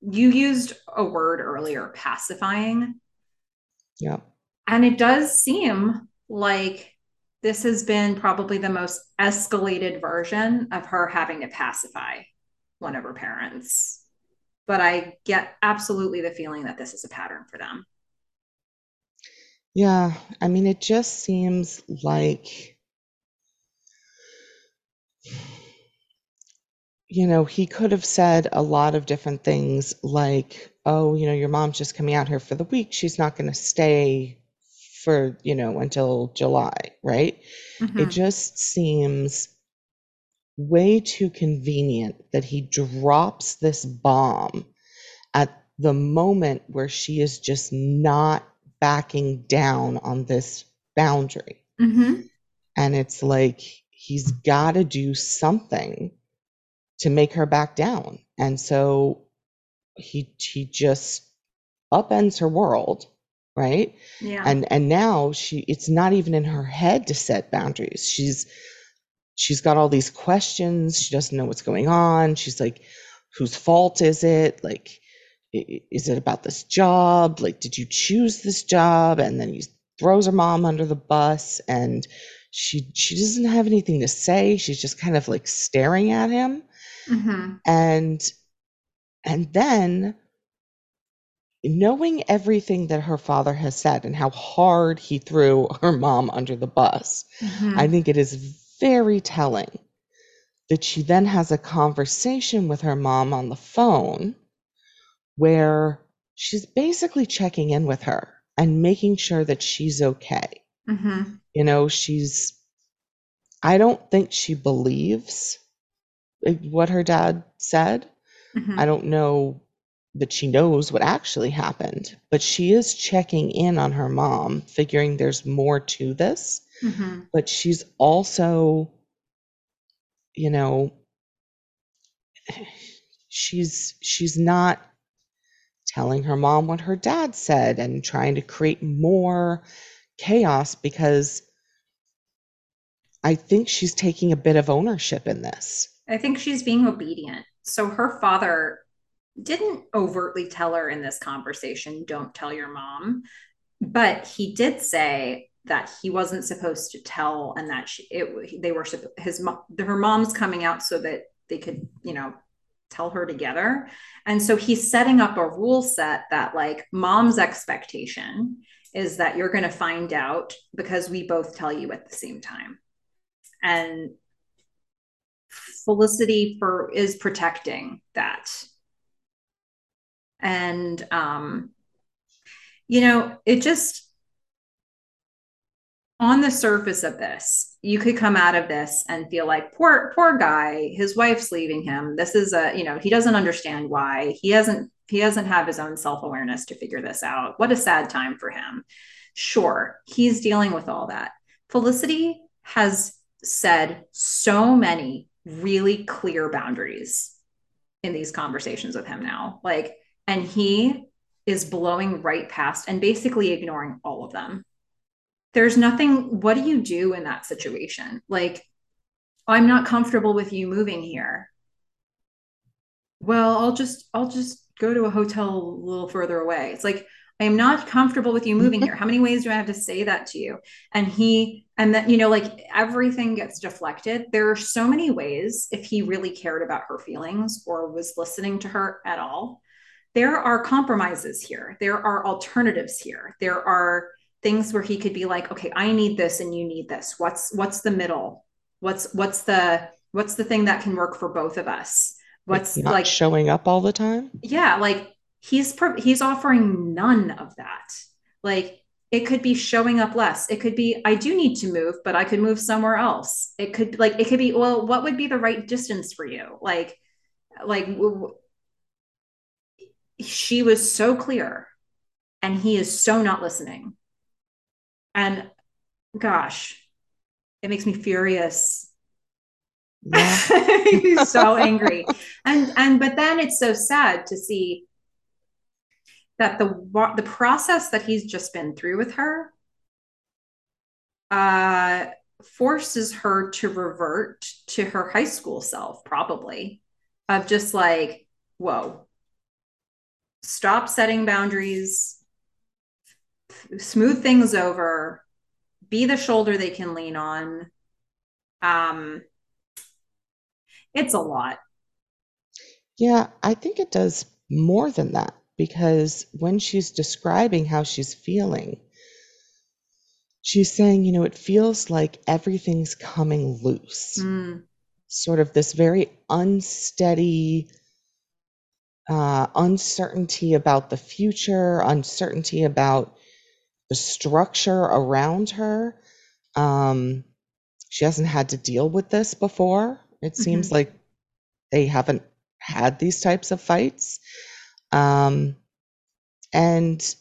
you used a word earlier pacifying. yeah And it does seem like this has been probably the most escalated version of her having to pacify one of her parents. But I get absolutely the feeling that this is a pattern for them. Yeah. I mean, it just seems like, you know, he could have said a lot of different things like, oh, you know, your mom's just coming out here for the week. She's not going to stay for, you know, until July, right? Mm-hmm. It just seems way too convenient that he drops this bomb at the moment where she is just not backing down on this boundary. Mm-hmm. And it's like he's got to do something to make her back down. And so he he just upends her world right? Yeah. And and now she it's not even in her head to set boundaries. She's she's got all these questions. She doesn't know what's going on. She's like whose fault is it? Like is it about this job? Like did you choose this job? And then he throws her mom under the bus and she she doesn't have anything to say. She's just kind of like staring at him mm-hmm. and and then knowing everything that her father has said and how hard he threw her mom under the bus, mm-hmm. I think it is very telling that she then has a conversation with her mom on the phone where she's basically checking in with her and making sure that she's okay. Mm-hmm. You know, she's, I don't think she believes what her dad said. Mm-hmm. I don't know that she knows what actually happened, but she is checking in on her mom, figuring there's more to this. Mm-hmm. But she's also, you know, she's she's not telling her mom what her dad said and trying to create more chaos because I think she's taking a bit of ownership in this. I think she's being obedient. So her father didn't overtly tell her in this conversation, don't tell your mom. But he did say that he wasn't supposed to tell and that she, it, they were, his mom, her mom's coming out so that they could, you know, tell her together. And so he's setting up a rule set that like mom's expectation is that you're going to find out because we both tell you at the same time. And Felicity for is protecting that. And um you know it just on the surface of this you could come out of this and feel like poor poor guy his wife's leaving him. This is a you know he doesn't understand why. He hasn't he doesn't have his own self-awareness to figure this out. What a sad time for him. Sure he's dealing with all that. Felicity has said so many really clear boundaries in these conversations with him now like and he is blowing right past and basically ignoring all of them. There's nothing, what do you do in that situation? Like, I'm not comfortable with you moving here. Well, I'll just, I'll just go to a hotel a little further away. It's like, I am not comfortable with you moving mm-hmm. here. How many ways do I have to say that to you? And he, and then, you know, like everything gets deflected. There are so many ways if he really cared about her feelings or was listening to her at all there are compromises here. There are alternatives here. There are things where he could be like, okay, I need this and you need this. What's what's the middle? What's what's the what's the thing that can work for both of us? What's like, like showing up all the time? Yeah, like he's he's offering none of that. Like it could be showing up less. It could be I do need to move, but I could move somewhere else. It could like it could be well, what would be the right distance for you? Like like she was so clear and he is so not listening. And gosh, it makes me furious Yeah. he's so angry. And and but then it's so sad to see that the the process that he's just been through with her uh forces her to revert to her high school self probably of just like whoa. Stop setting boundaries. Smooth things over. Be the shoulder they can lean on. Um it's a lot. Yeah, I think it does more than that because when she's describing how she's feeling, she's saying, you know, it feels like everything's coming loose. mm, Sort of this very unsteady uh, uncertainty about the future, uncertainty about the structure around her. Um, she hasn't had to deal with this before. It seems like they haven't had these types of fights. Um, and,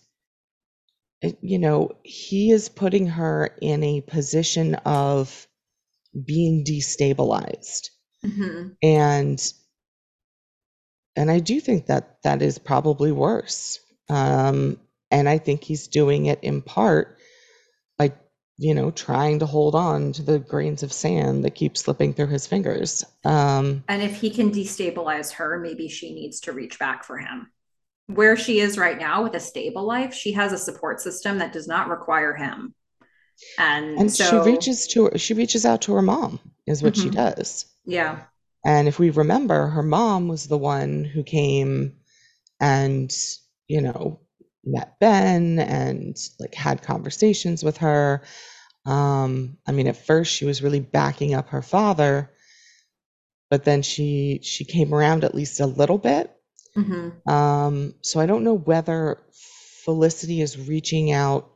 you know, he is putting her in a position of being destabilized. mhm. And and I do think that that is probably worse. Um, and I think he's doing it in part by, you know, trying to hold on to the grains of sand that keep slipping through his fingers. Um, And if he can destabilize her, maybe she needs to reach back for him. Where she is right now with a stable life, she has a support system that does not require him. And, and so she reaches to her, she reaches out to her mom, is what she Mhm. does. yeah. And if we remember, her mom was the one who came and, you know, met Ben and like had conversations with her. Um, I mean, at first she was really backing up her father, but then she she came around at least a little bit. Hmm Um, so I don't know whether Felicity is reaching out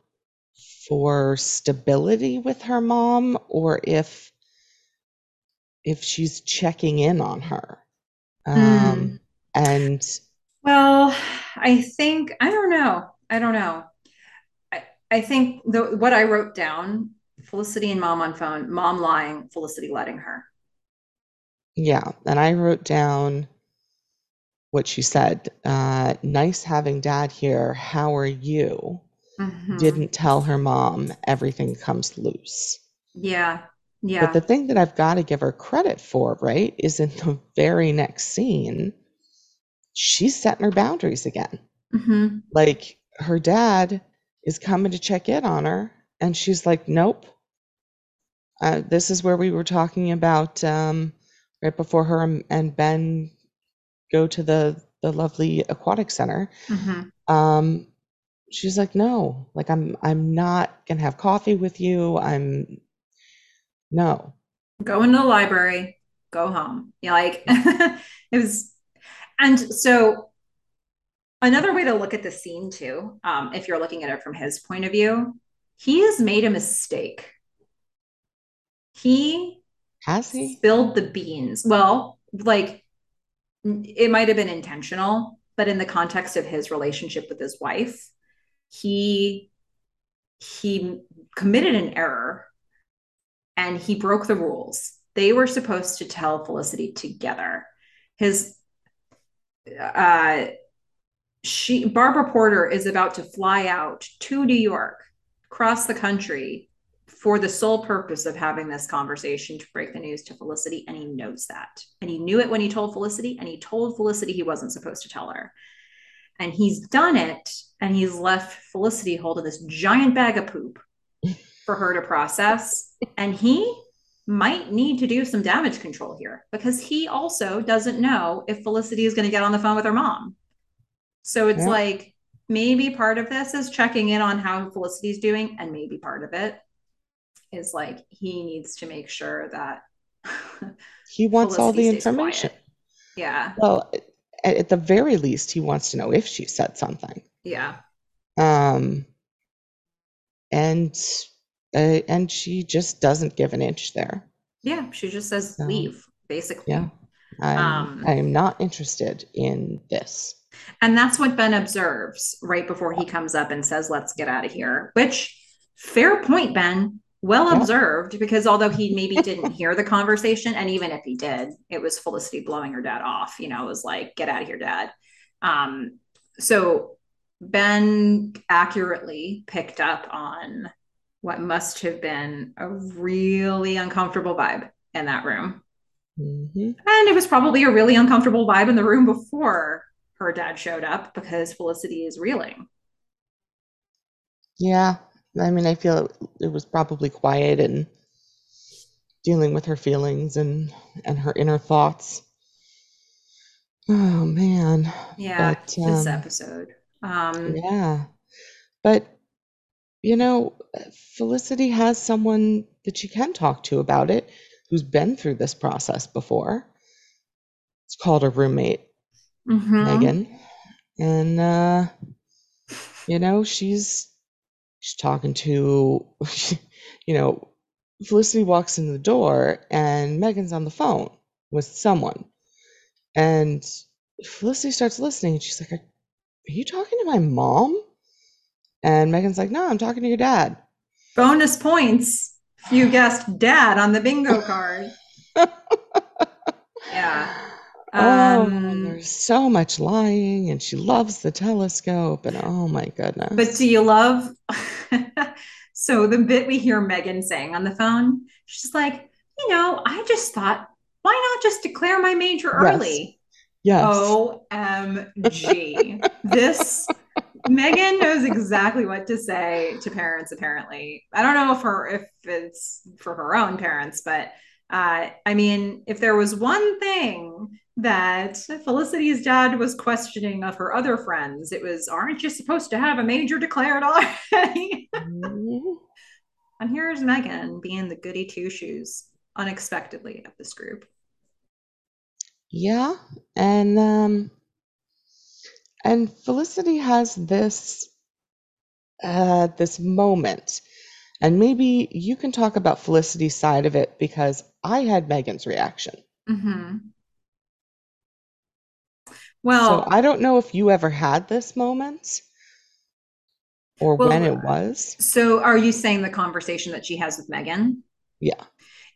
for stability with her mom or if if she's checking in on her. Um, and Well, I think I don't know. I don't know. I, I think the what I wrote down, Felicity and mom on phone, mom lying, Felicity letting her. yeah, and I wrote down what she said. Uh, nice having dad here. How are you? Mhm. Didn't tell her mom everything comes loose. Yeah. Yeah. But the thing that I've got to give her credit for, right, is in the very next scene, she's setting her boundaries again. hmm Like her dad is coming to check in on her, and she's like, nope. Uh, this is where we were talking about um, right before her and Ben go to the the lovely aquatic center. hmm Um, she's like, no, like I'm I'm not gonna have coffee with you. I'm no. Go into the library, go home. Yeah, like it was, and so another way to look at the scene too, um, if you're looking at it from his point of view, he has made a mistake. He Has he? spilled the beans. Well, like it might have been intentional, but in the context of his relationship with his wife, he he committed an error and he broke the rules. They were supposed to tell Felicity together. His uh she Barbara Porter is about to fly out to New York, cross the country for the sole purpose of having this conversation to break the news to Felicity and he knows that. And he knew it when he told Felicity and he told Felicity he wasn't supposed to tell her. And he's done it and he's left Felicity holding this giant bag of poop for her to process and he might need to do some damage control here because he also doesn't know if Felicity is going to get on the phone with her mom. So it's Yeah. like maybe part of this is checking in on how Felicity's doing, and maybe part of it is like he needs to make sure that He wants all the information. quiet. Yeah, Well, at, at the very least, he wants to know if she said something. yeah, Um, and uh, and she just doesn't give an inch there. yeah. She just says So, leave, basically. Yeah, I'm Um, I'm not interested in this. And that's what Ben observes right before he comes up and says, let's get out of here. Which, fair point, Ben. Well observed because although he maybe didn't hear the conversation, and even if he did, it was Felicity blowing her dad off. You know, it was like, get out of here, dad. Um, so Ben accurately picked up on what must have been a really uncomfortable vibe in that room. hmm And it was probably a really uncomfortable vibe in the room before her dad showed up because Felicity is reeling. Yeah. I mean, I feel it, it was probably quiet and dealing with her feelings and and her inner thoughts. Oh man. Yeah, But this um, episode. Um, yeah. But you know, Felicity has someone that she can talk to about it who's been through this process before. It's called a roommate, mhm. Megan. And uh, you know, she's she's talking to you know, Felicity walks in the door and Megan's on the phone with someone. And Felicity starts listening and she's like, Are, you talking to my mom? And Megan's like, No, I'm talking to your dad. Bonus points if you guessed dad on the bingo card. Yeah. Oh, Um, there's so much lying, and she loves the telescope, and oh my goodness. but do you love? so the bit we hear Megan saying on the phone, she's like, you know, I just thought, why not just declare my major Yes, early? yes. OMG. This Megan knows exactly what to say to parents, apparently. I don't know if her if it's for her own parents, but uh, I mean, if there was one thing that Felicity's dad was questioning of her other friends, it was, aren't you supposed to have a major declared already? Mhm. and here's Megan being the goody two shoes unexpectedly of this group. Yeah, and um, and Felicity has this uh this moment, and maybe you can talk about Felicity's side of it because I had Megan's reaction. Mm-hmm. So Well, I don't know if you ever had this moment or when it was. so are you saying the conversation that she has with Megan? Yeah.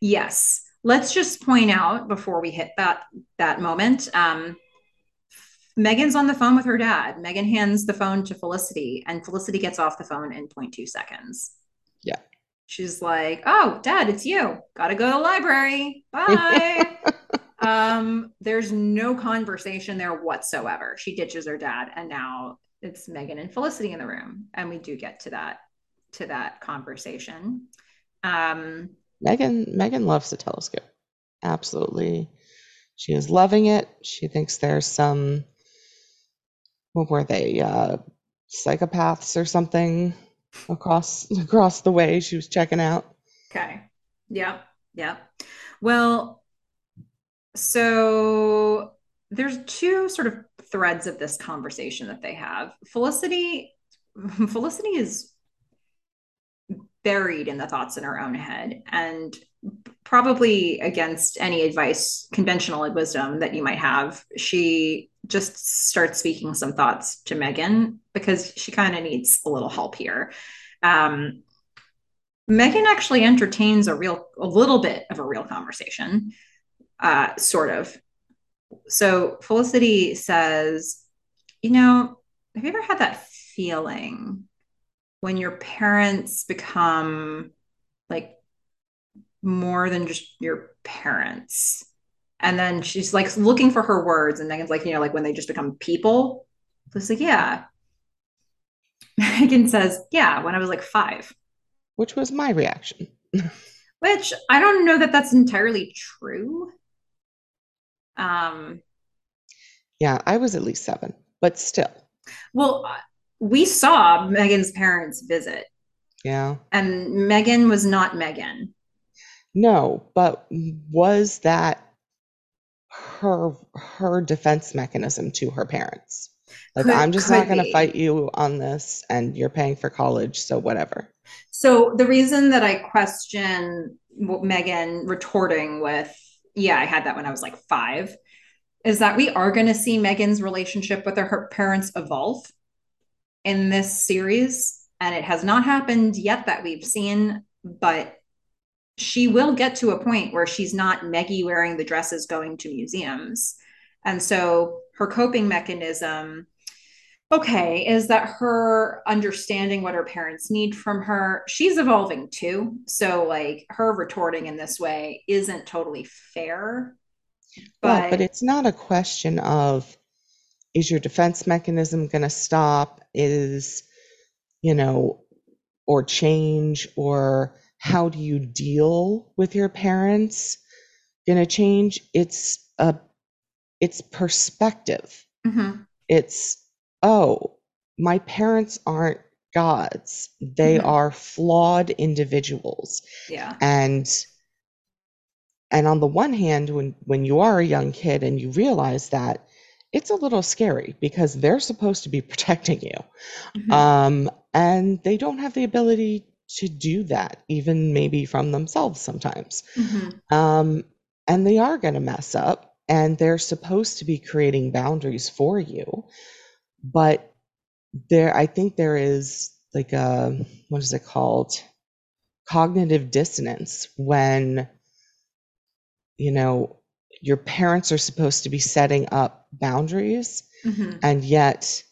Yes. Let's just point out before we hit that that moment. Um, Megan's on the phone with her dad. Megan hands the phone to Felicity, and Felicity gets off the phone in zero point 0.2 seconds. Yeah. She's like, "Oh, Dad, it's you. Gotta go to the library. Bye." um, there's no conversation there whatsoever. She ditches her dad, and now it's Megan and Felicity in the room, and we do get to that to that conversation. Um, Megan Megan loves the telescope. Absolutely. She is loving it. She thinks there's some what were they, uh psychopaths or something across across the way she was checking out. okay. Yep. Yep. Well, so there's two sort of threads of this conversation that they have. Felicity Felicity is buried in the thoughts in her own head and probably against any advice conventional wisdom that you might have she just start speaking some thoughts to megan because she kind of needs a little help here um, megan actually entertains a real a little bit of a real conversation uh, sort of so felicity says you know have you ever had that feeling when your parents become like more than just your parents. And then she's like looking for her words, and Megan's like, you know, like when they just become people. So it's like, yeah. Megan says, yeah, when I was like five, Which was my reaction. which I don't know that that's entirely true. Um, Yeah, I was at least seven, but still. well, we saw Megan's parents visit, Yeah. and Megan was not Megan. No, but was that her her defense mechanism to her parents? Like, I'm just not going to fight you on this, and you're paying for college, so whatever. So the reason that I question Megan retorting with, yeah, I had that when I was like five, is that we are going to see Megan's relationship with her parents evolve in this series. And it has not happened yet that we've seen but she will get to a point where she's not Meggie wearing the dresses going to museums. And so her coping mechanism, okay, is that her understanding what her parents need from her, she's evolving too. So, like, her retorting in this way isn't totally fair. Well, but But, it's not a question of is your defense mechanism going to stop? Is, you know, or change or how do you deal with your parents going to change? It's a it's perspective. Mhm, It's oh, my parents aren't gods. They mhm, are flawed individuals. yeah. And and on the one hand, when when you are a young kid and you realize that, it's a little scary because they're supposed to be protecting you. mhm, Um, and they don't have the ability to do that, even maybe from themselves sometimes. mhm, Um, and they are going to mess up, and they're supposed to be creating boundaries for you. But there, I think there is like a, what is it called? Cognitive dissonance when you know, your parents are supposed to be setting up boundaries, mhm, and yet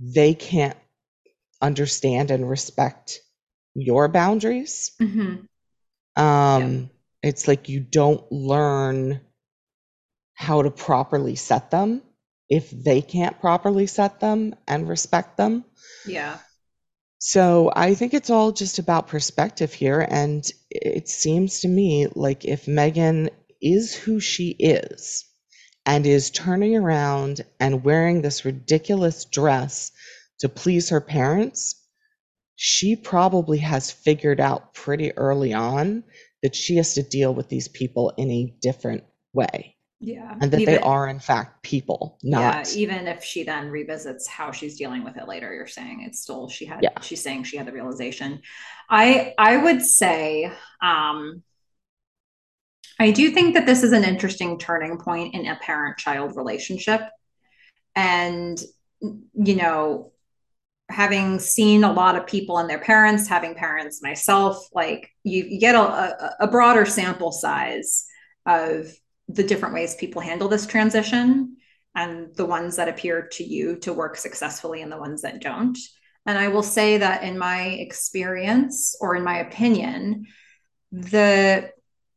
they can't understand and respect your boundaries. mhm. Yeah, Um, it's like you don't learn how to properly set them if they can't properly set them and respect them. yeah. So I think it's all just about perspective here. And it seems to me like if Megan is who she is and is turning around and wearing this ridiculous dress to please her parents, she probably has figured out pretty early on that she has to deal with these people in a different way Yeah. and that they are, in fact, people, not. yeah, even if she then revisits how she's dealing with it later, you're saying it's still she had yeah. she's saying she had the realization. I I would say um I do think that this is an interesting turning point in a parent-child relationship. And you know, having seen a lot of people and their parents, having parents myself, like you, you get a, a broader sample size of the different ways people handle this transition and the ones that appear to you to work successfully and the ones that don't. And I will say that in my experience or in my opinion, the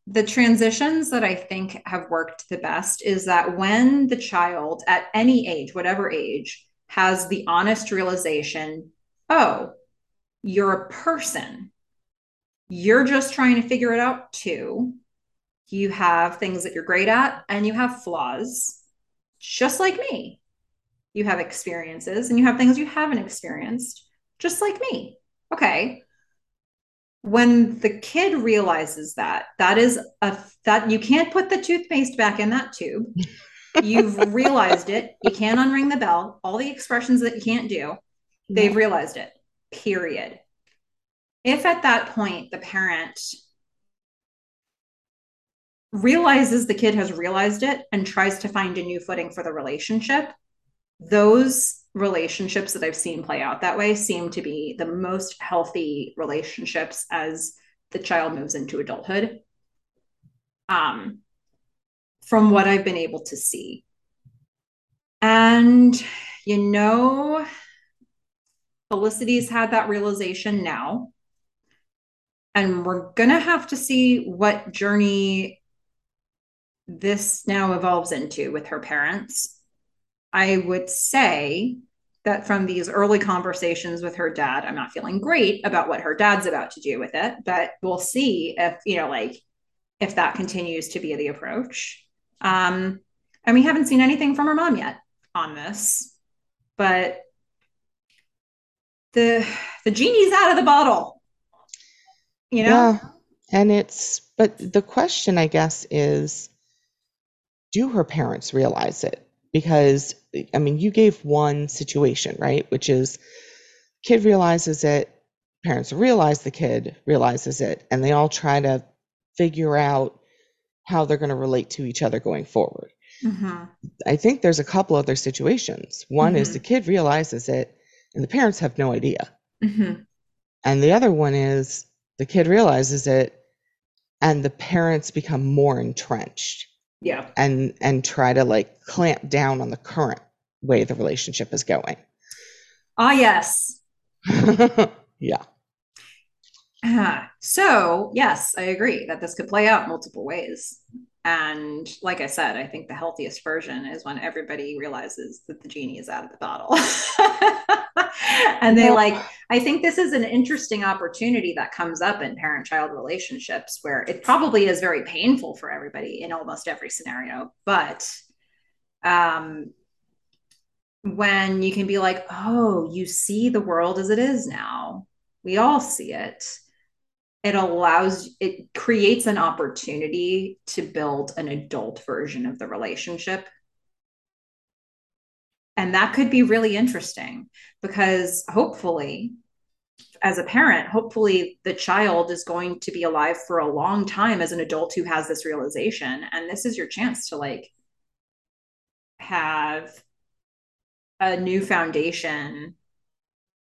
the transitions that I think have worked the best is that when the child at any age, whatever age, has the honest realization, oh, you're a person. You're just trying to figure it out too. You have things that you're great at and you have flaws, just like me. You have experiences and you have things you haven't experienced, just like me. Okay. When the kid realizes that, that is a that you can't put the toothpaste back in that tube. You've realized it. You can't unring the bell. All the expressions that you can't do, they've realized it. Period. If at that point the parent realizes the kid has realized it and tries to find a new footing for the relationship, those relationships that I've seen play out that way seem to be the most healthy relationships as the child moves into adulthood. Um, from what I've been able to see. And, you know, Felicity's had that realization now. And we're going to have to see what journey this now evolves into with her parents. I would say that from these early conversations with her dad, I'm not feeling great about what her dad's about to do with it, but we'll see if, you know, like if that continues to be the approach. Um, and we haven't seen anything from her mom yet on this, but the the genie's out of the bottle, you know? Yeah. And it's, but the question, I guess, is do her parents realize it? Because, I mean, you gave one situation, right? Which is kid realizes it, parents realize the kid realizes it, and they all try to figure out how they're going to relate to each other going forward. Mm-hmm. I think there's a couple other situations. One is Mm-hmm. the kid realizes it, and the parents have no idea. Mm-hmm. And the other one is the kid realizes it and the parents become more entrenched Yeah. and and try to like clamp down on the current way the relationship is going. Ah, yes. yeah. Ah, so, yes, I agree that this could play out multiple ways. And like I said, I think the healthiest version is when everybody realizes that the genie is out of the bottle. and they like, I think this is an interesting opportunity that comes up in parent child relationships where it probably is very painful for everybody in almost every scenario. But um, when you can be like, oh, you see the world as it is now, we all see it it allows it creates an opportunity to build an adult version of the relationship. And that could be really interesting because hopefully as a parent hopefully the child is going to be alive for a long time as an adult who has this realization. And this is your chance to like have a new foundation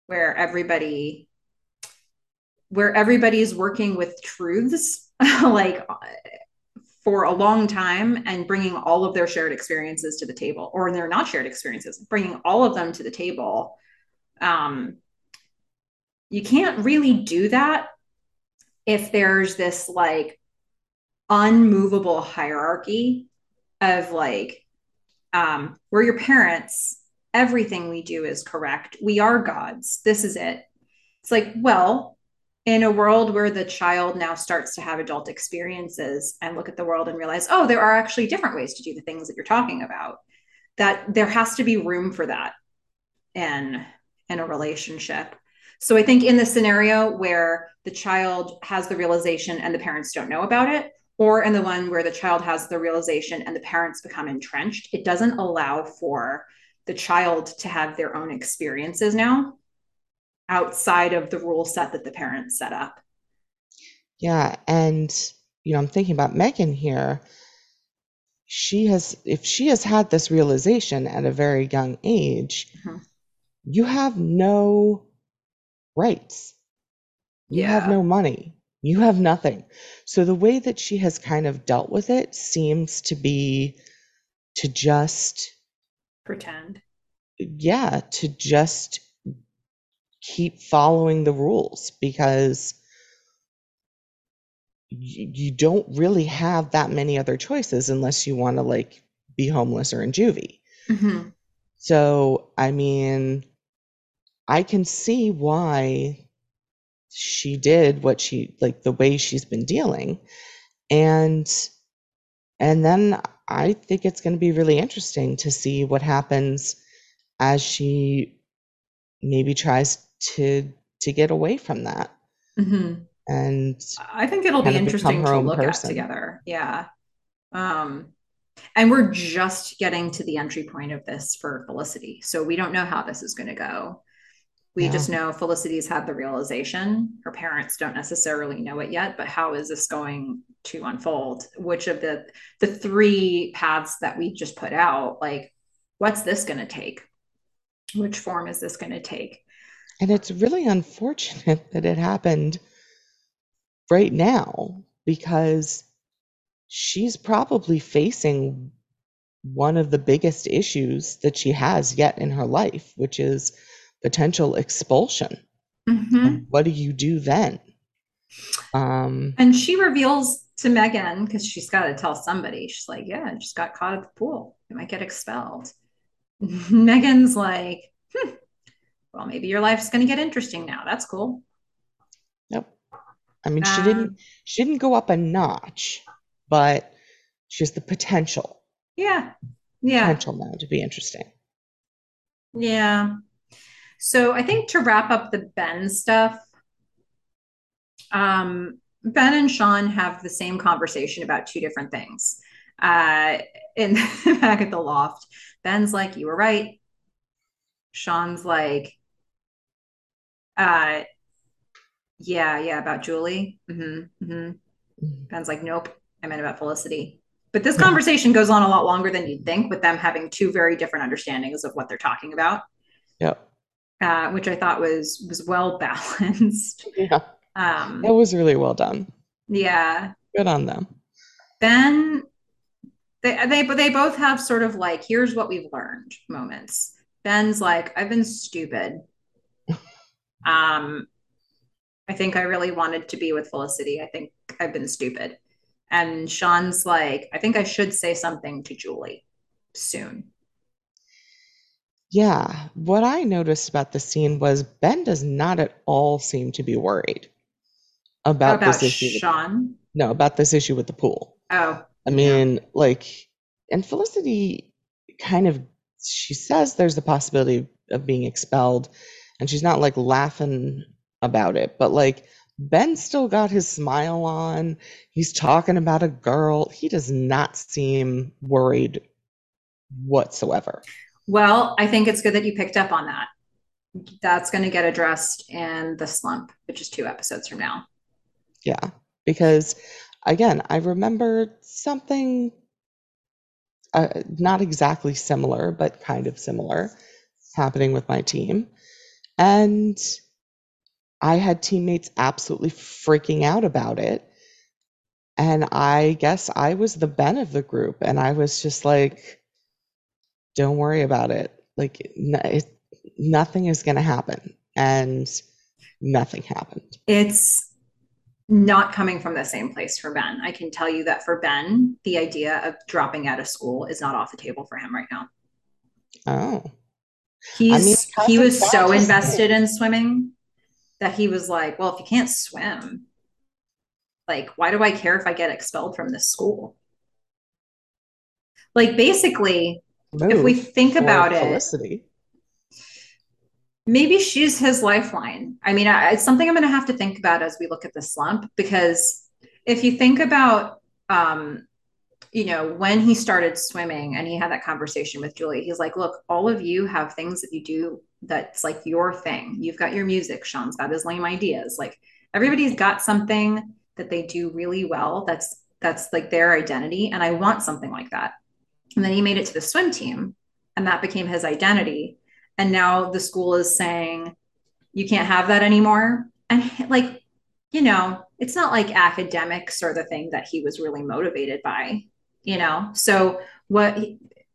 where everybody where everybody's working with truths like for a long time and bringing all of their shared experiences to the table or they're not shared experiences bringing all of them to the table. Um, you can't really do that if there's this like unmovable hierarchy of like um, we're your parents. Everything we do is correct. We are gods. This is it. It's like well in a world where the child now starts to have adult experiences and look at the world and realize, oh, there are actually different ways to do the things that you're talking about, that there has to be room for that in, in a relationship. So I think in the scenario where the child has the realization and the parents don't know about it, or in the one where the child has the realization and the parents become entrenched, it doesn't allow for the child to have their own experiences now outside of the rule set that the parents set up. Yeah, and you know, I'm thinking about Meghan here. She has if she has had this realization at a very young age, mm-hmm. you have no rights. You yeah. have no money. You have nothing. So the way that she has kind of dealt with it seems to be to just pretend. Yeah, to just keep following the rules because you, don't really have that many other choices unless you want to like be homeless or in juvie. Mm-hmm. So, I mean, I can see why she did what she like the way she's been dealing and and then I think it's going to be really interesting to see what happens as she maybe tries to to get away from that. Mm-hmm. And I think it'll be interesting to look person. at together. Yeah. Um, and we're just getting to the entry point of this for Felicity. So we don't know how this is going to go. We yeah. just know Felicity's had the realization. Her parents don't necessarily know it yet, but how is this going to unfold? Which of the the three paths that we just put out, like what's this going to take? Which form is this going to take? And it's really unfortunate that it happened right now because she's probably facing one of the biggest issues that she has yet in her life, which is potential expulsion. Mm-hmm. What do you do then? Um, and she reveals to Meghan because she's got to tell somebody. She's like, "Yeah, I just got caught at the pool. I might get expelled." Meghan's like, hmm, well, maybe your life's going to get interesting now. That's cool. Yep. I mean, um, she didn't she didn't go up a notch, but she has the potential. Yeah. Yeah. Potential now to be interesting. Yeah. So I think to wrap up the Ben stuff, um, Ben and Sean have the same conversation about two different things. Uh, in back at the loft, Ben's like, "You were right." Sean's like, uh, yeah, yeah, about Julie. Mm-hmm, mm-hmm. Ben's like, nope, I meant about Felicity. But this conversation goes on a lot longer than you'd think, with them having two very different understandings of what they're talking about. Yeah. Uh, which I thought was was well balanced. Yeah. Um, It was really well done. yeah. Good on them. Ben, they they but they both have sort of like here's what we've learned moments. Ben's like I've been stupid. Um, I think I really wanted to be with Felicity. I think I've been stupid. And Sean's like, I think I should say something to Julie soon. Yeah, what I noticed about the scene was Ben does not at all seem to be worried about About this issue. With, Sean. no, about this issue with the pool. Oh, I mean, like, and Felicity kind of she says there's the possibility of being expelled, and she's not like laughing about it, but like Ben still got his smile on. He's talking about a girl. He does not seem worried whatsoever. well, I think it's good that you picked up on that. That's going to get addressed in the slump, which is two episodes from now. Yeah, because again, I remember something uh, not exactly similar, but kind of similar happening with my team. And I had teammates absolutely freaking out about it. And I guess I was the Ben of the group. And I was just like, don't worry about it. Like, it, nothing is going to happen. And nothing happened. It's not coming from the same place for Ben. I can tell you that for Ben, the idea of dropping out of school is not off the table for him right now. Oh, He's mean, he was so invested in swimming that he was like, well, if you can't swim, like why do I care if I get expelled from this school? Like basically, if we think about it, maybe she's his lifeline. I mean, I, it's something I'm going to have to think about as we look at the slump because if you think about, um, you know, when he started swimming and he had that conversation with Julie, he's like, look, all of you have things that you do that's like your thing. You've got your music, Sean's got his lame ideas. Like everybody's got something that they do really well that's that's like their identity. And I want something like that. And then he made it to the swim team and that became his identity and now the school is saying you can't have that anymore and like you know it's not like academics are the thing that he was really motivated by you know? So what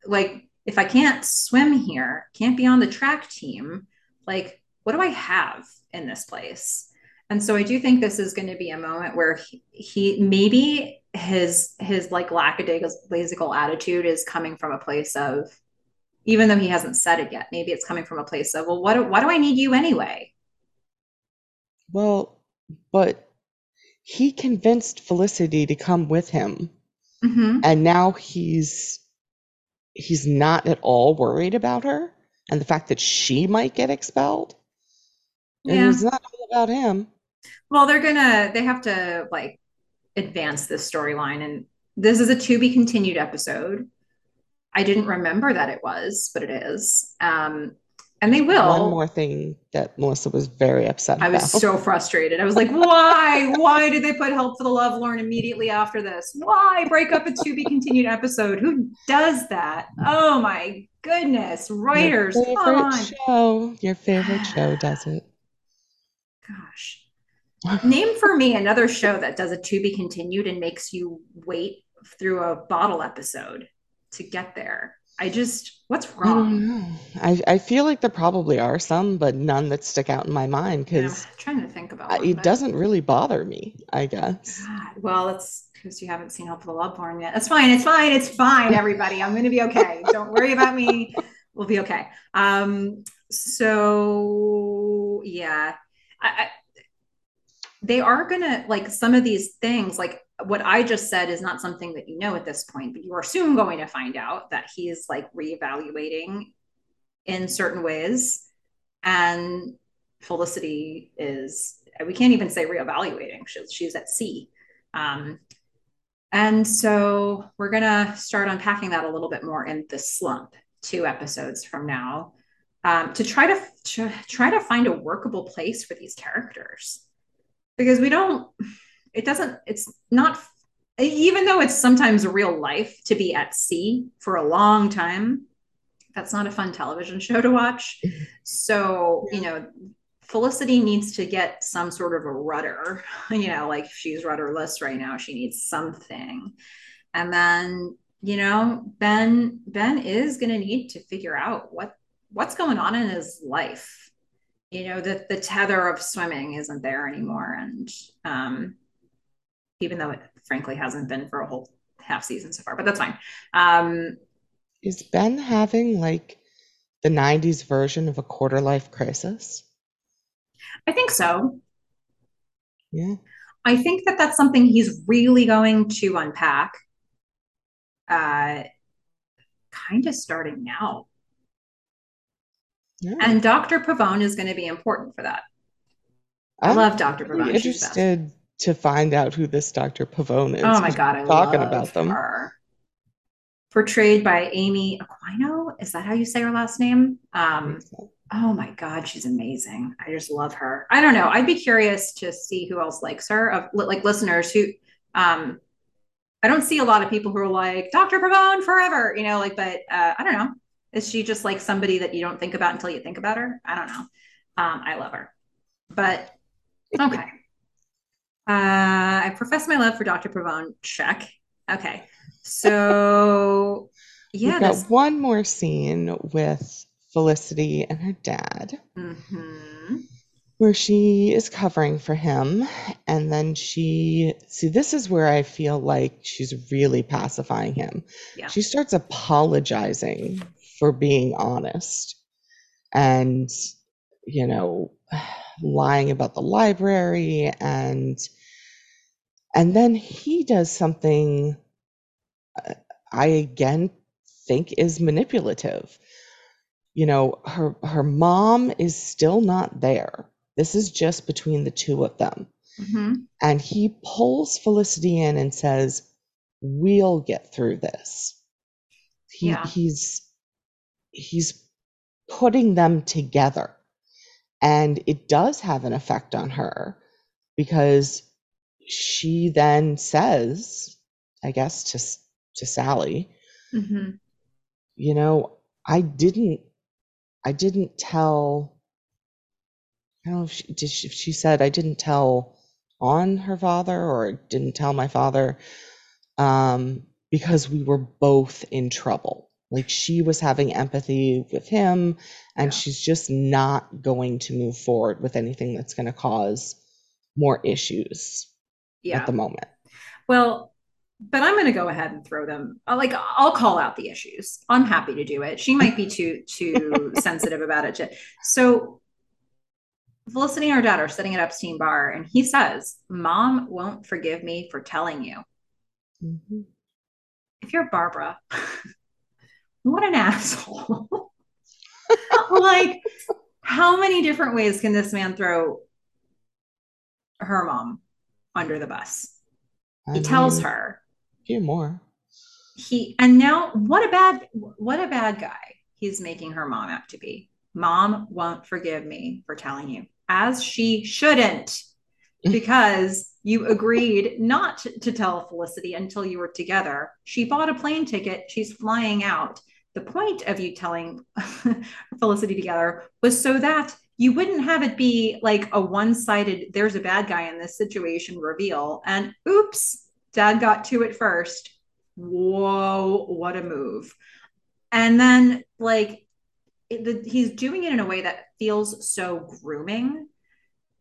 like if i can't swim here can't be on the track team like what do i have in this place? And so i do think this is going to be a moment where he, he maybe his his like lackadaisical attitude is coming from a place of even though he hasn't said it yet maybe it's coming from a place of well what why do i need you anyway? Well, but he convinced Felicity to come with him, mm-hmm. and now he's he's not at all worried about her and the fact that she might get expelled. And yeah it's not all about him. well they're gonna they have to like advance this storyline and this is a to be continued episode i didn't remember that it was but it is um and they will One more thing that Melissa was very upset about. I about. was so frustrated. I was like, why? Why did they put Help for the Lovelorn immediately after this? Why break up a to be continued episode? Who does that? Oh my goodness. Writers, Your favorite on. show. Your favorite show does it. Gosh. Name for me another show that does a to be continued and makes you wait through a bottle episode to get there. I just, what's I don't wrong? know. I, I feel like there probably are some, but none that stick out in my mind because I'm trying to think about one, it doesn't really bother me, I guess. God, well, it's because you haven't seen Help for the Lovelorn yet. That's fine. It's fine. It's fine, everybody. I'm going to be okay. Don't worry about me. We'll be okay. Um, so yeah, I, I, they are going to like some of these things. Like what I just said is not something that you know at this point, but you are soon going to find out that he is like reevaluating in certain ways, and Felicity is. We can't even say reevaluating. She's, she's at sea. Um, and so we're going to start unpacking that a little bit more in the slump, two episodes from now, um, to try to, to try to find a workable place for these characters. Because we don't, it doesn't, it's not, even though it's sometimes real life to be at sea for a long time, that's not a fun television show to watch. So, you know, Felicity needs to get some sort of a rudder. You know, like she's rudderless right now. She needs something. And then, you know, Ben Ben is going to need to figure out what what's going on in his life. You know, the the tether of swimming isn't there anymore and um even though it frankly hasn't been for a whole half season so far, but that's fine. Um is Ben having like the 90s version of a quarter life crisis? I think so. Yeah. I think that that's something he's really going to unpack. Uh, kind of starting now. Yeah. And Dr. Pavone is going to be important for that. I I'm love Dr. Pavone. Interested to find out who this Dr. Pavone is. Oh my god, I talking about them. Her. Portrayed by Amy Aquino. Is that how you say her last name? Um, so. Oh my God, she's amazing. I just love her. I don't know. I'd be curious to see who else likes her, of like listeners who um I don't see a lot of people who are like Dr. Pavone forever, you know, like, but uh, I don't know. Is she just like somebody that you don't think about until you think about her? I don't know. Um, I love her. But okay. Uh, I profess my love for Dr. Pavone. Check. Okay. So yeah. We've got one more scene with Felicity and her dad, mm-hmm. where she is covering for him. And then she, see, this is where I feel like she's really pacifying him. Yeah. She starts apologizing for being honest and, you know, lying about the library and and then he does something uh, I again think is manipulative you know her her mom is still not there this is just between the two of them mm-hmm. and he pulls felicity in and says we'll get through this he, yeah. he's he's putting them together and it does have an effect on her because she then says i guess to to sally mm-hmm. you know i didn't I didn't tell. I don't know if she, did she, if she said I didn't tell on her father or didn't tell my father um, because we were both in trouble. Like she was having empathy with him, and yeah. she's just not going to move forward with anything that's going to cause more issues yeah. at the moment. Well, but I'm going to go ahead and throw them. Uh, like I'll call out the issues. I'm happy to do it. She might be too too sensitive about it. So Felicity and her dad are sitting at Epstein Bar, and he says, "Mom won't forgive me for telling you." Mm-hmm. If you're Barbara, what an asshole! like, how many different ways can this man throw her mom under the bus? He I tells mean, her few more. He and now what a bad what a bad guy he's making her mom out to be. Mom won't forgive me for telling you, as she shouldn't, because you agreed not to tell Felicity until you were together. She bought a plane ticket. She's flying out. The point of you telling Felicity together was so that you wouldn't have it be like a one sided, there's a bad guy in this situation reveal. And oops, Dad got to it first. Whoa, what a move. And then, like, it, the, he's doing it in a way that feels so grooming.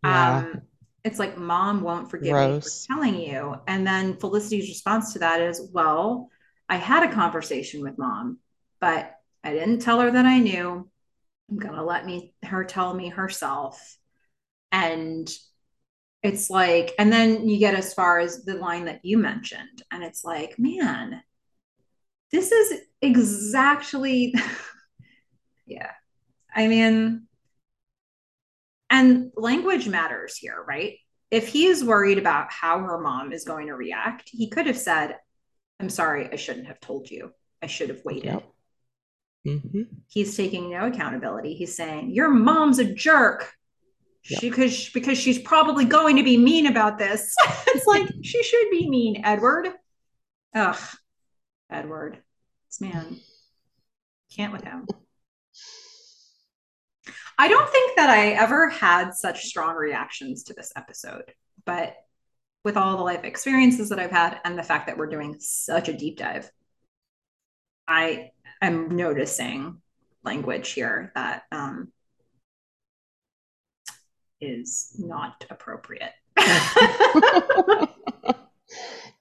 Yeah. Um, it's like, Mom won't forgive Gross. me for telling you. And then Felicity's response to that is, Well, I had a conversation with mom, but I didn't tell her that I knew. I'm gonna let me her tell me herself. And it's like, and then you get as far as the line that you mentioned, and it's like, man, this is exactly, yeah. I mean, and language matters here, right? If he is worried about how her mom is going to react, he could have said, I'm sorry, I shouldn't have told you. I should have waited. Yep. Mm-hmm. He's taking no accountability. He's saying, Your mom's a jerk. Yep. She because because she's probably going to be mean about this. it's like she should be mean, Edward. Ugh, Edward, this man can't with him. I don't think that I ever had such strong reactions to this episode, but with all the life experiences that I've had and the fact that we're doing such a deep dive, I am noticing language here that um, is not appropriate.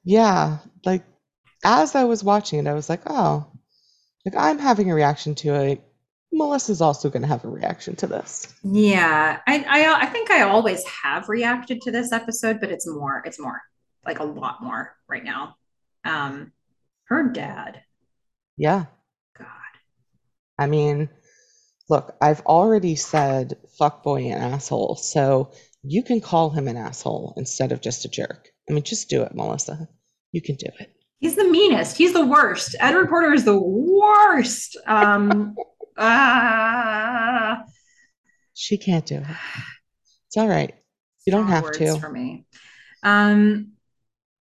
yeah, like as I was watching it, I was like, oh, like I'm having a reaction to it. Melissa's also going to have a reaction to this. Yeah, I, I I think I always have reacted to this episode, but it's more, it's more like a lot more right now. Um, her dad. Yeah. I mean, look, I've already said fuckboy and asshole, so you can call him an asshole instead of just a jerk. I mean, just do it, Melissa. You can do it. He's the meanest. He's the worst. Edward Porter is the worst. Um, ah. She can't do it. It's all right. You don't have to. For me. Um,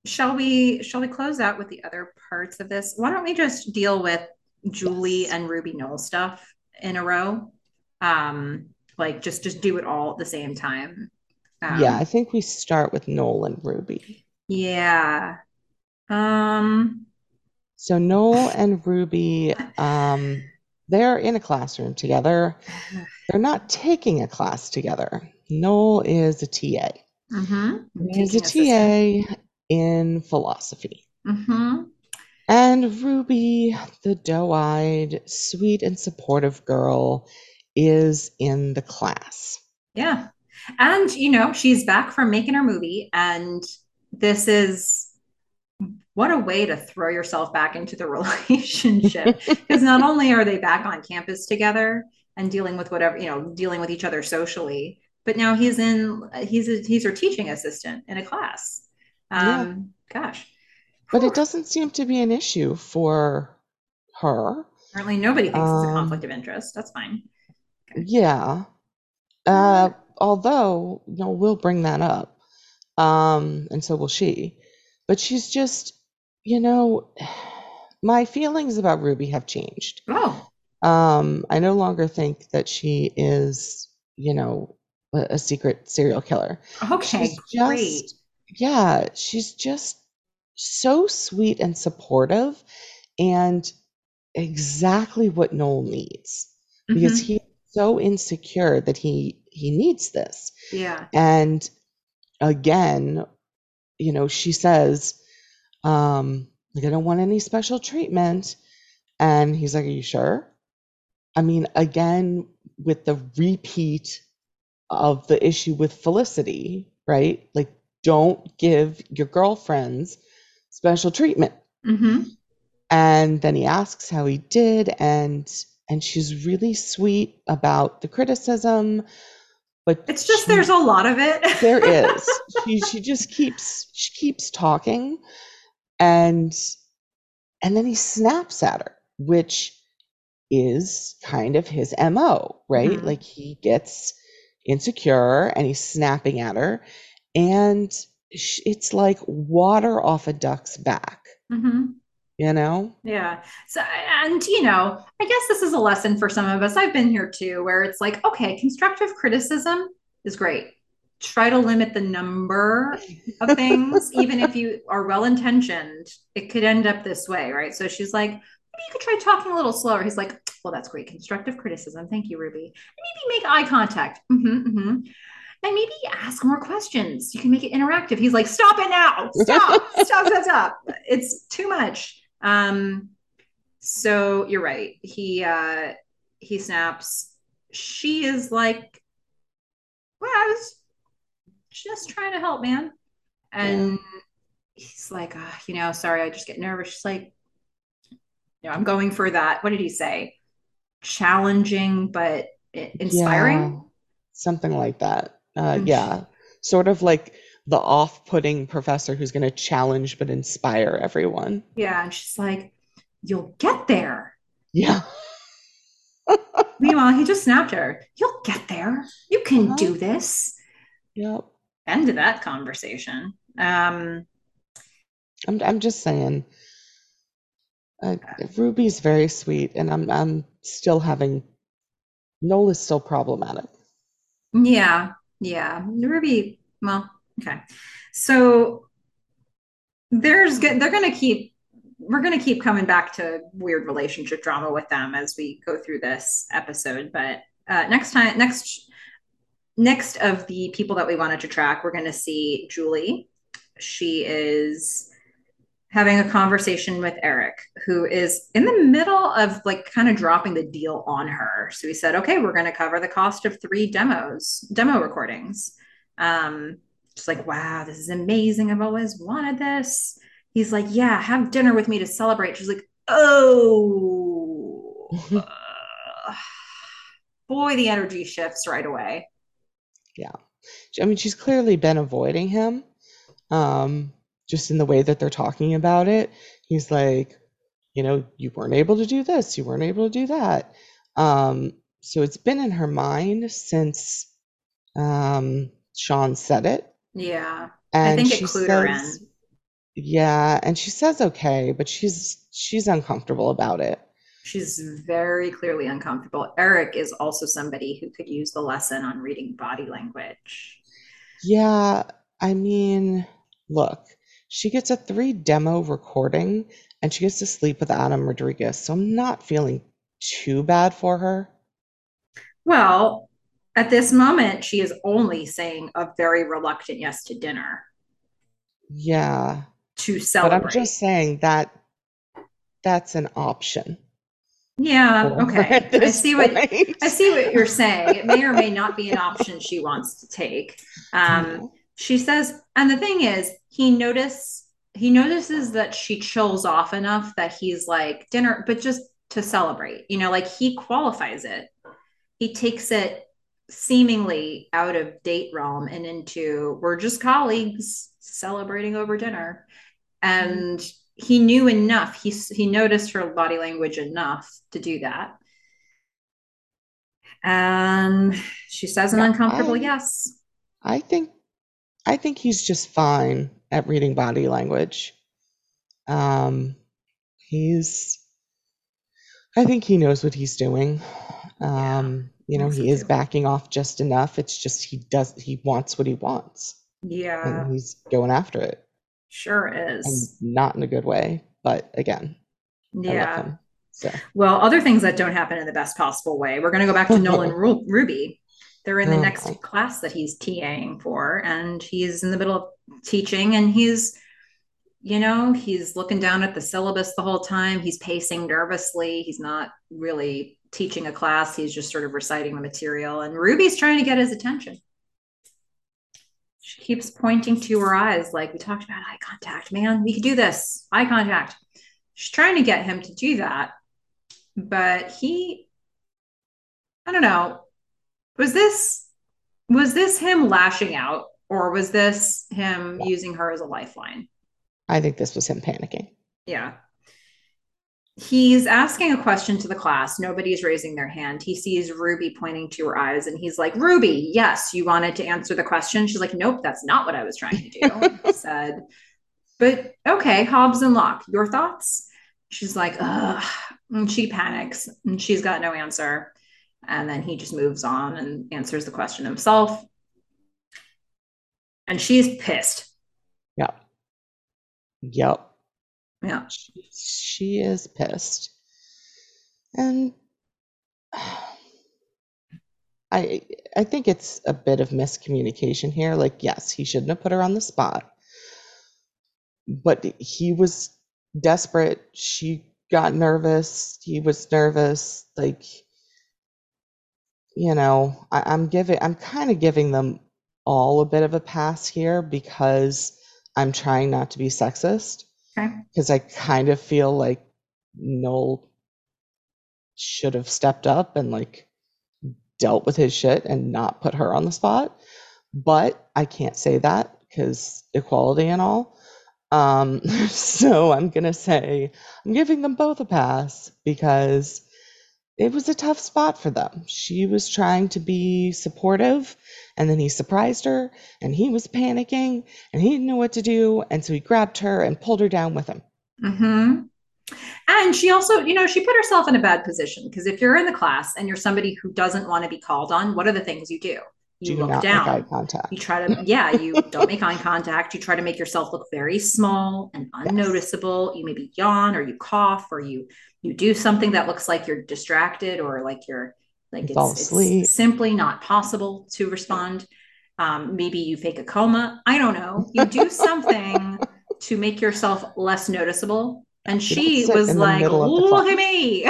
shall we shall we close out with the other parts of this? Why don't we just deal with Julie yes. and Ruby Noel stuff in a row? Um, like just just do it all at the same time. Um, yeah, I think we start with Noel and Ruby. Yeah. Um so Noel and Ruby um they're in a classroom together. They're not taking a class together. Noel is a TA. Mm-hmm. He's a TA in philosophy. Mm-hmm. And Ruby, the doe eyed, sweet, and supportive girl, is in the class. Yeah. And, you know, she's back from making her movie. And this is what a way to throw yourself back into the relationship. Because not only are they back on campus together and dealing with whatever, you know, dealing with each other socially, but now he's in, he's a, he's her teaching assistant in a class. Um, yeah. Gosh. But it doesn't seem to be an issue for her. Apparently, nobody thinks um, it's a um, conflict of interest. That's fine. Okay. Yeah. Uh, although, you know, we'll bring that up. Um, and so will she. But she's just, you know, my feelings about Ruby have changed. Oh. Um, I no longer think that she is, you know, a, a secret serial killer. Okay, she's just, great. Yeah, she's just so sweet and supportive and exactly what Noel needs because mm-hmm. he's so insecure that he he needs this. Yeah. And again, you know, she says, um, like, I don't want any special treatment. And he's like, Are you sure? I mean, again, with the repeat of the issue with Felicity, right? Like, don't give your girlfriends special treatment. Mm-hmm. And then he asks how he did, and and she's really sweet about the criticism, but it's just she, there's a lot of it. there is. She she just keeps she keeps talking, and and then he snaps at her, which is kind of his mo, right? Mm-hmm. Like he gets insecure and he's snapping at her, and it's like water off a duck's back. Mm-hmm. You know? Yeah. So, and, you know, I guess this is a lesson for some of us. I've been here too, where it's like, okay, constructive criticism is great. Try to limit the number of things, even if you are well intentioned, it could end up this way, right? So she's like, maybe you could try talking a little slower. He's like, well, that's great. Constructive criticism. Thank you, Ruby. And maybe make eye contact. Mm-hmm, mm-hmm and maybe ask more questions. You can make it interactive. He's like, stop it now. Stop, stop, stop, stop. It's too much. Um, so you're right. He uh he snaps. She is like, Well, I was just trying to help, man. And he's like, oh, you know, sorry, I just get nervous. She's like, you know, I'm going for that. What did he say? Challenging but inspiring. Yeah, something like that. Uh, yeah, sort of like the off-putting professor who's going to challenge but inspire everyone. Yeah, and she's like, "You'll get there." Yeah. Meanwhile, he just snapped her. You'll get there. You can uh-huh. do this. Yep. End of that conversation. Um, I'm I'm just saying. Uh, Ruby's very sweet, and I'm I'm still having Noel's still problematic. Yeah, yeah. Ruby, well, okay. So there's good they're going to keep we're going to keep coming back to weird relationship drama with them as we go through this episode, but uh, next time next next of the people that we wanted to track, we're going to see Julie. She is having a conversation with Erik, who is in the middle of like kind of dropping the deal on her. So he said, okay, we're going to cover the cost of three demos, demo recordings. Um, just like, wow, this is amazing. I've always wanted this. He's like, yeah, have dinner with me to celebrate. She's like, oh, uh, boy, the energy shifts right away. Yeah. I mean, she's clearly been avoiding him. Um, just in the way that they're talking about it. He's like, you know, you weren't able to do this, you weren't able to do that. Um, so it's been in her mind since um, Sean said it. Yeah. And I think it clued says, her in. Yeah, and she says okay, but she's she's uncomfortable about it. She's very clearly uncomfortable. Erik is also somebody who could use the lesson on reading body language. Yeah, I mean, look, she gets a three demo recording and she gets to sleep with Adam Rodriguez. So I'm not feeling too bad for her. Well, at this moment, she is only saying a very reluctant yes to dinner. Yeah. To celebrate. But I'm just saying that that's an option. Yeah, okay. I see what I see what you're saying. It may or may not be an option she wants to take. Um, she says, and the thing is, he notice he notices that she chills off enough that he's like dinner, but just to celebrate, you know, like he qualifies it. He takes it seemingly out of date realm and into we're just colleagues celebrating over dinner. And he knew enough. He he noticed her body language enough to do that. And she says an yeah, uncomfortable I, yes. I think I think he's just fine at reading body language. Um, he's, I think he knows what he's doing. Um, yeah, you know, he is backing off just enough. It's just he does he wants what he wants. Yeah, and he's going after it. Sure is, and not in a good way. But again, yeah. So. Well, other things that don't happen in the best possible way. We're going to go back to Noel and Ruby. They're in the oh. next class that he's TAing for, and he's in the middle of teaching, and he's, you know, he's looking down at the syllabus the whole time. He's pacing nervously. He's not really teaching a class. He's just sort of reciting the material, and Ruby's trying to get his attention. She keeps pointing to her eyes, like we talked about eye contact. Man, we could do this. Eye contact. She's trying to get him to do that, but he, I don't know was this was this him lashing out or was this him yeah. using her as a lifeline? I think this was him panicking. Yeah. He's asking a question to the class. Nobody's raising their hand. He sees Ruby pointing to her eyes and he's like, Ruby, yes, you wanted to answer the question. She's like, Nope, that's not what I was trying to do. he said, But okay, Hobbes and Locke, your thoughts? She's like, Ugh. And she panics and she's got no answer. And then he just moves on and answers the question himself. And she's pissed. Yep. Yep. Yeah. She, she is pissed. And I I think it's a bit of miscommunication here. Like, yes, he shouldn't have put her on the spot. But he was desperate. She got nervous. He was nervous. Like you know, I, I'm giving, I'm kind of giving them all a bit of a pass here because I'm trying not to be sexist. Because I kind of feel like Noel should have stepped up and like dealt with his shit and not put her on the spot. But I can't say that because equality and all. Um, so I'm going to say I'm giving them both a pass because it was a tough spot for them. She was trying to be supportive, and then he surprised her, and he was panicking, and he didn't know what to do, and so he grabbed her and pulled her down with him. Mm-hmm. And she also, you know, she put herself in a bad position because if you're in the class and you're somebody who doesn't want to be called on, what are the things you do? You Do look down. make eye contact. You try to, yeah, you don't make eye contact. You try to make yourself look very small and unnoticeable. You maybe yawn or you cough or you you do something that looks like you're distracted or like you're like it's, it's simply not possible to respond. Um, maybe you fake a coma. I don't know. You do something to make yourself less noticeable. And she was like, middle of the look at me.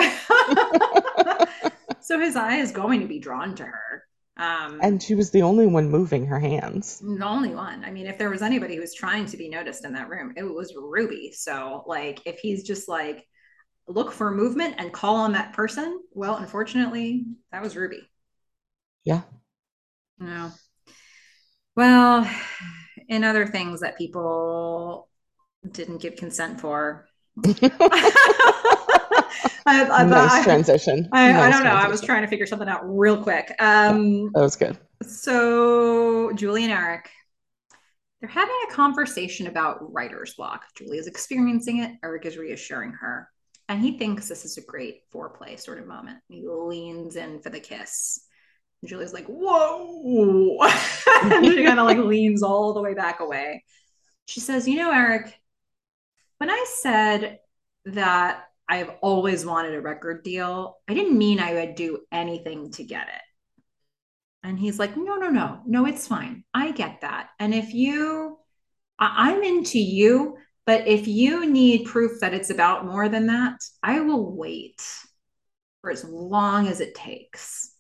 so his eye is going to be drawn to her. Um, And she was the only one moving her hands. the only one. I mean, if there was anybody who was trying to be noticed in that room, it was Ruby. So, like, if he's just like, look for movement and call on that person, well, unfortunately, that was Ruby. Yeah. No. Well, in other things that people didn't give consent for. I, I, nice I- transition. I, I don't know. I was trying to figure something out real quick. Um, That was good. so Julie and Erik, they're having a conversation about writer's block. Julie is experiencing it. Erik is reassuring her. And he thinks this is a great foreplay sort of moment. He leans in for the kiss. And Julie's like, whoa. and she kind of like leans all the way back away. She says, You know, Erik, when I said that I've always wanted a record deal, I didn't mean I would do anything to get it. And he's like, no, no, no, no, it's fine. I get that. And if you, I- I'm into you, but if you need proof that it's about more than that, I will wait for as long as it takes.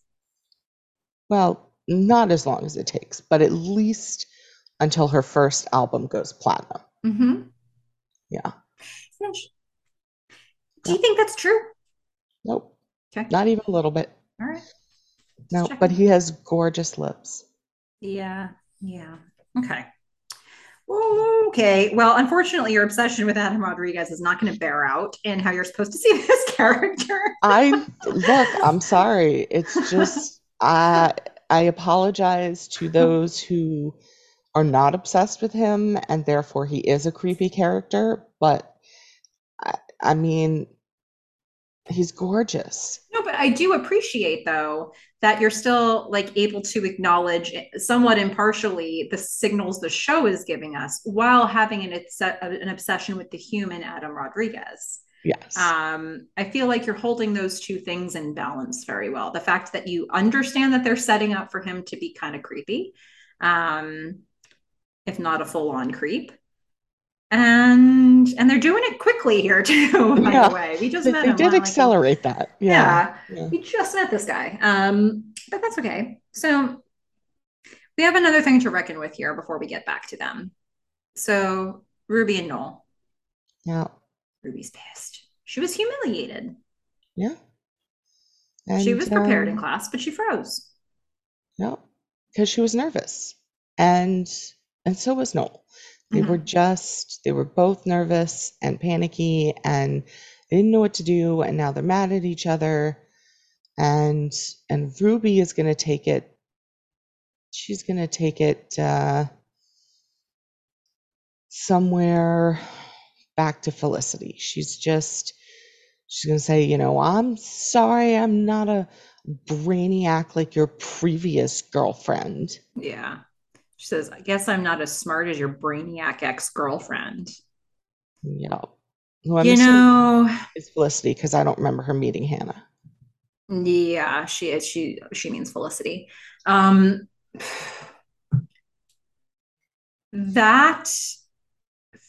Well, not as long as it takes, but at least until her first album goes platinum. Mm-hmm. Yeah. Do you think that's true? Nope. Okay. Not even a little bit. All right. No, but he has gorgeous lips. Yeah. Yeah. Okay. Oh, okay. Well, unfortunately, your obsession with Adam Rodriguez is not going to bear out in how you're supposed to see this character. I look, I'm sorry. It's just I I apologize to those who are not obsessed with him and therefore he is a creepy character, but I, I mean he's gorgeous. No, but I do appreciate though that you're still like able to acknowledge somewhat impartially the signals the show is giving us while having an, an obsession with the human Adam Rodriguez. Yes. Um, I feel like you're holding those two things in balance very well. The fact that you understand that they're setting up for him to be kind of creepy, um, if not a full on creep. And and they're doing it quickly here too, by Yeah. the way. We just they, met they did accelerate that. yeah. Yeah. yeah. We just met this guy. Um, but that's okay. So we have another thing to reckon with here before we get back to them. So Ruby and Noel. Yeah. Ruby's pissed. She was humiliated. Yeah. she was prepared in um, class, but she froze. No, because she was nervous, and and so was Noel. They Mhm. were just they were both nervous and panicky, and they didn't know what to do, and now they're mad at each other, and and Ruby is gonna take it. She's gonna take it uh, somewhere back to Felicity. She's just she's gonna say, you know, I'm sorry, I'm not a brainiac like your previous girlfriend. Yeah. She says, I guess I'm not as smart as your brainiac ex girlfriend. Yeah. I'm You know, is Felicity because I don't remember her meeting Hannah. yeah, she is. She she means Felicity. Um, that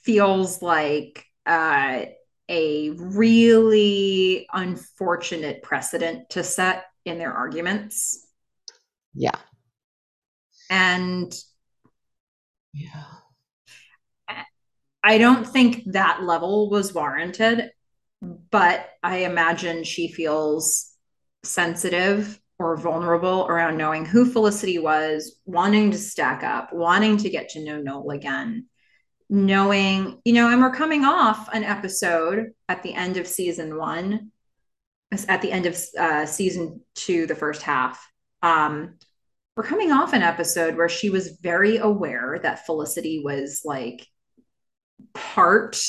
feels like uh, a really unfortunate precedent to set in their arguments, Yeah. and Yeah. I don't think that level was warranted, but I imagine she feels sensitive or vulnerable around knowing who Felicity was, wanting to stack up, wanting to get to know Noel again, knowing, you know, and we're coming off an episode at the end of season one, at the end of uh, season two, the first half. Um, we're coming off an episode where she was very aware that Felicity was like part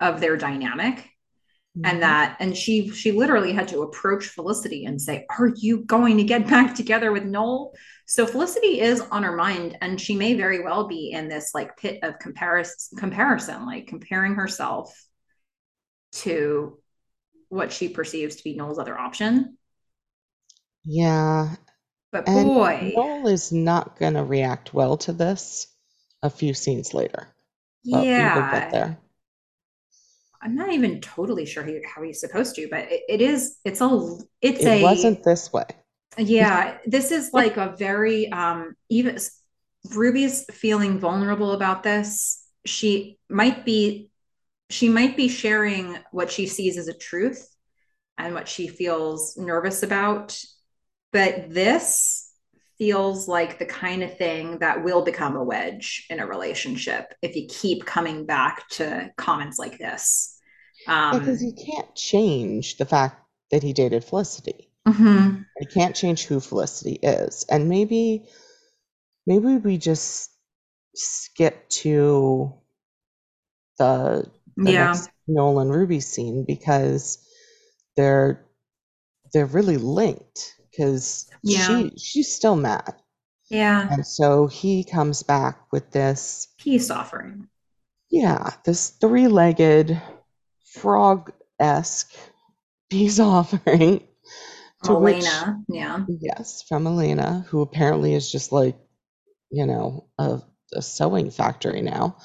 of their dynamic mm-hmm. and that and she she literally had to approach felicity and say are you going to get back together with noel so felicity is on her mind and she may very well be in this like pit of comparison comparison like comparing herself to what she perceives to be noel's other option yeah but and boy noel is not going to react well to this a few scenes later yeah we get there. I'm not even totally sure how he's supposed to, but it, it is. It's a. It's it a. wasn't this way. Yeah, this is like a very um even. Ruby's feeling vulnerable about this. She might be. She might be sharing what she sees as a truth, and what she feels nervous about, but this feels like the kind of thing that will become a wedge in a relationship if you keep coming back to comments like this. Um, because you can't change the fact that he dated Felicity. Mm-hmm. He can't change who Felicity is. And maybe, maybe we just skip to the, the yeah. Noel and Ruby scene because they're they're really linked because yeah. she she's still mad. Yeah. And so he comes back with this peace offering. Yeah, this three-legged frog-esque peace offering. To Elena, which, yeah. Yes, from Elena, who apparently is just like, you know, a, a sewing factory now.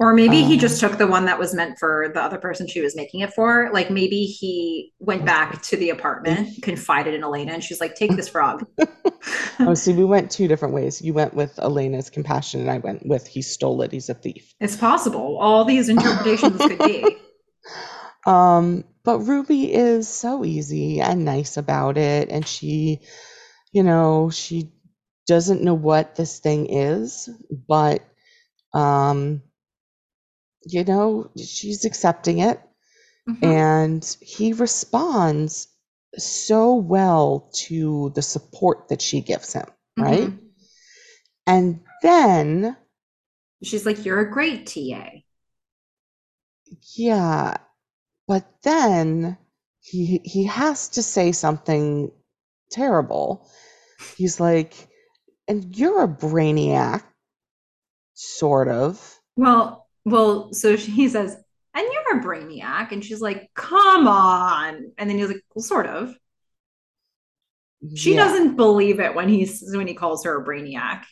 Or maybe he just um, took the one that was meant for the other person she was making it for. Like maybe he went back to the apartment, confided in Elena, and she's like, take this frog. oh, see, we went two different ways. You went with Elena's compassion, and I went with he stole it, he's a thief. It's possible. All these interpretations could be. Um, but Ruby is so easy and nice about it, and she, you know, she doesn't know what this thing is, but um you know, she's accepting it. Mm-hmm. And he responds so well to the support that she gives him, right? Mm-hmm. And then she's like, You're a great TA. Yeah. But then he he has to say something terrible. He's like, and you're a brainiac, sort of. Well, well, so he says, and you're a brainiac. And she's like, come on. And then he's like, well, sort of. She yeah. doesn't believe it when he's when he calls her a brainiac.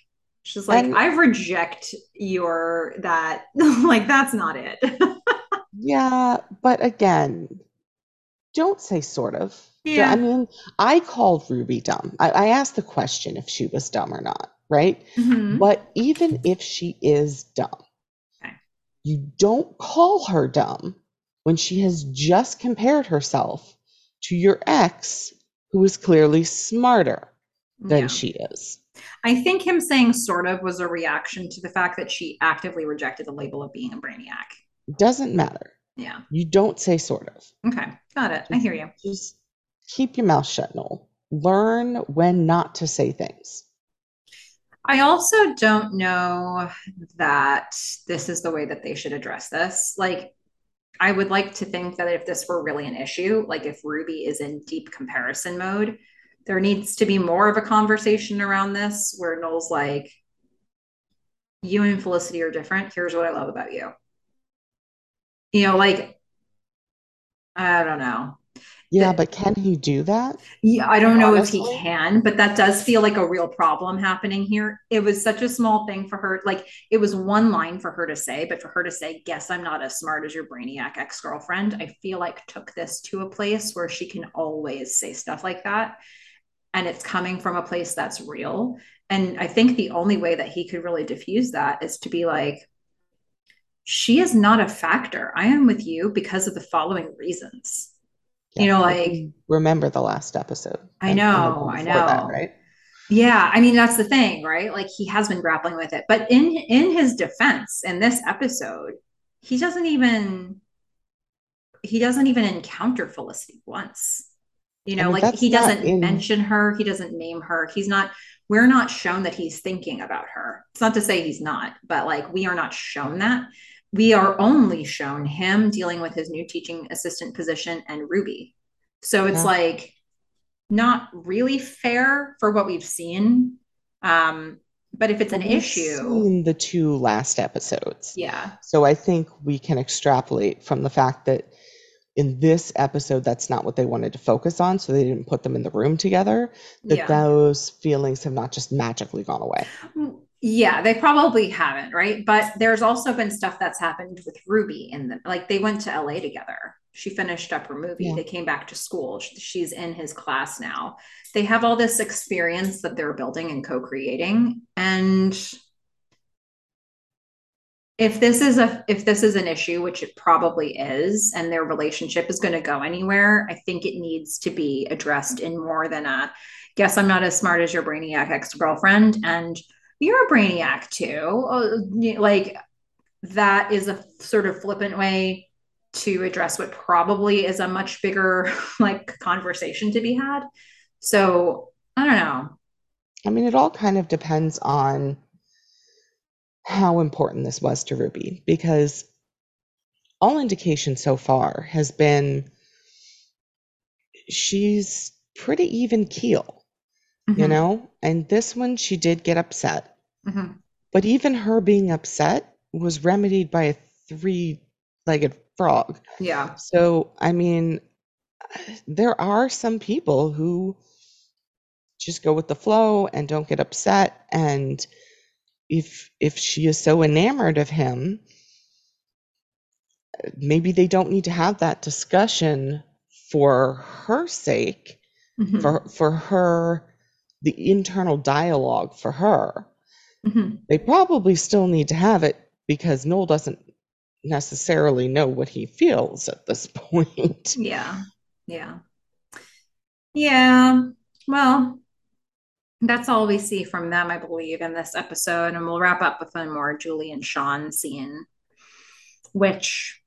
She's like, and, I reject your that like that's not it. yeah, but again, don't say sort of. Yeah. I mean, I called Ruby dumb. I, I asked the question if she was dumb or not, right? Mm-hmm. But even if she is dumb, you don't call her dumb when she has just compared herself to your ex, who is clearly smarter than yeah. she is. I think him saying sort of was a reaction to the fact that she actively rejected the label of being a brainiac. Doesn't matter. Yeah. You don't say sort of. Okay. Got it. Just, I hear you. Just keep your mouth shut, Noel. Learn when not to say things. I also don't know that this is the way that they should address this. Like, I would like to think that if this were really an issue, like if Ruby is in deep comparison mode, there needs to be more of a conversation around this where Noel's like, you and Felicity are different. Here's what I love about you. You know, like, I don't know. Yeah, but can he do that? Yeah, I don't know Honestly? if he can, but that does feel like a real problem happening here. It was such a small thing for her. Like it was one line for her to say, but for her to say, Guess I'm not as smart as your brainiac ex girlfriend, I feel like took this to a place where she can always say stuff like that. And it's coming from a place that's real. And I think the only way that he could really diffuse that is to be like, she is not a factor. I am with you because of the following reasons you know like remember the last episode i know i know that, right? Yeah i mean that's the thing right? Like he has been grappling with it but in in his defense in this episode he doesn't even he doesn't even encounter felicity once. You know I mean, like he doesn't in... mention her he doesn't name her he's not we're not shown that he's thinking about her. It's not to say he's not but like we are not shown that we are only shown him dealing with his new teaching assistant position and Ruby. So it's Yeah. like not really fair for what we've seen. Um, but if it's an we've issue, seen the two last episodes. yeah, So I think we can extrapolate from the fact that in this episode, that's not what they wanted to focus on. So they didn't put them in the room together, that yeah. those feelings have not just magically gone away. Yeah, they probably haven't, right? But there's also been stuff that's happened with Ruby in the like they went to LA together. She finished up her movie. Yeah. They came back to school. She's in his class now. They have all this experience that they're building and co-creating. And if this is a if this is an issue, which it probably is, and their relationship is going to go anywhere, I think it needs to be addressed in more than a guess I'm not as smart as your brainiac ex-girlfriend and you're a brainiac too. Uh, Like that is a sort of flippant way to address what probably is a much bigger like conversation to be had. So I don't know. I mean, it all kind of depends on how important this was to Ruby because all indication so far has been she's pretty even keel, you Mhm, know? And this one, she did get upset. mhm. But even her being upset was remedied by a three legged frog. Yeah. So, I mean, there are some people who just go with the flow and don't get upset. And if if she is so enamored of him, maybe they don't need to have that discussion for her sake, Mhm, for for her, the internal dialogue for her. mhm. They probably still need to have it because Noel doesn't necessarily know what he feels at this point. Yeah. Yeah. Yeah. Well, that's all we see from them, I believe, in this episode. And we'll wrap up with a more Julie and Sean scene, which,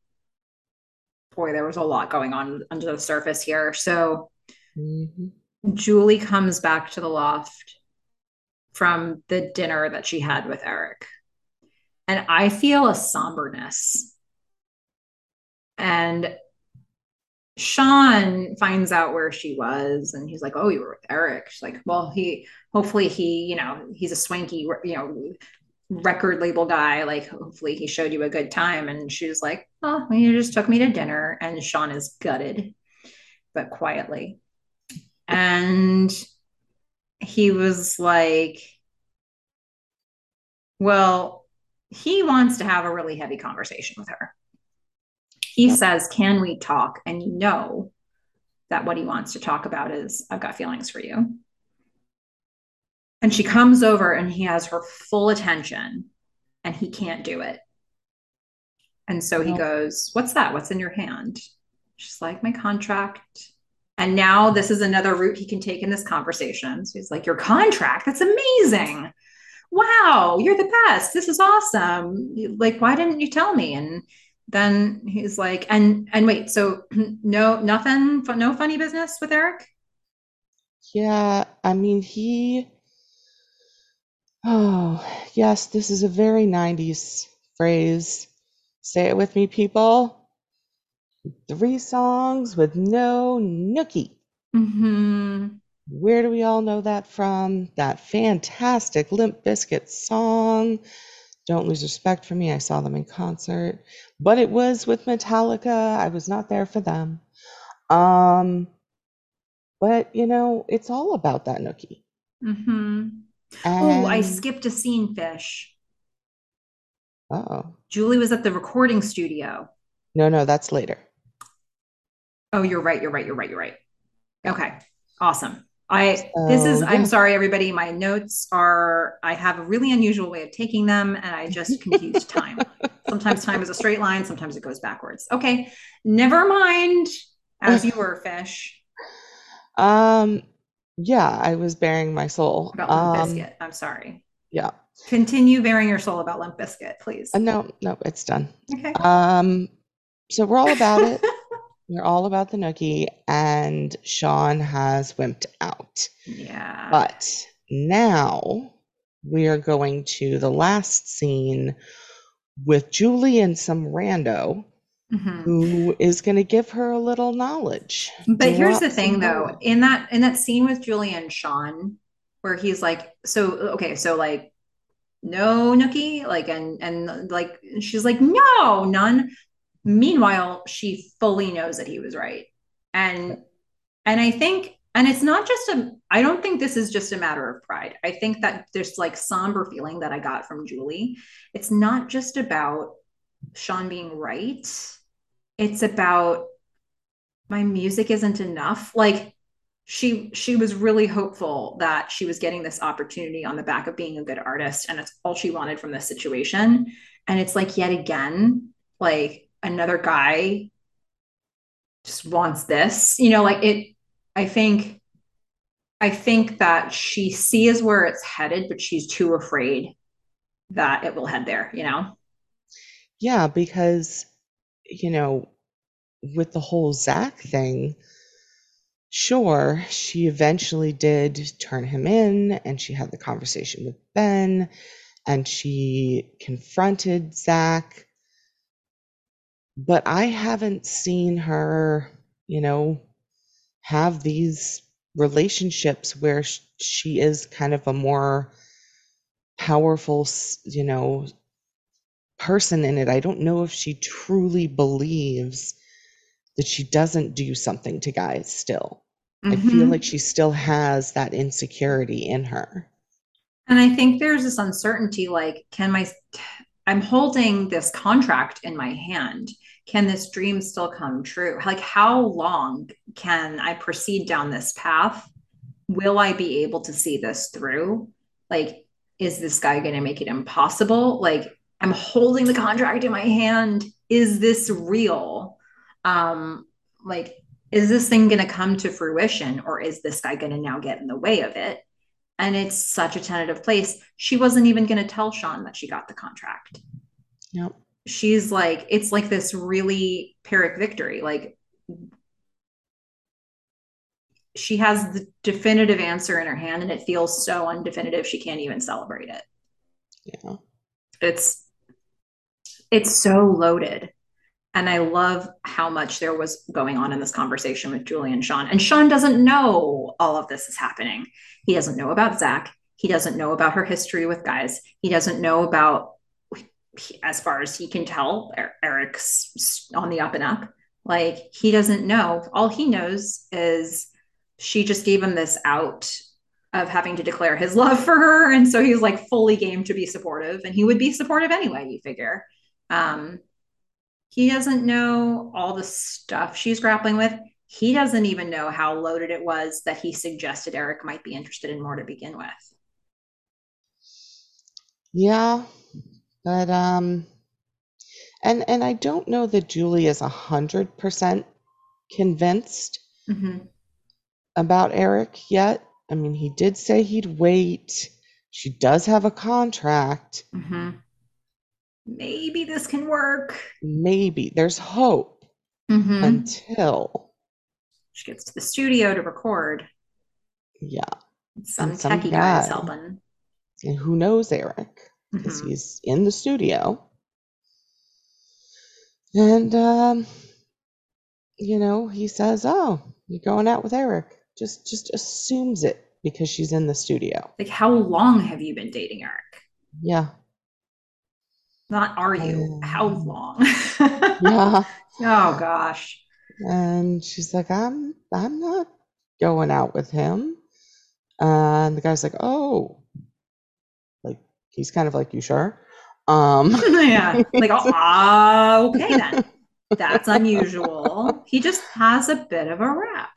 boy, there was a lot going on under the surface here. So Mhm. Julie comes back to the loft from the dinner that she had with Erik. And I feel a somberness. And Sean finds out where she was and he's like, Oh, you were with Erik. She's like, Well, he hopefully he, you know, he's a swanky, you know, record label guy. Like, hopefully he showed you a good time. And she was like, Oh, well, you just took me to dinner. And Sean is gutted, but quietly. And he was like, Well, he wants to have a really heavy conversation with her. He says, Can we talk? And you know that what he wants to talk about is, I've got feelings for you. And she comes over and he has her full attention and he can't do it. And so he goes, What's that? What's in your hand? She's like, My contract. And now this is another route he can take in this conversation. So he's like, Your contract? That's amazing. Wow, you're the best. This is awesome. Like, why didn't you tell me? And then he's like, and and wait, so no, nothing, no funny business with Erik? Yeah, I mean, he. Oh, yes, this is a very 90s phrase. Say it with me, people. Three songs with no nookie. Mm-hmm. Where do we all know that from? That fantastic Limp Bizkit song. Don't lose respect for me. I saw them in concert, but it was with Metallica. I was not there for them. Um, but you know, it's all about that nookie. Mm-hmm. Oh, I skipped a scene, Fish. oh, Julie was at the recording studio. no, no, that's later. Oh, you're right. You're right. You're right. You're right. Okay. Awesome. I this is So I'm sorry everybody my notes are I have a really unusual way of taking them and I just confuse time. Sometimes time is a straight line, sometimes it goes backwards. Okay. Never mind as you were fish um, yeah, I was bearing my soul. about Limp Um, Bizkit. I'm sorry. yeah, Continue bearing your soul about Limp Bizkit, please. uh, no, no, it's done. Okay. Um, so we're all about it. We're all about the nookie, and Sean has wimped out. yeah. But now we are going to the last scene with Julie and some rando Mhm. who is going to give her a little knowledge. But here's the thing though, knowledge. in that in that scene with Julie and Sean, where he's like, so okay, so like no nookie, like and and like she's like, no, none. Meanwhile, she fully knows that he was right. And and I think and it's not just a I don't think this is just a matter of pride. I think that there's like somber feeling that I got from Julie. It's not just about Sean being right. It's about my music isn't enough. Like she she was really hopeful that she was getting this opportunity on the back of being a good artist and it's all she wanted from this situation. And it's like yet again, like another guy just wants this. You know, like it I think I think that she sees where it's headed, but she's too afraid that it will head there, you know? Yeah, because, you know, with the whole Zach thing, sure, she eventually did turn him in and she had the conversation with Ben and she confronted Zach. But I haven't seen her, you know, have these relationships where she is kind of a more powerful, you know, person in it. I don't know if she truly believes that she doesn't do something to guys still. I feel Mhm. like she still has that insecurity in her. And I think there's this uncertainty like, can my, I'm holding this contract in my hand. Can this dream still come true? Like, how long can I proceed down this path? Will I be able to see this through? Like, is this guy going to make it impossible? Like, I'm holding the contract in my hand. Is this real? Um, like, is this thing going to come to fruition or is this guy going to now get in the way of it? and it's such a tentative place. She wasn't even going to tell Sean that she got the contract. Yep. She's like, it's like this really Pyrrhic victory. Like, she has the definitive answer in her hand, and it feels so undefinitive she can't even celebrate it. Yeah. It's it's so loaded. And I love how much there was going on in this conversation with Julie and Sean. And Sean doesn't know all of this is happening. He doesn't know about Zach. He doesn't know about her history with guys. He doesn't know about, as far as he can tell, Erik's on the up and up. Like he doesn't know. All he knows is she just gave him this out of having to declare his love for her. And so he's like fully game to be supportive. And he would be supportive anyway, you figure. Um, he doesn't know all the stuff she's grappling with. He doesn't even know how loaded it was that he suggested Erik might be interested in more to begin with. Yeah. But um and and I don't know that Julie is a hundred percent convinced Mhm. about Erik yet. I mean, he did say he'd wait. She does have a contract. Mhm. Maybe this can work. Maybe there's hope Mhm. until She gets to the studio to record. yeah. Some And some techie guy is helping. And who knows Erik? Because Mhm. he's in the studio. And um you know, he says, "Oh, you're going out with Erik." Just just assumes it because she's in the studio. Like, how long have you been dating Erik? Yeah. Not are you? How Um, long? Yeah. oh gosh. And she's like, "I'm I'm not going out with him." And the guy's like, "Oh." He's kind of like, "You sure?" Um yeah. Like, oh, okay then. That's unusual. He just has a bit of a rap.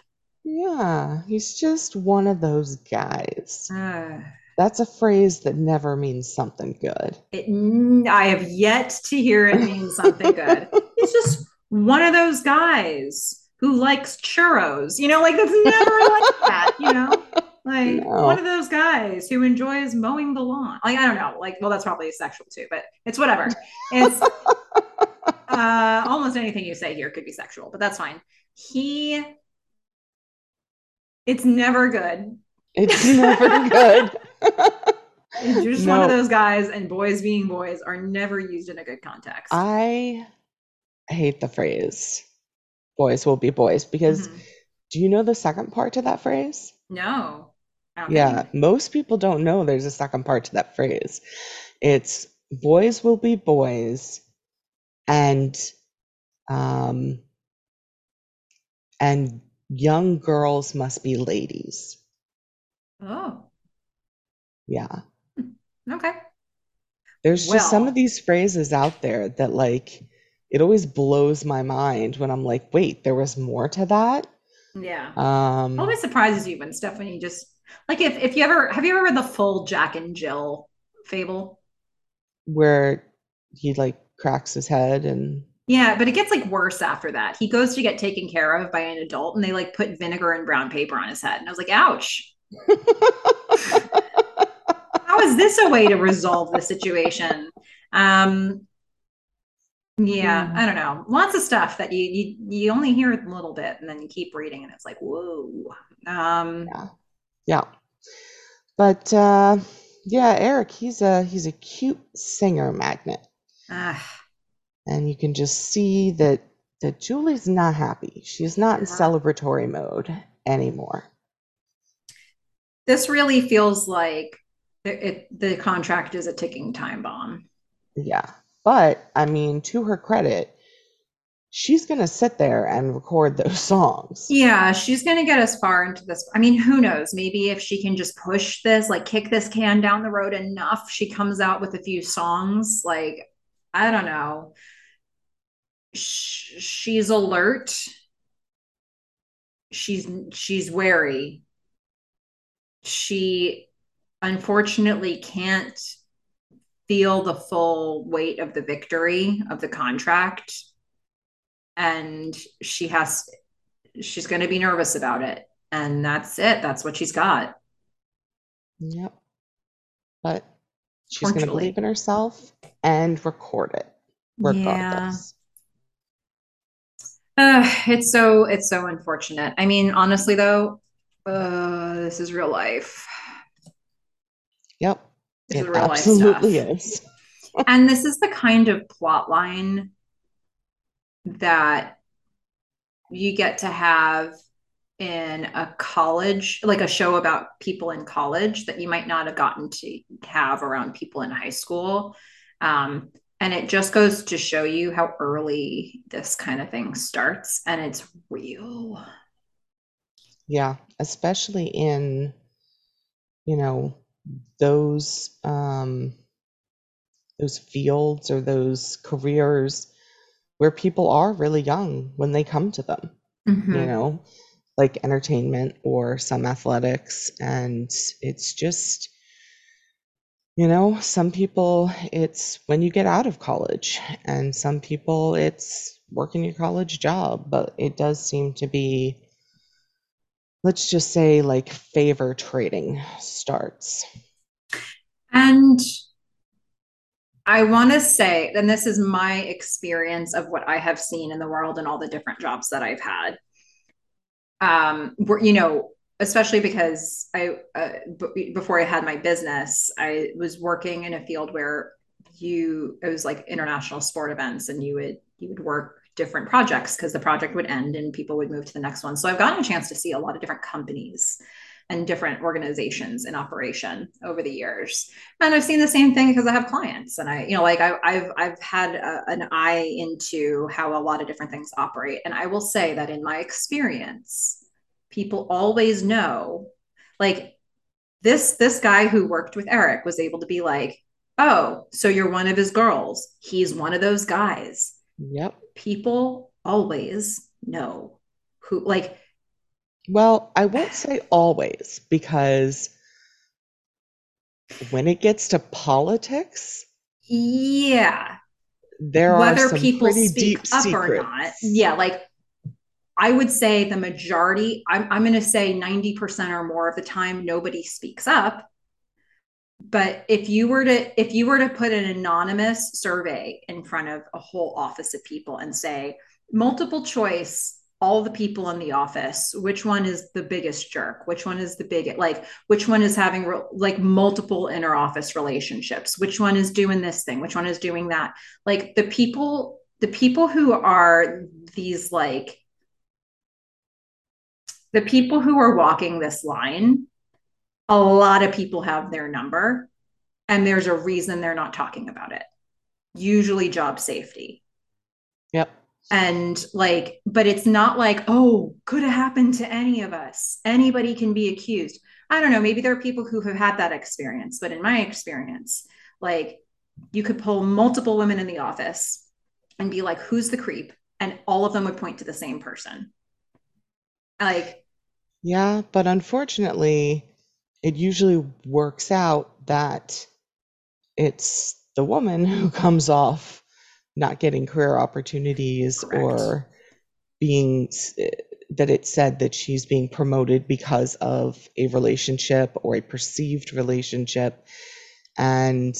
Yeah, he's just one of those guys. Uh, That's a phrase that never means something good. it, I have yet to hear it mean something good. He's just one of those guys who likes churros. You know, like that's never like that. You know, like No. one of those guys who enjoys mowing the lawn. Like I don't know. Like, well, that's probably sexual too, but it's whatever. It's uh, almost anything you say here could be sexual, but that's fine. He, it's never good. It's never good. You're just no, one of those guys, and boys being boys are never used in a good context. I hate the phrase boys will be boys because mm-hmm. do you know the second part to that phrase? No. Yeah, most people don't know there's a second part to that phrase. It's boys will be boys and um and young girls must be ladies. Oh. Yeah. Okay. There's just some of these phrases out there that like it always blows my mind when I'm like, wait, there was more to that. Yeah. Um always surprises you when Stephanie just like if if you ever have you ever read the full Jack and Jill fable? Where he like cracks his head and yeah, but it gets like worse after that. He goes to get taken care of by an adult and they like put vinegar and brown paper on his head. And I was like, ouch. How is this a way to resolve the situation? Um yeah, I don't know. Lots of stuff that you you you only hear a little bit and then you keep reading and it's like, whoa. Um yeah. Yeah. But uh yeah, Erik, he's a he's a cute singer magnet. Ah. And you can just see that that Julie's not happy. She's not in celebratory mode anymore. This really feels like it, it, the contract is a ticking time bomb. Yeah. But I mean, to her credit, she's going to sit there and record those songs. Yeah, she's going to get as far into this. I mean, who knows? Maybe if she can just push this, like kick this can down the road enough, she comes out with a few songs. Like, I don't know. she's alert. She's she's wary. She unfortunately can't feel the full weight of the victory of the contract and she has she's going to be nervous about it. And that's it. That's what she's got. Yep. But she's going to believe in herself and record it regardless. Yeah. uh, it's so it's so unfortunate. I mean honestly though uh, this is real life. Yep. This it is absolutely is. and this is the kind of plot line that you get to have in a college, like a show about people in college that you might not have gotten to have around people in high school. Um, and it just goes to show you how early this kind of thing starts and it's real. Yeah, especially in, you know, those um, those fields or those careers where people are really young when they come to them mm-hmm. you know like entertainment or some athletics and it's just you know some people it's when you get out of college and some people it's working your college job but it does seem to be let's just say like favor trading starts. And I want to say, and this is my experience of what I have seen in the world and all the different jobs that I've had. Um, you know, especially because I, uh, b- before I had my business, I was working in a field where you, it was like international sport events, and you would you would work different projects because the project would end and people would move to the next one. So I've gotten a chance to see a lot of different companies and different organizations in operation over the years. And I've seen the same thing because I have clients and I, you know, like I, have I've had a, an eye into how a lot of different things operate. And I will say that in my experience, people always know like this, this guy who worked with Erik was able to be like, oh, so you're one of his girls. He's one of those guys Yep. People always know who, like, well, I won't say always because when it gets to politics, yeah, there whether people speak up secrets. or not, yeah, like I would say the majority, I'm, I'm going to say 90% or more of the time, nobody speaks up. But if you were to if you were to put an anonymous survey in front of a whole office of people and say multiple choice all the people in the office which one is the biggest jerk? Which one is the biggest like which one is having re- like multiple inter office relationships? Which one is doing this thing? Which one is doing that? Like the people the people who are these like the people who are walking this line a lot of people have their number and there's a reason they're not talking about it. Usually job safety. Yep. And like but it's not like oh could have happened to any of us. Anybody can be accused. I don't know. Maybe there are people who have had that experience but in my experience like you could pull multiple women in the office and be like who's the creep? And all of them would point to the same person. Like Yeah, but unfortunately, it usually works out that it's the woman who comes off not getting career opportunities Correct. or being eh, that it said that she's being promoted because of a relationship or a perceived relationship. And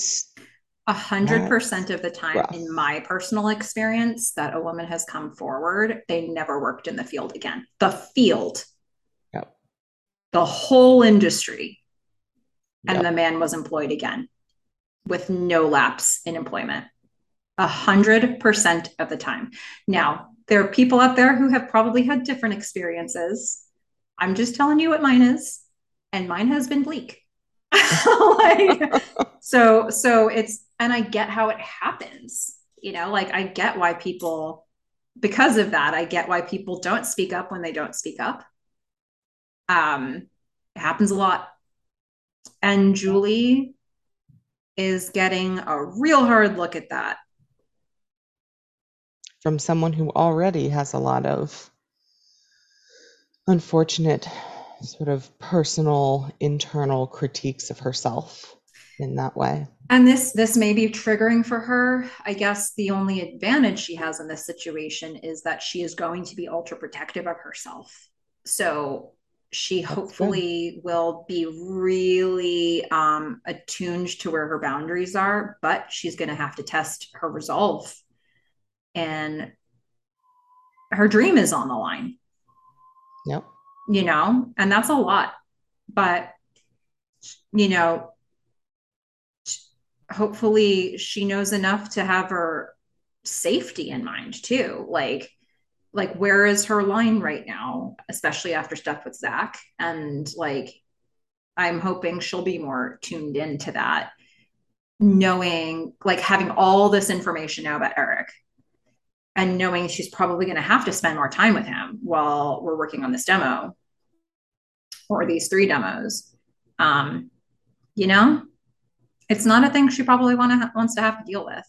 a hundred percent of the time rough. in my personal experience that a woman has come forward they never worked in the field again the field Yep. the whole industry and Yep. the man was employed again with no lapse in employment a hundred percent of the time. Now there are people out there who have probably had different experiences. I'm just telling you what mine is and mine has been bleak. Like so so it's and i get how it happens you know like i get why people because of that i get why people don't speak up when they don't speak up. Um it happens a lot. And julie is getting a real hard look at that from someone who already has a lot of unfortunate sort of personal internal critiques of herself in that way. and this this may be triggering for her. I guess the only advantage she has in this situation is that she is going to be ultra protective of herself. So she That's hopefully will be really um, attuned to where her boundaries are but she's going to have to test her resolve and her dream is on the line Yep. you know, and that's a lot. But, you know, hopefully she knows enough to have her safety in mind too. Like, like where is her line right now, especially after stuff with Zach? And like, I'm hoping she'll be more tuned into that, knowing, like, having all this information now about Erik and knowing she's probably going to have to spend more time with him while we're working on this demo or these three demos. Um, you know, it's not a thing she probably want to wants to have to deal with.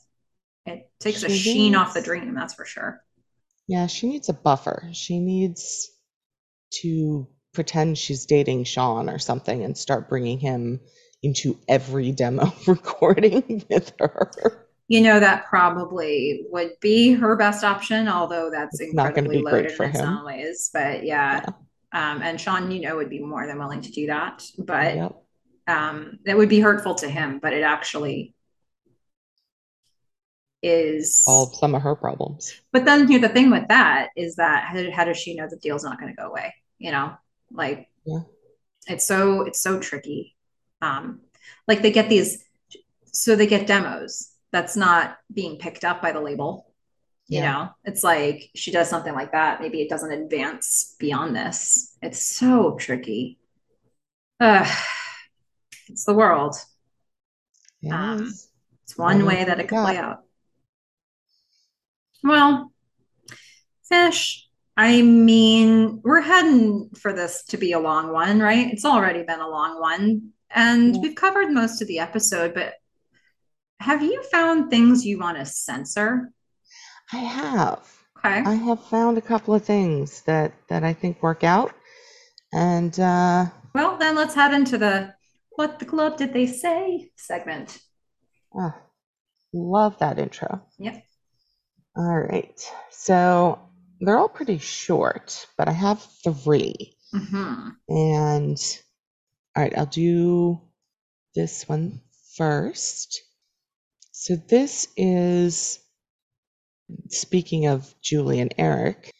It takes a She sheen off the dream, that's for sure. Yeah, she needs a buffer. She needs to pretend she's dating Sean or something and start bringing him into every demo recording with her. You know, that probably would be her best option, although that's It's incredibly be great loaded for in him. some ways. But yeah. Um, and Sean, you know, would be more than willing to do that. But Yep. um, that would be hurtful to him, but it actually is. Solve some of her problems. But then here, the thing with that is that how, how does she know the deal's not going to go away? You know, like Yeah. it's so it's so tricky. Um, like they get these, so they get demos. That's not being picked up by the label. You Yeah. know, it's like she does something like that. Maybe it doesn't advance beyond this. It's so tricky. Uh, it's the world. Um. It's one way that it could play out. Well, fish. I mean, we're heading for this to be a long one, right? It's already been a long one, and Yeah. we've covered most of the episode, but have you found things you want to censor? I have. Okay. I have found a couple of things that that I think work out. And uh Well, then let's head into the what the club did they say segment. ah, love that intro. Yep. All right. So they're all pretty short, but I have three. mm-hmm. And all right, I'll do this one first. So this is speaking of Julie and Erik.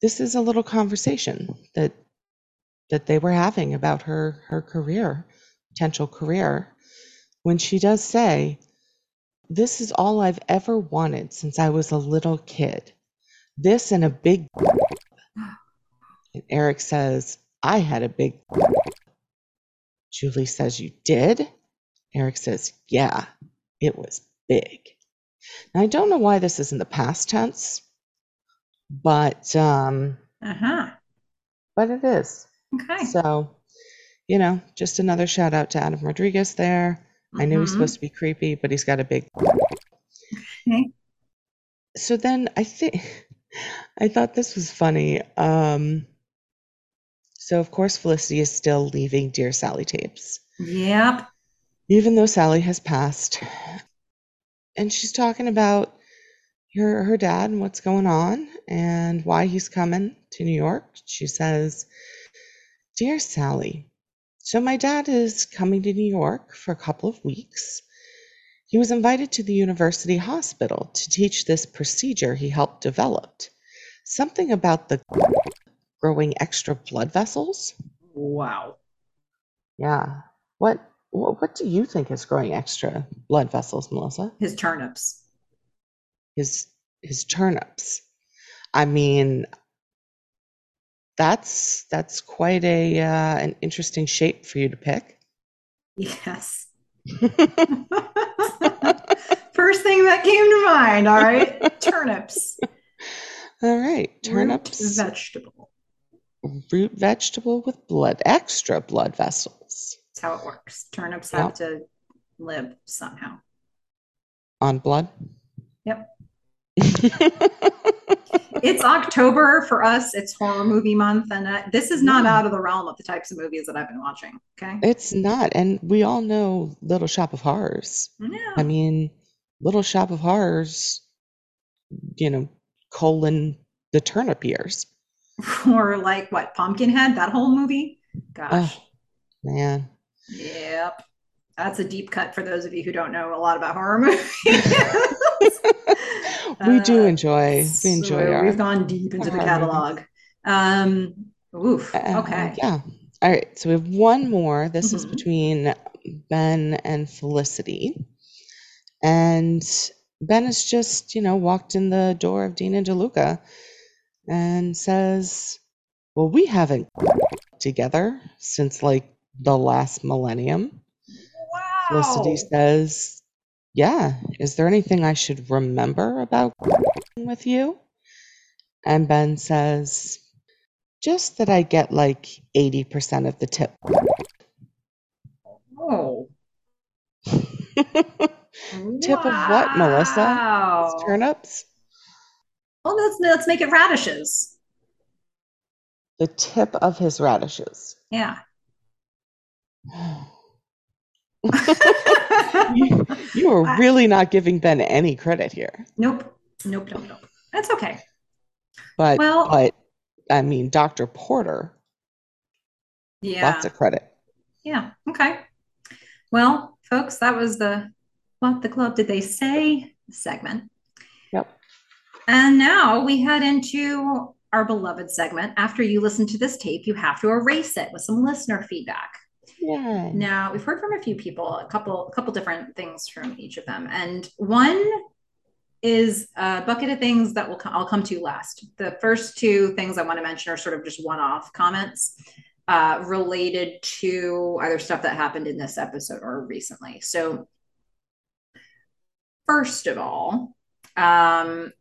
this is a little conversation that that they were having about her her career, potential career, when she does say, "This is all I've ever wanted since I was a little kid. This and a big." And Erik says, "I had a big." Julie says, "You did?" Erik says, "Yeah, it was big." Now, I don't know why this is in the past tense, but um, Uh-huh. but it is. Okay. So, you know, just another shout out to Adam Rodriguez there. I knew he's Mhm. supposed to be creepy, but he's got a big. Okay. So then I think I thought this was funny. Um, so of course Felicity is still leaving Dear Sally tapes, Yep. even though Sally has passed, and she's talking about her her dad and what's going on and why he's coming to New York. She says, "Dear Sally, so my dad is coming to New York for a couple of weeks." He was invited to the university hospital to teach this procedure he helped develop. Something about the growing extra blood vessels? Wow. Yeah. What what, what do you think is growing extra blood vessels, Melissa? His turnips. His his turnips. I mean that's that's quite a uh, an interesting shape for you to pick. Yes. First thing that came to mind, all right? Turnips. All right, Root turnips, vegetable. root vegetable with blood, extra blood vessels That's how it works. Turnips Yep. have to live somehow. on blood. Yep. It's October for us. It's horror movie month, and uh, this is not out of the realm of the types of movies that I've been watching. Okay. It's not, and we all know Little Shop of Horrors. Yeah. I mean, Little Shop of Horrors, you know, colon the turnip ears. or like what Pumpkinhead, that whole movie. Gosh. Oh, man. Yep. That's a deep cut for those of you who don't know a lot about horror movies. we do Uh, enjoy, we enjoy so our. we've gone deep into the catalog. Um, oof. uh, Okay. yeah. All right. So we have one more. This is Mhm. between Ben and Felicity. And Ben has just, you know, walked in the door of Dean and DeLuca and says, Well, we haven't together since like the last millennium. Felicity says, Yeah, is there anything I should remember about working with you? And Ben says, Just that I get like 80% of the tip. Oh. Tip of what, Melissa? It's turnips? Well, let's let's make it radishes. The tip of his radishes. Yeah. You, you are I- really not giving Ben any credit here. Nope. Nope. Nope. Nope. That's okay. But Well- but I mean Dr. Porter, Yeah. lots of credit. Yeah. Okay. Well, folks, that was the what the club did they say segment. Yep. And now we head into our beloved segment. After you listen to this tape, you have to erase it with some listener feedback. Yeah. Now, we've heard from a few people, a couple, a couple different things from each of them, and one is a bucket of things that will I'll come to last. The first two things I want to mention are sort of just one-off comments uh, related to either stuff that happened in this episode or recently. So, first of all, um,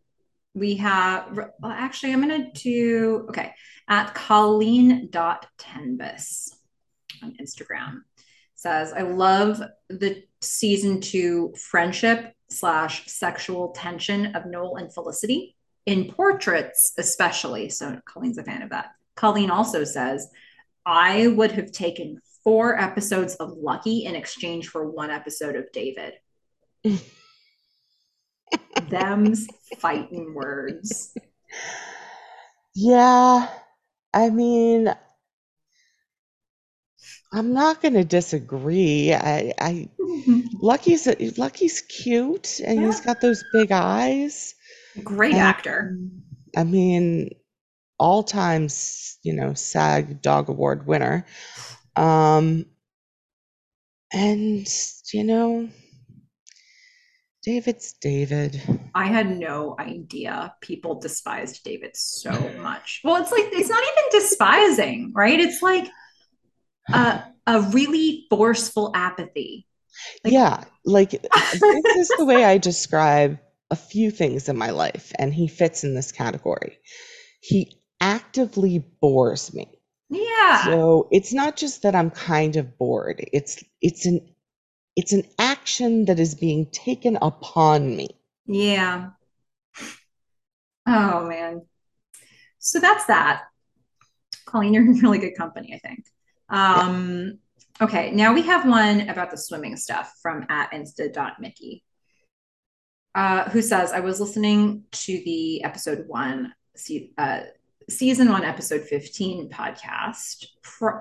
we have well, actually, I'm going to do okay at Colleen.tenbus on Instagram says, I love the season two friendship slash sexual tension of Noel and Felicity in portraits, especially. So Colleen's a fan of that. Colleen also says, I would have taken four episodes of Lucky in exchange for one episode of David. Them's fighting words. Yeah. I mean I'm not going to disagree. I I Lucky's Lucky's cute and he's got those big eyes. Great And, actor. I mean, all times, you know, SAG Dog Award winner. Um, and, you know, David's David. I had no idea people despised David so much. Well, it's like it's not even despising, right? It's like a, a really forceful apathy. Like, yeah, like this is the way I describe a few things in my life, and he fits in this category. He actively bores me. Yeah. So it's not just that I'm kind of bored. It's it's an it's an action that is being taken upon me. Yeah. Oh man. So that's that. Colleen, you're in really good company, I think. Um, yeah. okay, now we have one about the swimming stuff from at insta.mickey. Uh, who says, I was listening to the episode one, uh, season one, episode 15 podcast,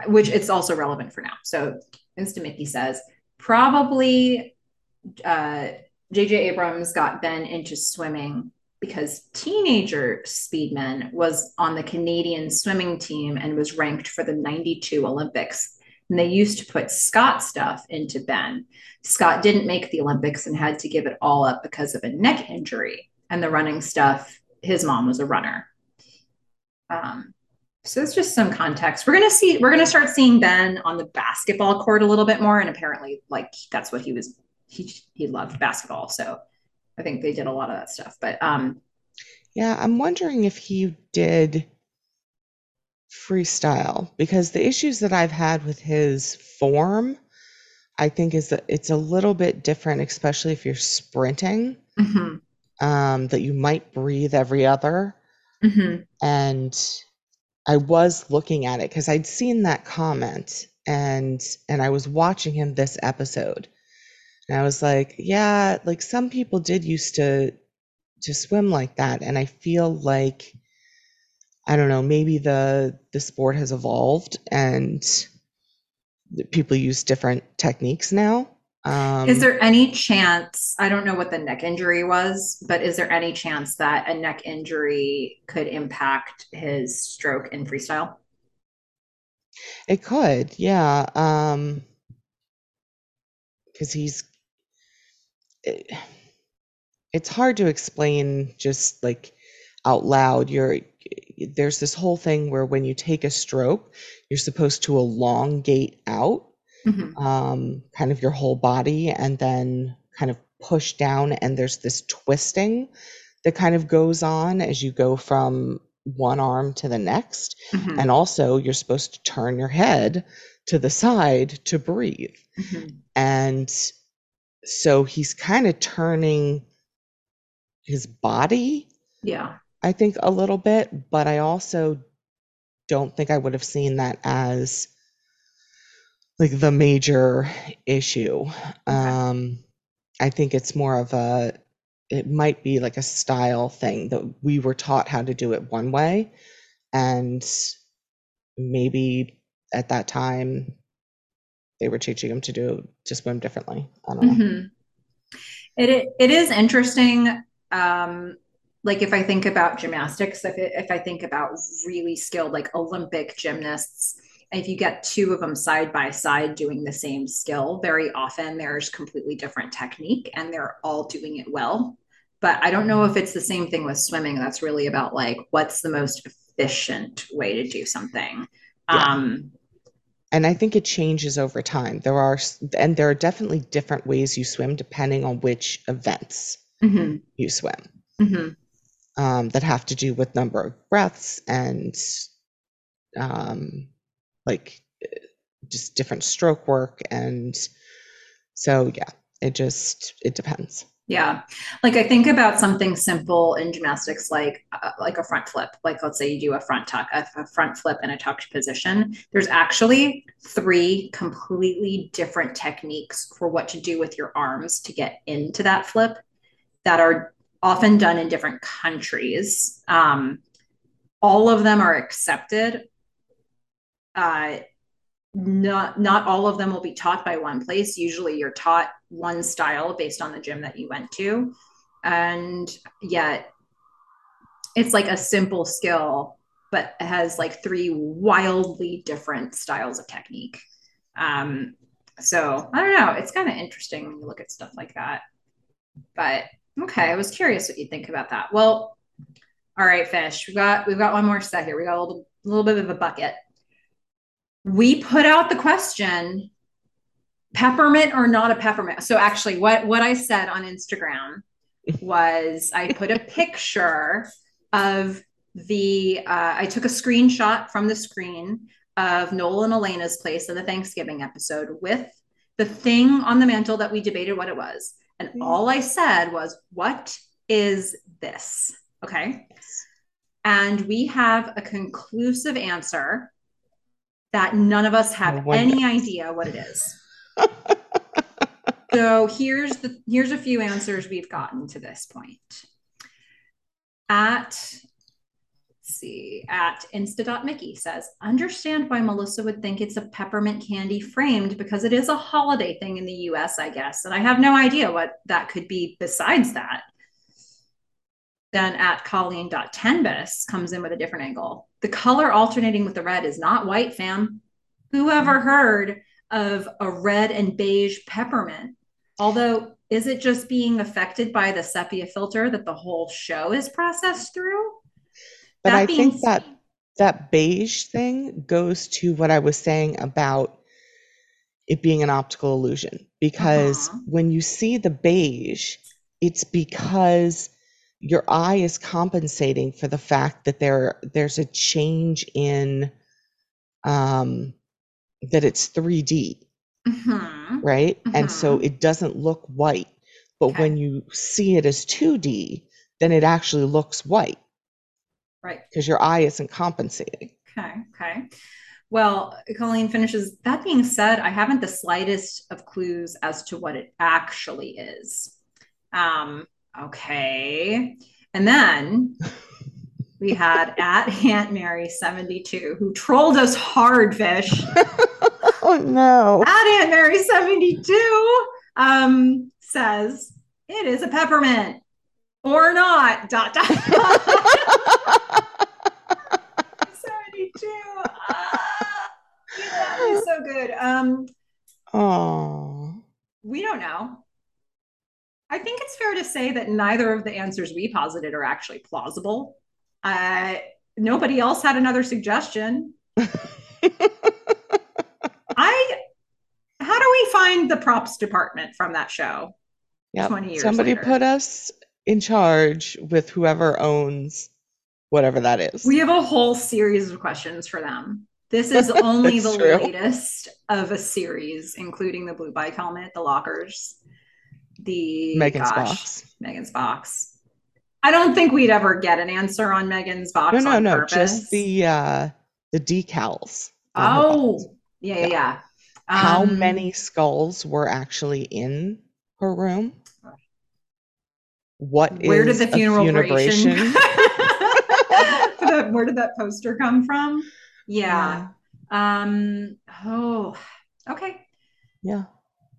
which it's also relevant for now. So Insta Mickey says, probably uh, JJ Abrams got Ben into swimming because teenager Speedman was on the Canadian swimming team and was ranked for the 92 Olympics. And they used to put Scott stuff into Ben. Scott didn't make the Olympics and had to give it all up because of a neck injury. And the running stuff, his mom was a runner. Um, so it's just some context. We're gonna see. We're gonna start seeing Ben on the basketball court a little bit more, and apparently, like that's what he was. He he loved basketball, so I think they did a lot of that stuff. But um, yeah, I'm wondering if he did freestyle because the issues that I've had with his form, I think is that it's a little bit different, especially if you're sprinting. Mm-hmm. Um, that you might breathe every other, mm-hmm. and I was looking at it because I'd seen that comment and and I was watching him this episode. And I was like, yeah, like some people did used to to swim like that and I feel like I don't know, maybe the the sport has evolved and people use different techniques now. Um, is there any chance? I don't know what the neck injury was, but is there any chance that a neck injury could impact his stroke in freestyle? It could, yeah. Um, because he's. It, it's hard to explain just like out loud. You're there's this whole thing where when you take a stroke, you're supposed to elongate out mm-hmm. um, kind of your whole body and then kind of push down and there's this twisting that kind of goes on as you go from one arm to the next mm-hmm. and also you're supposed to turn your head to the side to breathe mm-hmm. and so he's kind of turning his body yeah i think a little bit but i also don't think i would have seen that as like the major issue. Okay. Um, I think it's more of a, it might be like a style thing that we were taught how to do it one way. And maybe at that time they were teaching them to do, to swim differently. I don't know. Mm-hmm. It, it is interesting. Um, like if I think about gymnastics, if, it, if I think about really skilled, like Olympic gymnasts, if you get two of them side by side doing the same skill, very often there's completely different technique and they're all doing it well. But I don't know if it's the same thing with swimming. That's really about like what's the most efficient way to do something. Yeah. Um, and I think it changes over time. There are, and there are definitely different ways you swim depending on which events mm-hmm. you swim. Mm-hmm. Um, that have to do with number of breaths and um, like just different stroke work and so yeah it just it depends yeah. Like i think about something simple in gymnastics like uh, like a front flip. Like let's say you do a front tuck a, a front flip in a tucked position. There's actually three completely different techniques for what to do with your arms to get into that flip that are often done in different countries. Um, all of them are accepted uh, not not all of them will be taught by one place usually you're taught one style based on the gym that you went to and yet it's like a simple skill but has like three wildly different styles of technique. Um, so I don't know. It's kind of interesting when you look at stuff like that. But okay, I was curious what you think about that. Well, all right, fish. We got we've got one more set here. We got a little, a little bit of a bucket. We put out the question peppermint or not a peppermint. So actually what what I said on Instagram was I put a picture of the uh, I took a screenshot from the screen of Noel and Elena's place in the Thanksgiving episode with the thing on the mantle that we debated what it was. And mm-hmm. all I said was, What is this? Okay. And we have a conclusive answer that none of us have any idea what it is. so here's the here's a few answers we've gotten to this point. At let's see, at insta.mickey says, understand why Melissa would think it's a peppermint candy framed because it is a holiday thing in the US, I guess. And I have no idea what that could be besides that. Then at Colleen.tenbus comes in with a different angle. The color alternating with the red is not white, fam. Who ever heard of a red and beige peppermint? Although, is it just being affected by the sepia filter that the whole show is processed through? But that I think that that beige thing goes to what I was saying about it being an optical illusion because uh-huh. when you see the beige, it's because your eye is compensating for the fact that there there's a change in um that it's 3D. Mm-hmm. Right? Mm-hmm. And so mm-hmm. it doesn't look white. But okay. when you see it as 2D, then it actually looks white. Right. Because your eye isn't compensating. Okay. Okay. Well, Colleen finishes. That being said, I haven't the slightest of clues as to what it actually is. Um, okay. And then we had at Aunt Mary 72 who trolled us hard, fish. oh no. At Aunt Mary 72 um, says it is a peppermint or not. Dot dot. 72. Ah, that is so good. Um Oh. We don't know. I think it's fair to say that neither of the answers we posited are actually plausible. Uh, nobody else had another suggestion. I how do we find the props department from that show? Yeah, somebody later? put us in charge with whoever owns whatever that is. We have a whole series of questions for them. This is only the true. latest of a series, including the blue bike helmet, the lockers, the Meghan's gosh, box. Meghan's box. I don't think we'd ever get an answer on Meghan's box. No, no, no. Purpose. Just the uh the decals. Oh, yeah, yeah, yeah. How um, many skulls were actually in her room? What where did the funeral funebration? where did that poster come from? Yeah. yeah. Um. Oh. Okay. Yeah.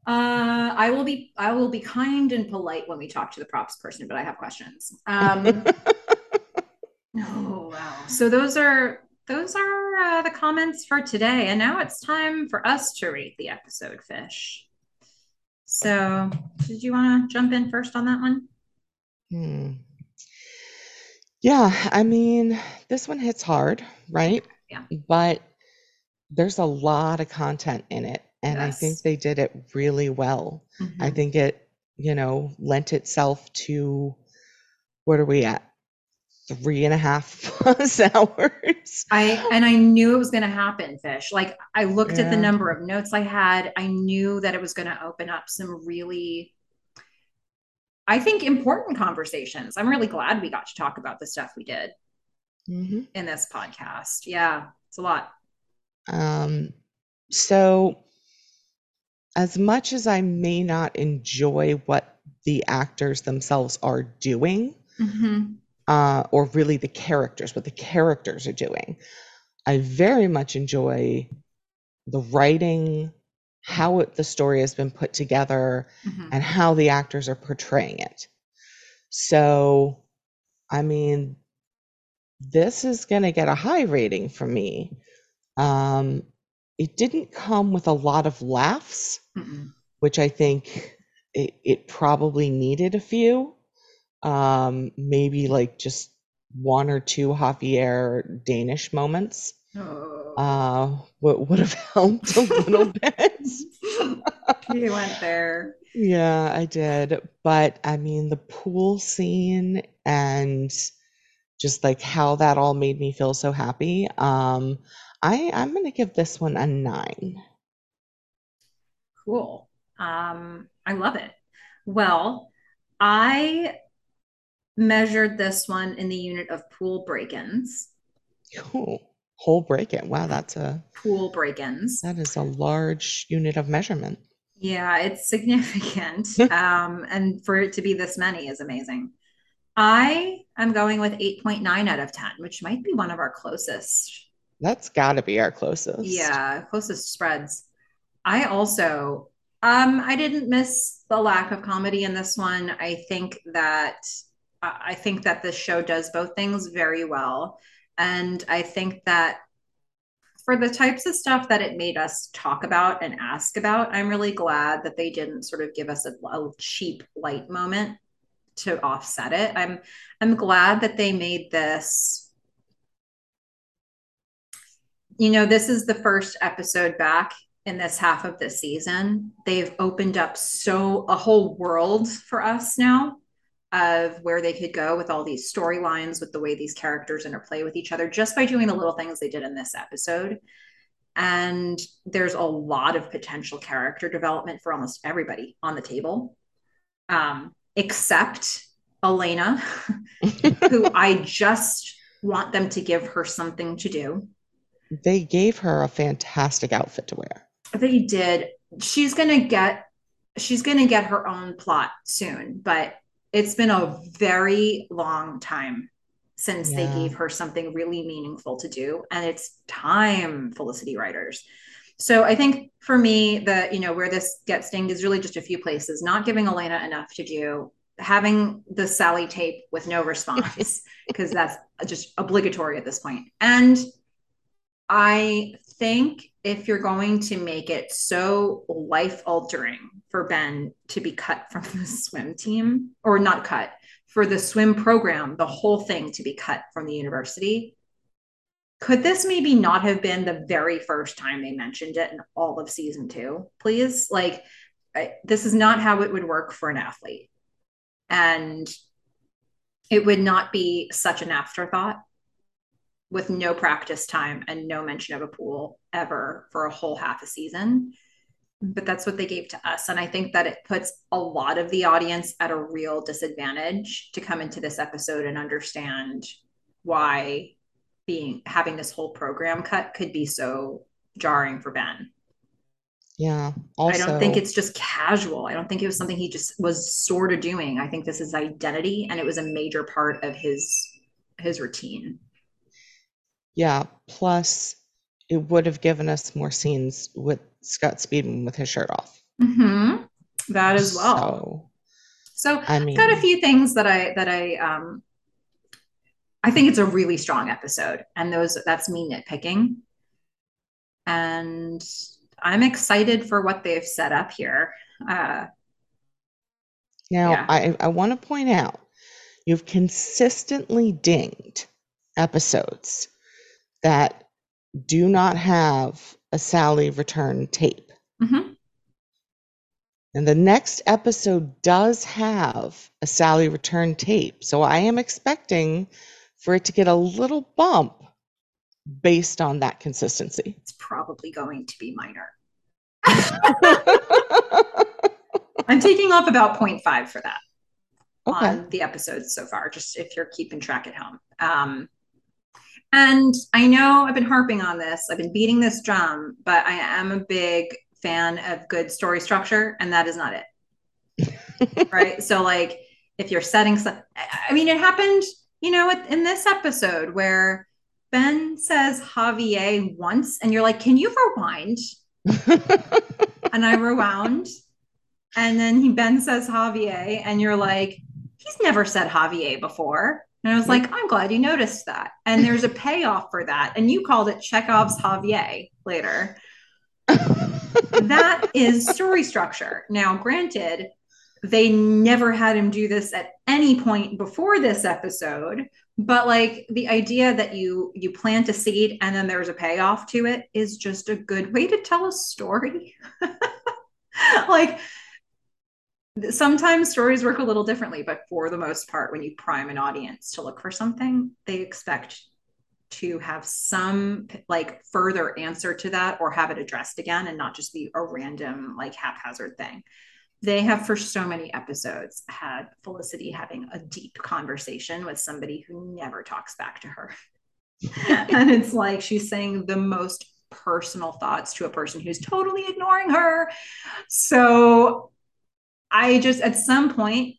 Uh, I will be I will be kind and polite when we talk to the props person, but I have questions. Um, oh wow! So those are those are uh, the comments for today, and now it's time for us to rate the episode. Fish. So, did you want to jump in first on that one? Hmm. Yeah, I mean, this one hits hard, right? Yeah. But there's a lot of content in it and I think they did it really well. I Mhm. think it, you know, lent itself to what are we at? Three and a half plus hours. I and I knew it was going to happen, Fish. Like I looked at the number of notes I had. I knew that it was going to open up some really, I think, important conversations. I'm really glad we got to talk about the stuff we did hmm in this podcast. Yeah, it's a lot. Um, so as much as I may not enjoy what the actors themselves are doing, mm-hmm. uh, or really the characters, what the characters are doing, I very much enjoy the writing, how it, the story has been put together, mm-hmm. and how the actors are portraying it. So, I mean, this is going to get a high rating from me. Um, it didn't come with a lot of laughs, Mm-mm. which I think it, it probably needed a few. Um, maybe like just one or two Javier Danish moments Oh. uh, would, would have helped a little bit. you went there. Yeah, I did. But I mean, the pool scene and just like how that all made me feel so happy. Um, I I'm gonna give this one a nine. Cool. Um, I love it. Well, I measured this one in the unit of pool break-ins. Cool. Whole break in. Wow, that's a Pool break-ins. that is a large unit of measurement. Yeah, it's significant. um, and for it to be this many is amazing. I am going with 8.9 out of 10, which might be one of our closest. That's gotta be our closest. Yeah, closest spreads. I also um I didn't miss the lack of comedy in this one. I think that I think that this show does both things very well. And I think that for the types of stuff that it made us talk about and ask about, I'm really glad that they didn't sort of give us a, a cheap light moment to offset it. I'm I'm glad that they made this. You know, this is the first episode back in this half of the season. They've opened up so a whole world for us now of where they could go with all these storylines, with the way these characters interplay with each other, just by doing the little things they did in this episode. And there's a lot of potential character development for almost everybody on the table, um, except Elena, who I just want them to give her something to do. They gave her a fantastic outfit to wear. They did. She's gonna get she's gonna get her own plot soon, but it's been a very long time since Yeah. they gave her something really meaningful to do. And it's time, Felicity writers. So I think for me, the you know, where this gets dinged is really just a few places, not giving Elena enough to do, having the Sally tape with no response, because that's just obligatory at this point. And I think if you're going to make it so life altering for Ben to be cut from the swim team, or not cut, for the swim program, the whole thing to be cut from the university, could this maybe not have been the very first time they mentioned it in all of season two, please? Like, this is not how it would work for an athlete. And it would not be such an afterthought with no practice time and no mention of a pool ever for a whole half a season. But that's what they gave to us. And I think that it puts a lot of the audience at a real disadvantage to come into this episode and understand why being having this whole program cut could be so jarring for Ben. Yeah. Also, I don't think it's just casual. I don't think it was something he just was sort of doing. I think this is identity and it was a major part of his his routine. Yeah. Plus, it would have given us more scenes with Scott Speedman with his shirt off. Mm-hmm. That as well. So, So I mean, got a few things that I that I um I think it's a really strong episode, and those that's me nitpicking. And I'm excited for what they've set up here. Uh, Now, Yeah. I, I want to point out you've consistently dinged episodes that do not have a Sally return tape. mhm. And the next episode does have a Sally return tape. So I am expecting for it to get a little bump based on that consistency. It's probably going to be minor. I'm taking off about 0.5 for that. okay. on the episodes so far, just if you're keeping track at home. Um, and I know I've been harping on this, I've been beating this drum, but I am a big fan of good story structure, and that is not it. right. So, like, if you're setting some, I mean, it happened, you know, in this episode where Ben says Javier once, and you're like, can you rewind? and I rewound. And then he, Ben says Javier, and you're like, he's never said Javier before. And I was mm-hmm. like, I'm glad you noticed that. And there's a payoff for that. And you called it Chekhov's Javier later. that is story structure. Now, granted, they never had him do this at any point before this episode, but like the idea that you you plant a seed and then there's a payoff to it is just a good way to tell a story. like sometimes stories work a little differently, but for the most part, when you prime an audience to look for something, they expect to have some like further answer to that or have it addressed again and not just be a random like haphazard thing. They have for so many episodes had Felicity having a deep conversation with somebody who never talks back to her. and it's like she's saying the most personal thoughts to a person who's totally ignoring her. So I just, at some point,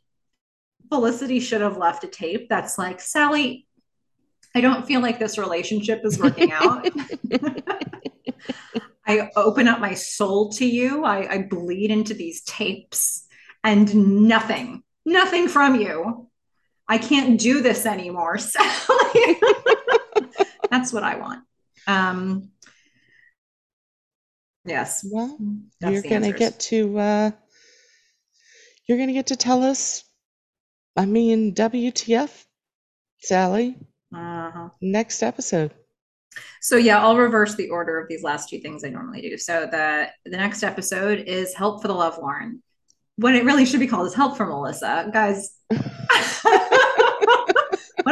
Felicity should have left a tape that's like, Sally, I don't feel like this relationship is working out. I open up my soul to you. I, I bleed into these tapes and nothing, nothing from you. I can't do this anymore, Sally. That's what I want. Um, yes. Well, you're going to get to uh, you're going to get to tell us, I mean, WTF, Sally, uh-huh. next episode. So yeah, I'll reverse the order of these last two things I normally do. So the the next episode is Help for the Love Lovelorn. What it really should be called is Help for Melissa. Guys, what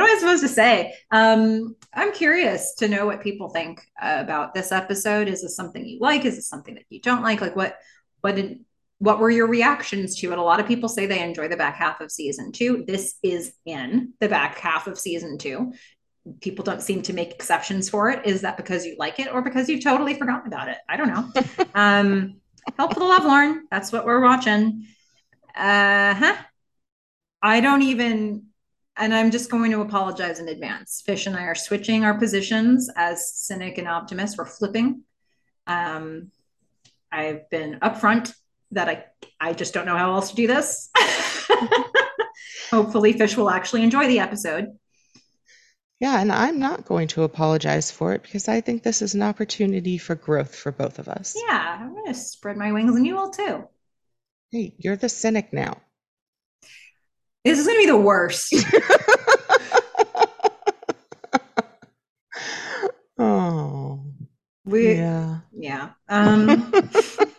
am I supposed to say? Um, I'm curious to know what people think about this episode. Is this something you like? Is this something that you don't like? Like what what did what were your reactions to it? A lot of people say they enjoy the back half of season two. This is in the back half of season two. People don't seem to make exceptions for it. Is that because you like it or because you've totally forgotten about it? I don't know. um, Help for the Lovelorn. That's what we're watching. Uh huh. I don't even, and I'm just going to apologize in advance. Fish and I are switching our positions as cynic and optimist. We're flipping. Um, I've been upfront that I I just don't know how else to do this. Hopefully, Fish will actually enjoy the episode. Yeah, and I'm not going to apologize for it because I think this is an opportunity for growth for both of us. Yeah, I'm going to spread my wings and you will too. Hey, you're the cynic now. This is going to be the worst. oh. We, yeah. Yeah. Um,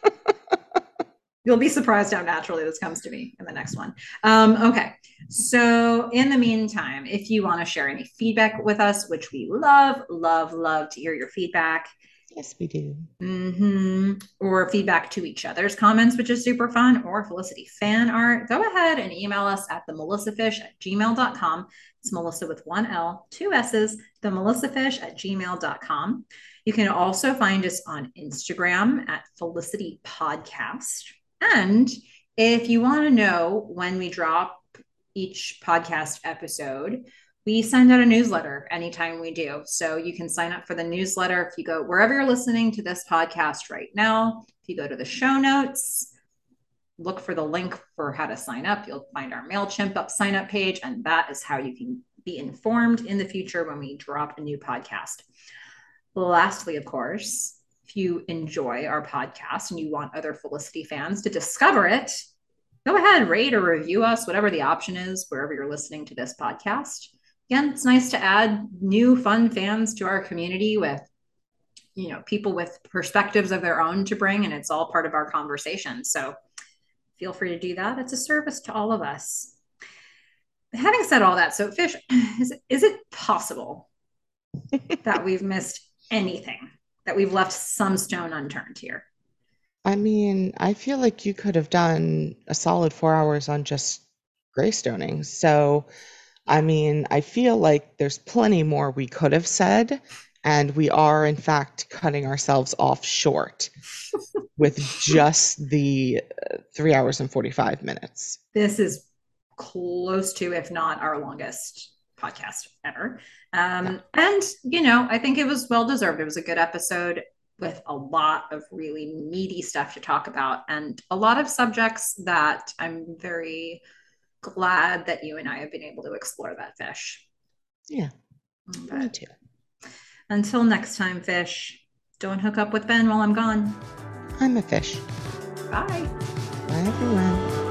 You'll be surprised how naturally this comes to me in the next one. Um, okay. So, in the meantime, if you want to share any feedback with us, which we love, love, love to hear your feedback. Yes, we do. Mm-hmm. Or feedback to each other's comments, which is super fun, or Felicity fan art, go ahead and email us at the melissafish at gmail.com. It's Melissa with one L, two S's, the melissafish at gmail.com. You can also find us on Instagram at Felicity Podcast. And if you want to know when we drop each podcast episode, we send out a newsletter anytime we do. So you can sign up for the newsletter if you go wherever you're listening to this podcast right now. If you go to the show notes, look for the link for how to sign up. You'll find our MailChimp up sign up page, and that is how you can be informed in the future when we drop a new podcast. Lastly, of course, if you enjoy our podcast and you want other Felicity fans to discover it, go ahead, rate or review us, whatever the option is, wherever you're listening to this podcast. Again, it's nice to add new fun fans to our community with you know people with perspectives of their own to bring and it's all part of our conversation. So feel free to do that. It's a service to all of us. Having said all that so fish is, is it possible that we've missed anything that we've left some stone unturned here. I mean, I feel like you could have done a solid four hours on just greystoning. So, I mean, I feel like there's plenty more we could have said, and we are, in fact, cutting ourselves off short with just the uh, three hours and 45 minutes. This is close to, if not our longest podcast ever. Um, and, you know, I think it was well deserved. It was a good episode with a lot of really meaty stuff to talk about and a lot of subjects that I'm very glad that you and I have been able to explore that fish. Yeah. But Me too. until next time, fish, don't hook up with Ben while I'm gone. I'm a fish. Bye. Bye, everyone.